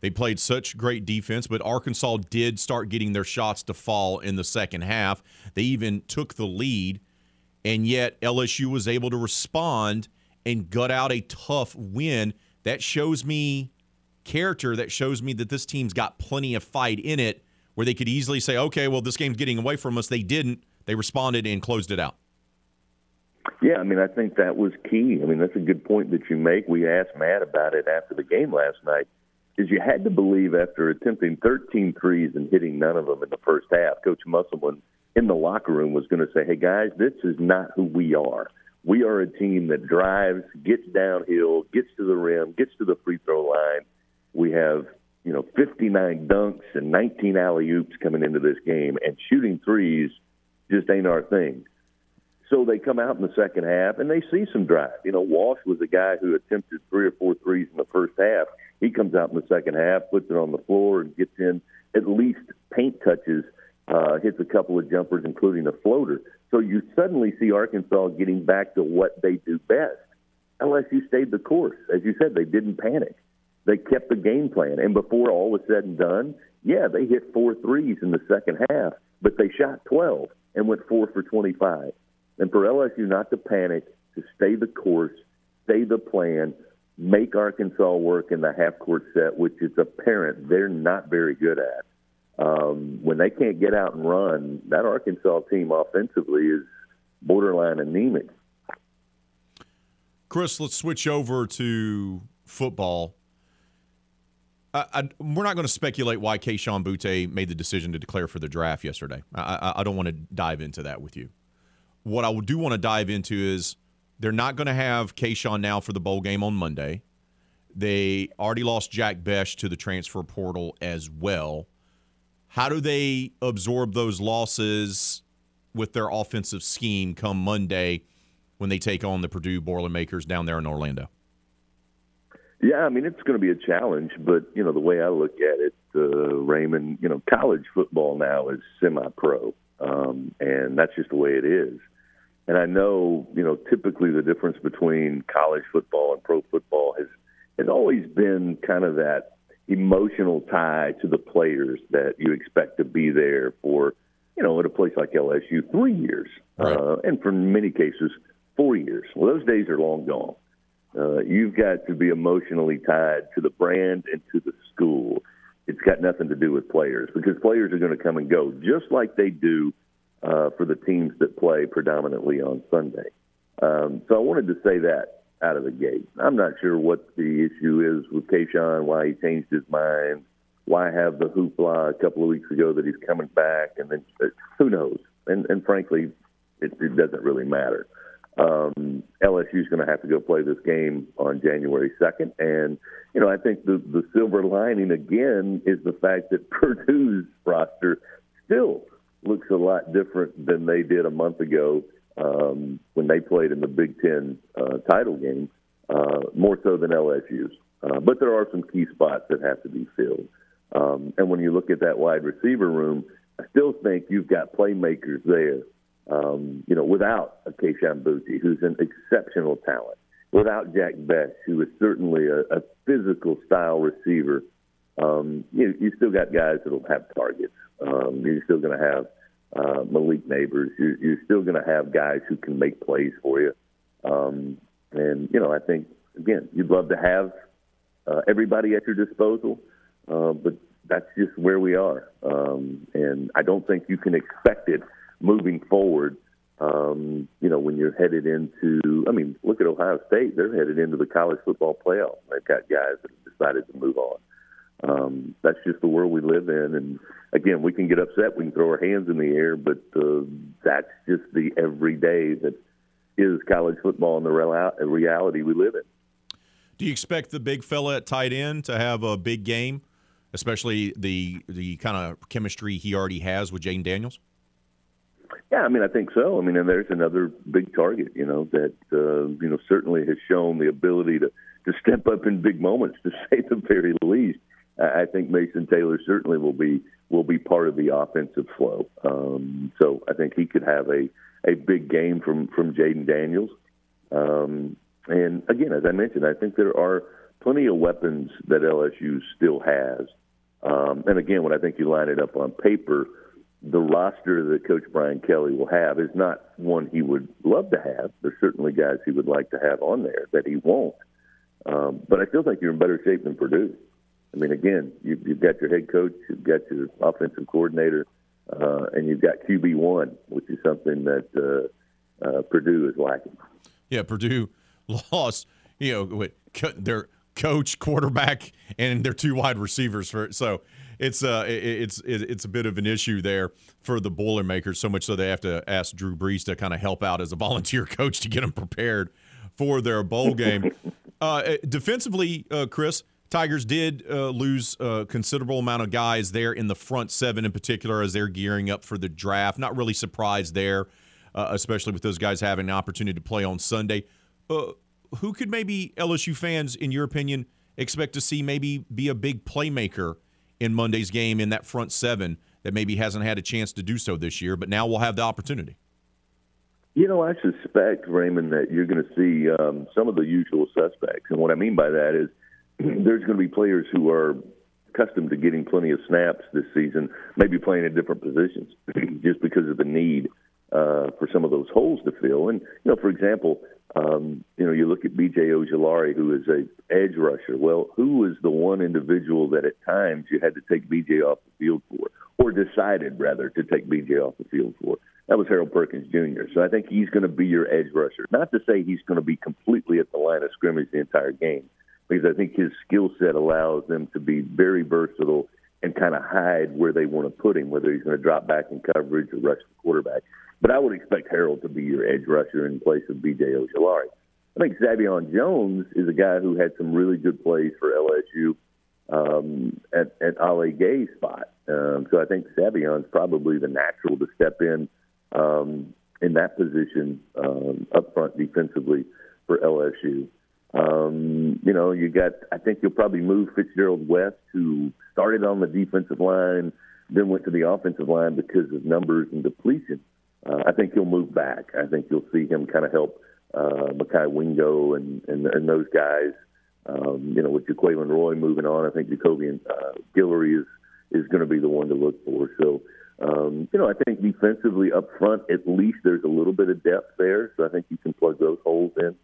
S1: they played such great defense, but Arkansas did start getting their shots to fall in the second half. They even took the lead, and yet LSU was able to respond and gut out a tough win. That shows me character. That shows me that this team's got plenty of fight in it where they could easily say, okay, well, this game's getting away from us. They didn't. They responded and closed it out.
S19: Yeah, I mean, I think that was key. I mean, that's a good point that you make. We asked Matt about it after the game last night. Is you had to believe after attempting 13 threes and hitting none of them in the first half, Coach Musselman in the locker room was going to say, "Hey guys, this is not who we are. We are a team that drives, gets downhill, gets to the rim, gets to the free throw line. We have, you know, 59 dunks and 19 alley oops coming into this game, and shooting threes just ain't our thing." So they come out in the second half and they see some drive. You know, Walsh was a guy who attempted three or four threes in the first half. He comes out in the second half, puts it on the floor, and gets in at least paint touches, uh, hits a couple of jumpers, including a floater. So you suddenly see Arkansas getting back to what they do best. LSU stayed the course. As you said, they didn't panic. They kept the game plan. And before all was said and done, yeah, they hit four threes in the second half, but they shot 12 and went four for 25. And for LSU not to panic, to stay the course, stay the plan, make Arkansas work in the half court set, which is apparent they're not very good at. Um, when they can't get out and run, that Arkansas team offensively is borderline anemic.
S1: Chris, let's switch over to football. I, I, we're not going to speculate why Kayshon Boutte made the decision to declare for the draft yesterday. I, I don't want to dive into that with you what I do want to dive into is they're not going to have Kayshon now for the bowl game on Monday. They already lost Jack Bech to the transfer portal as well. How do they absorb those losses with their offensive scheme come Monday when they take on the Purdue Boilermakers down there in Orlando?
S19: Yeah, I mean it's going to be a challenge, but you know the way I look at it, uh, Raymond, you know college football now is semi-pro, um, and that's just the way it is. And I know, you know, typically the difference between college football and pro football has has always been kind of that emotional tie to the players that you expect to be there for, you know, at a place like LSU, three years, right. uh, and for many cases, four years. Well, those days are long gone. Uh, you've got to be emotionally tied to the brand and to the school. It's got nothing to do with players because players are going to come and go just like they do uh, for the teams that play predominantly on Sunday. Um, so I wanted to say that out of the gate. I'm not sure what the issue is with Kayshon, why he changed his mind, why have the hoopla a couple of weeks ago that he's coming back, and then uh, who knows? And, and frankly, it, it doesn't really matter. Um, LSU is going to have to go play this game on January 2nd, and you know I think the the silver lining again is the fact that Purdue's roster still looks a lot different than they did a month ago um, when they played in the Big Ten uh, title game, uh, more so than LSU's. Uh, but there are some key spots that have to be filled. Um, and when you look at that wide receiver room, I still think you've got playmakers there. Um, you know, without a Kayshon Boutte, who's an exceptional talent, without Jack Bech, who is certainly a, a physical style receiver, um, you, you still got guys that'll have targets. Um, you're still going to have uh, Malik Nabers. You're, you're still going to have guys who can make plays for you. Um, and, you know, I think, again, you'd love to have uh, everybody at your disposal, uh, but that's just where we are. Um, and I don't think you can expect it moving forward. Um, you know, when you're headed into, I mean, look at Ohio State. They're headed into the college football playoff. They've got guys that have decided to move on um, that's just the world we live in. And again, we can get upset, we can throw our hands in the air, but uh, that's just the everyday that is college football and the real- reality we live in.
S1: Do you expect the big fella at tight end to have a big game, especially the the kind of chemistry he already has with Jayden Daniels?
S19: Yeah, I mean, I think so. I mean, and there's another big target, you know, that uh, you know certainly has shown the ability to to step up in big moments, to say the very least. I think Mason Taylor certainly will be will be part of the offensive flow. Um, so I think he could have a, a big game from from Jayden Daniels. Um, and again, as I mentioned, I think there are plenty of weapons that LSU still has. Um, and again, when I think you line it up on paper, the roster that Coach Brian Kelly will have is not one he would love to have. There's certainly guys he would like to have on there that he won't. Um, but I still think you're in better shape than Purdue. I mean, again, you, you've got your head coach, you've got your offensive coordinator, uh, and you've got QB one, which is something that uh, uh, Purdue is lacking.
S1: Yeah, Purdue lost. You know, their coach, quarterback, and their two wide receivers for so. It's uh, it's it's a bit of an issue there for the Boilermakers. So much so they have to ask Drew Brees to kind of help out as a volunteer coach to get them prepared for their bowl game. uh, defensively, uh, Chris, Tigers did uh, lose a considerable amount of guys there in the front seven, in particular, as they're gearing up for the draft. Not really surprised there, uh, especially with those guys having an opportunity to play on Sunday. Uh, who could maybe LSU fans, in your opinion, expect to see maybe be a big playmaker in Monday's game in that front seven that maybe hasn't had a chance to do so this year, but now we'll have the opportunity?
S19: You know, I suspect, Raymond, that you're going to see um, some of the usual suspects. And what I mean by that is there's going to be players who are accustomed to getting plenty of snaps this season, maybe playing in different positions just because of the need uh, for some of those holes to fill. And you know, for example, um, you know, you look at B.J. Ojulari, who is a edge rusher. Well, who was the one individual that at times you had to take B.J. off the field for, or decided rather to take B.J. off the field for? That was Harold Perkins Jr. So I think he's going to be your edge rusher. Not to say he's going to be completely at the line of scrimmage the entire game, because I think his skill set allows them to be very versatile and kind of hide where they want to put him, whether he's going to drop back in coverage or rush the quarterback. But I would expect Harold to be your edge rusher in place of B.J. Ojulari. I think Sai'vion Jones is a guy who had some really good plays for LSU um, at, at Ali Gaye's spot. Um, so I think Sai'vion's probably the natural to step in um, in that position um, up front defensively for LSU. Um, you know, you got. I think you'll probably move Fitzgerald West, who started on the defensive line, then went to the offensive line because of numbers and depletion. Uh, I think he'll move back. I think you'll see him kind of help uh, Mekhi Wingo and, and and those guys. Um, you know, with Jaquelin Roy moving on, I think Jacobian uh, Guillory is is going to be the one to look for. So, um, you know, I think defensively up front, at least there's a little bit of depth there. So I think you can plug those holes in.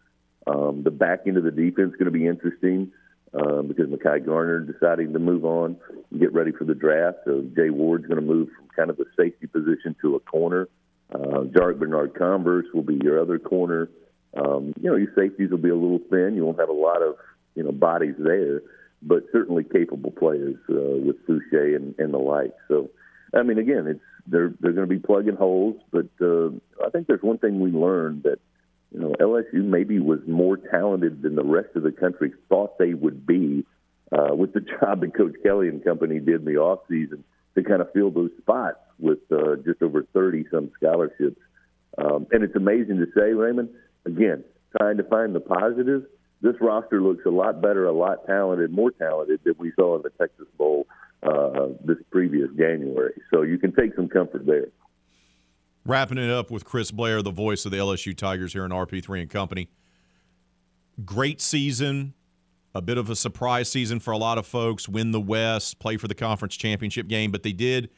S19: Um, the back end of the defense is going to be interesting um, because Mekhi Garner deciding to move on and get ready for the draft. So Jay Ward's going to move from kind of a safety position to a corner. Uh, Jarrick Bernard Converse will be your other corner. Um, you know, your safeties will be a little thin. You won't have a lot of, you know, bodies there, but certainly capable players uh, with Foucha and, and the like. So, I mean, again, it's they're they're going to be plugging holes, but uh, I think there's one thing we learned that you know, LSU maybe was more talented than the rest of the country thought they would be uh, with the job that Coach Kelly and company did in the off season to kind of fill those spots with uh, just over 30 some scholarships. Um, and it's amazing to say, Raymond, again, trying to find the positive. This roster looks a lot better, a lot talented, more talented than we saw in the Texas Bowl uh, this previous January. So you can take some comfort there.
S1: Wrapping it up with Chris Blair, the voice of the LSU Tigers here in RP3 and Company. Great season, a bit of a surprise season for a lot of folks. Win the West, play for the conference championship game, but they did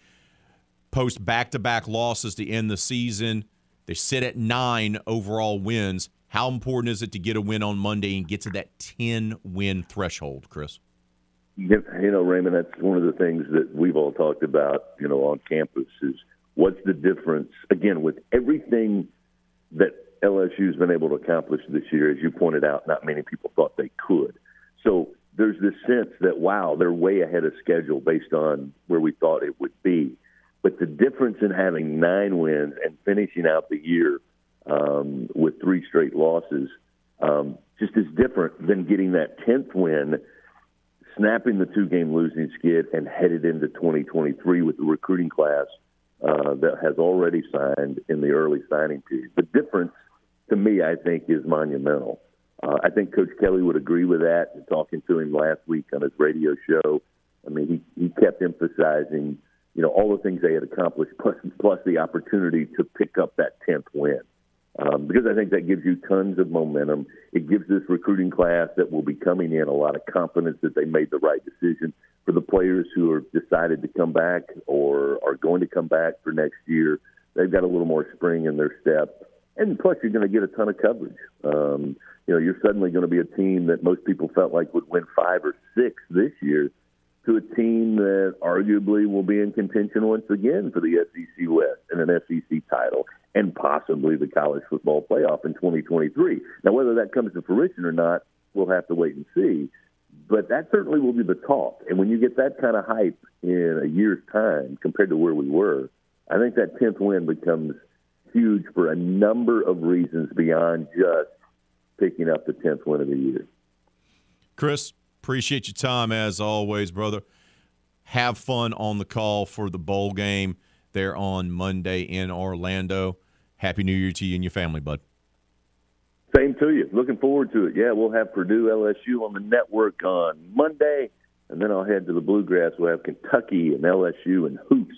S1: post back to back losses to end the season. They sit at nine overall wins. How important is it to get a win on Monday and get to that 10 win threshold, Chris?
S19: You know, Raymond, that's one of the things that we've all talked about, you know, on campus is – What's the difference? Again, with everything that LSU's been able to accomplish this year, as you pointed out, not many people thought they could. So there's this sense that, wow, they're way ahead of schedule based on where we thought it would be. But the difference in having nine wins and finishing out the year um, with three straight losses um, just is different than getting that 10th win, snapping the two game losing skid, and headed into 2023 with the recruiting class – uh, that has already signed in the early signing period. The difference, to me, I think, is monumental. Uh, I think Coach Kelly would agree with that. Talking to him last week on his radio show, I mean, he, he kept emphasizing, you know, all the things they had accomplished, plus plus the opportunity to pick up that tenth win. Um, because I think that gives you tons of momentum. It gives this recruiting class that will be coming in a lot of confidence that they made the right decision for the players who are decided to come back or are going to come back for next year. They've got a little more spring in their step, and plus you're going to get a ton of coverage. Um, you know, you're suddenly going to be a team that most people felt like would win five or six this year to a team that arguably will be in contention once again for the SEC West and an SEC title and possibly the college football playoff in 2023. Now, whether that comes to fruition or not, we'll have to wait and see. But that certainly will be the talk. And when you get that kind of hype in a year's time compared to where we were, I think that 10th win becomes huge for a number of reasons beyond just picking up the 10th win of the year.
S1: Chris, appreciate your time as always, brother. Have fun on the call for the bowl game there on Monday in Orlando. Happy New Year to you and your family, bud.
S19: Same to you. Looking forward to it. Yeah, we'll have Purdue LSU on the network on Monday, and then I'll head to the Bluegrass. We'll have Kentucky and LSU and hoops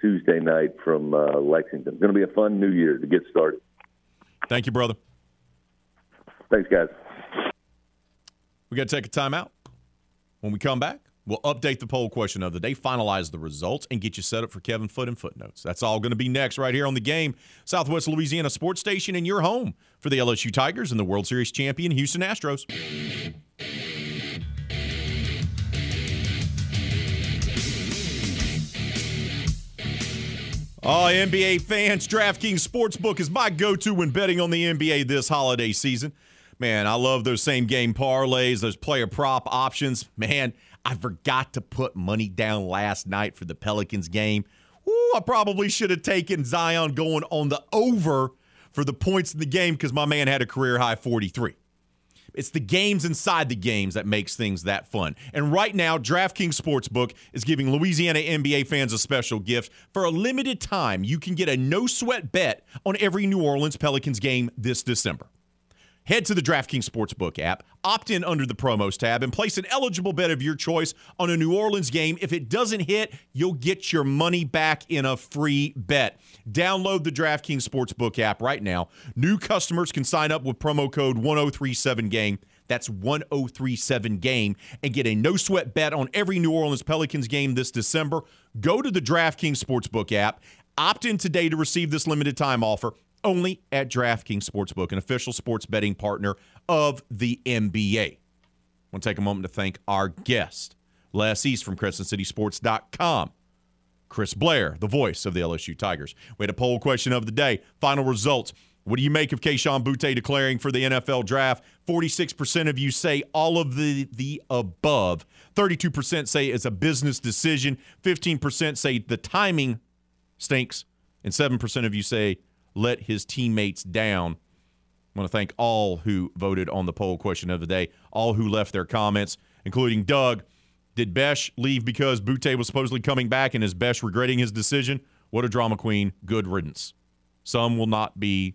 S19: Tuesday night from uh, Lexington. It's going to be a fun New Year to get started.
S1: Thank you, brother.
S19: Thanks, guys.
S1: We got to take a timeout. When we come back, We'll update the poll question of the day, finalize the results, and get you set up for Kevin Foote and Footnotes. That's all going to be next right here on the game, Southwest Louisiana Sports Station, and your home for the LSU Tigers and the World Series champion Houston Astros. Oh, NBA fans, DraftKings Sportsbook is my go to when betting on the NBA this holiday season. Man, I love those same game parlays, those player prop options. Man, I forgot to put money down last night for the Pelicans game. Ooh, I probably should have taken Zion going on the over for the points in the game because my man had a career high 43. It's the games inside the games that makes things that fun. And right now, DraftKings Sportsbook is giving Louisiana NBA fans a special gift. For a limited time, you can get a no sweat bet on every New Orleans Pelicans game this December. Head to the DraftKings Sportsbook app, opt in under the promos tab, and place an eligible bet of your choice on a New Orleans game. If it doesn't hit, you'll get your money back in a free bet. Download the DraftKings Sportsbook app right now. New customers can sign up with promo code 1037GAME. That's 1037 game and get a no sweat bet on every New Orleans Pelicans game this December. Go to the DraftKings Sportsbook app, opt in today to receive this limited time offer only at DraftKings Sportsbook, an official sports betting partner of the NBA. I want to take a moment to thank our guest, Les East from CrescentCitySports.com. Chris Blair, the voice of the LSU Tigers. We had a poll question of the day. Final results. What do you make of Kayshon Boutte declaring for the NFL draft? 46% of you say all of the, the above. 32% say it's a business decision. 15% say the timing stinks. And 7% of you say let his teammates down. I want to thank all who voted on the poll question of the day, all who left their comments, including Doug. Did Bech leave because Boutte was supposedly coming back and is Bech regretting his decision? What a drama queen. Good riddance. Some will not be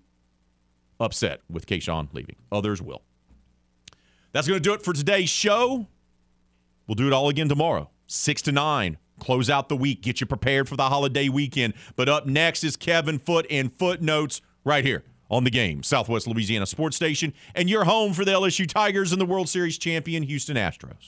S1: upset with Kayshon leaving. Others will. That's going to do it for today's show. We'll do it all again tomorrow, 6 to 9. Close out the week, get you prepared for the holiday weekend. But up next is Kevin Foote and Footnotes right here on the game, Southwest Louisiana Sports Station, and your home for the LSU Tigers and the World Series champion Houston Astros.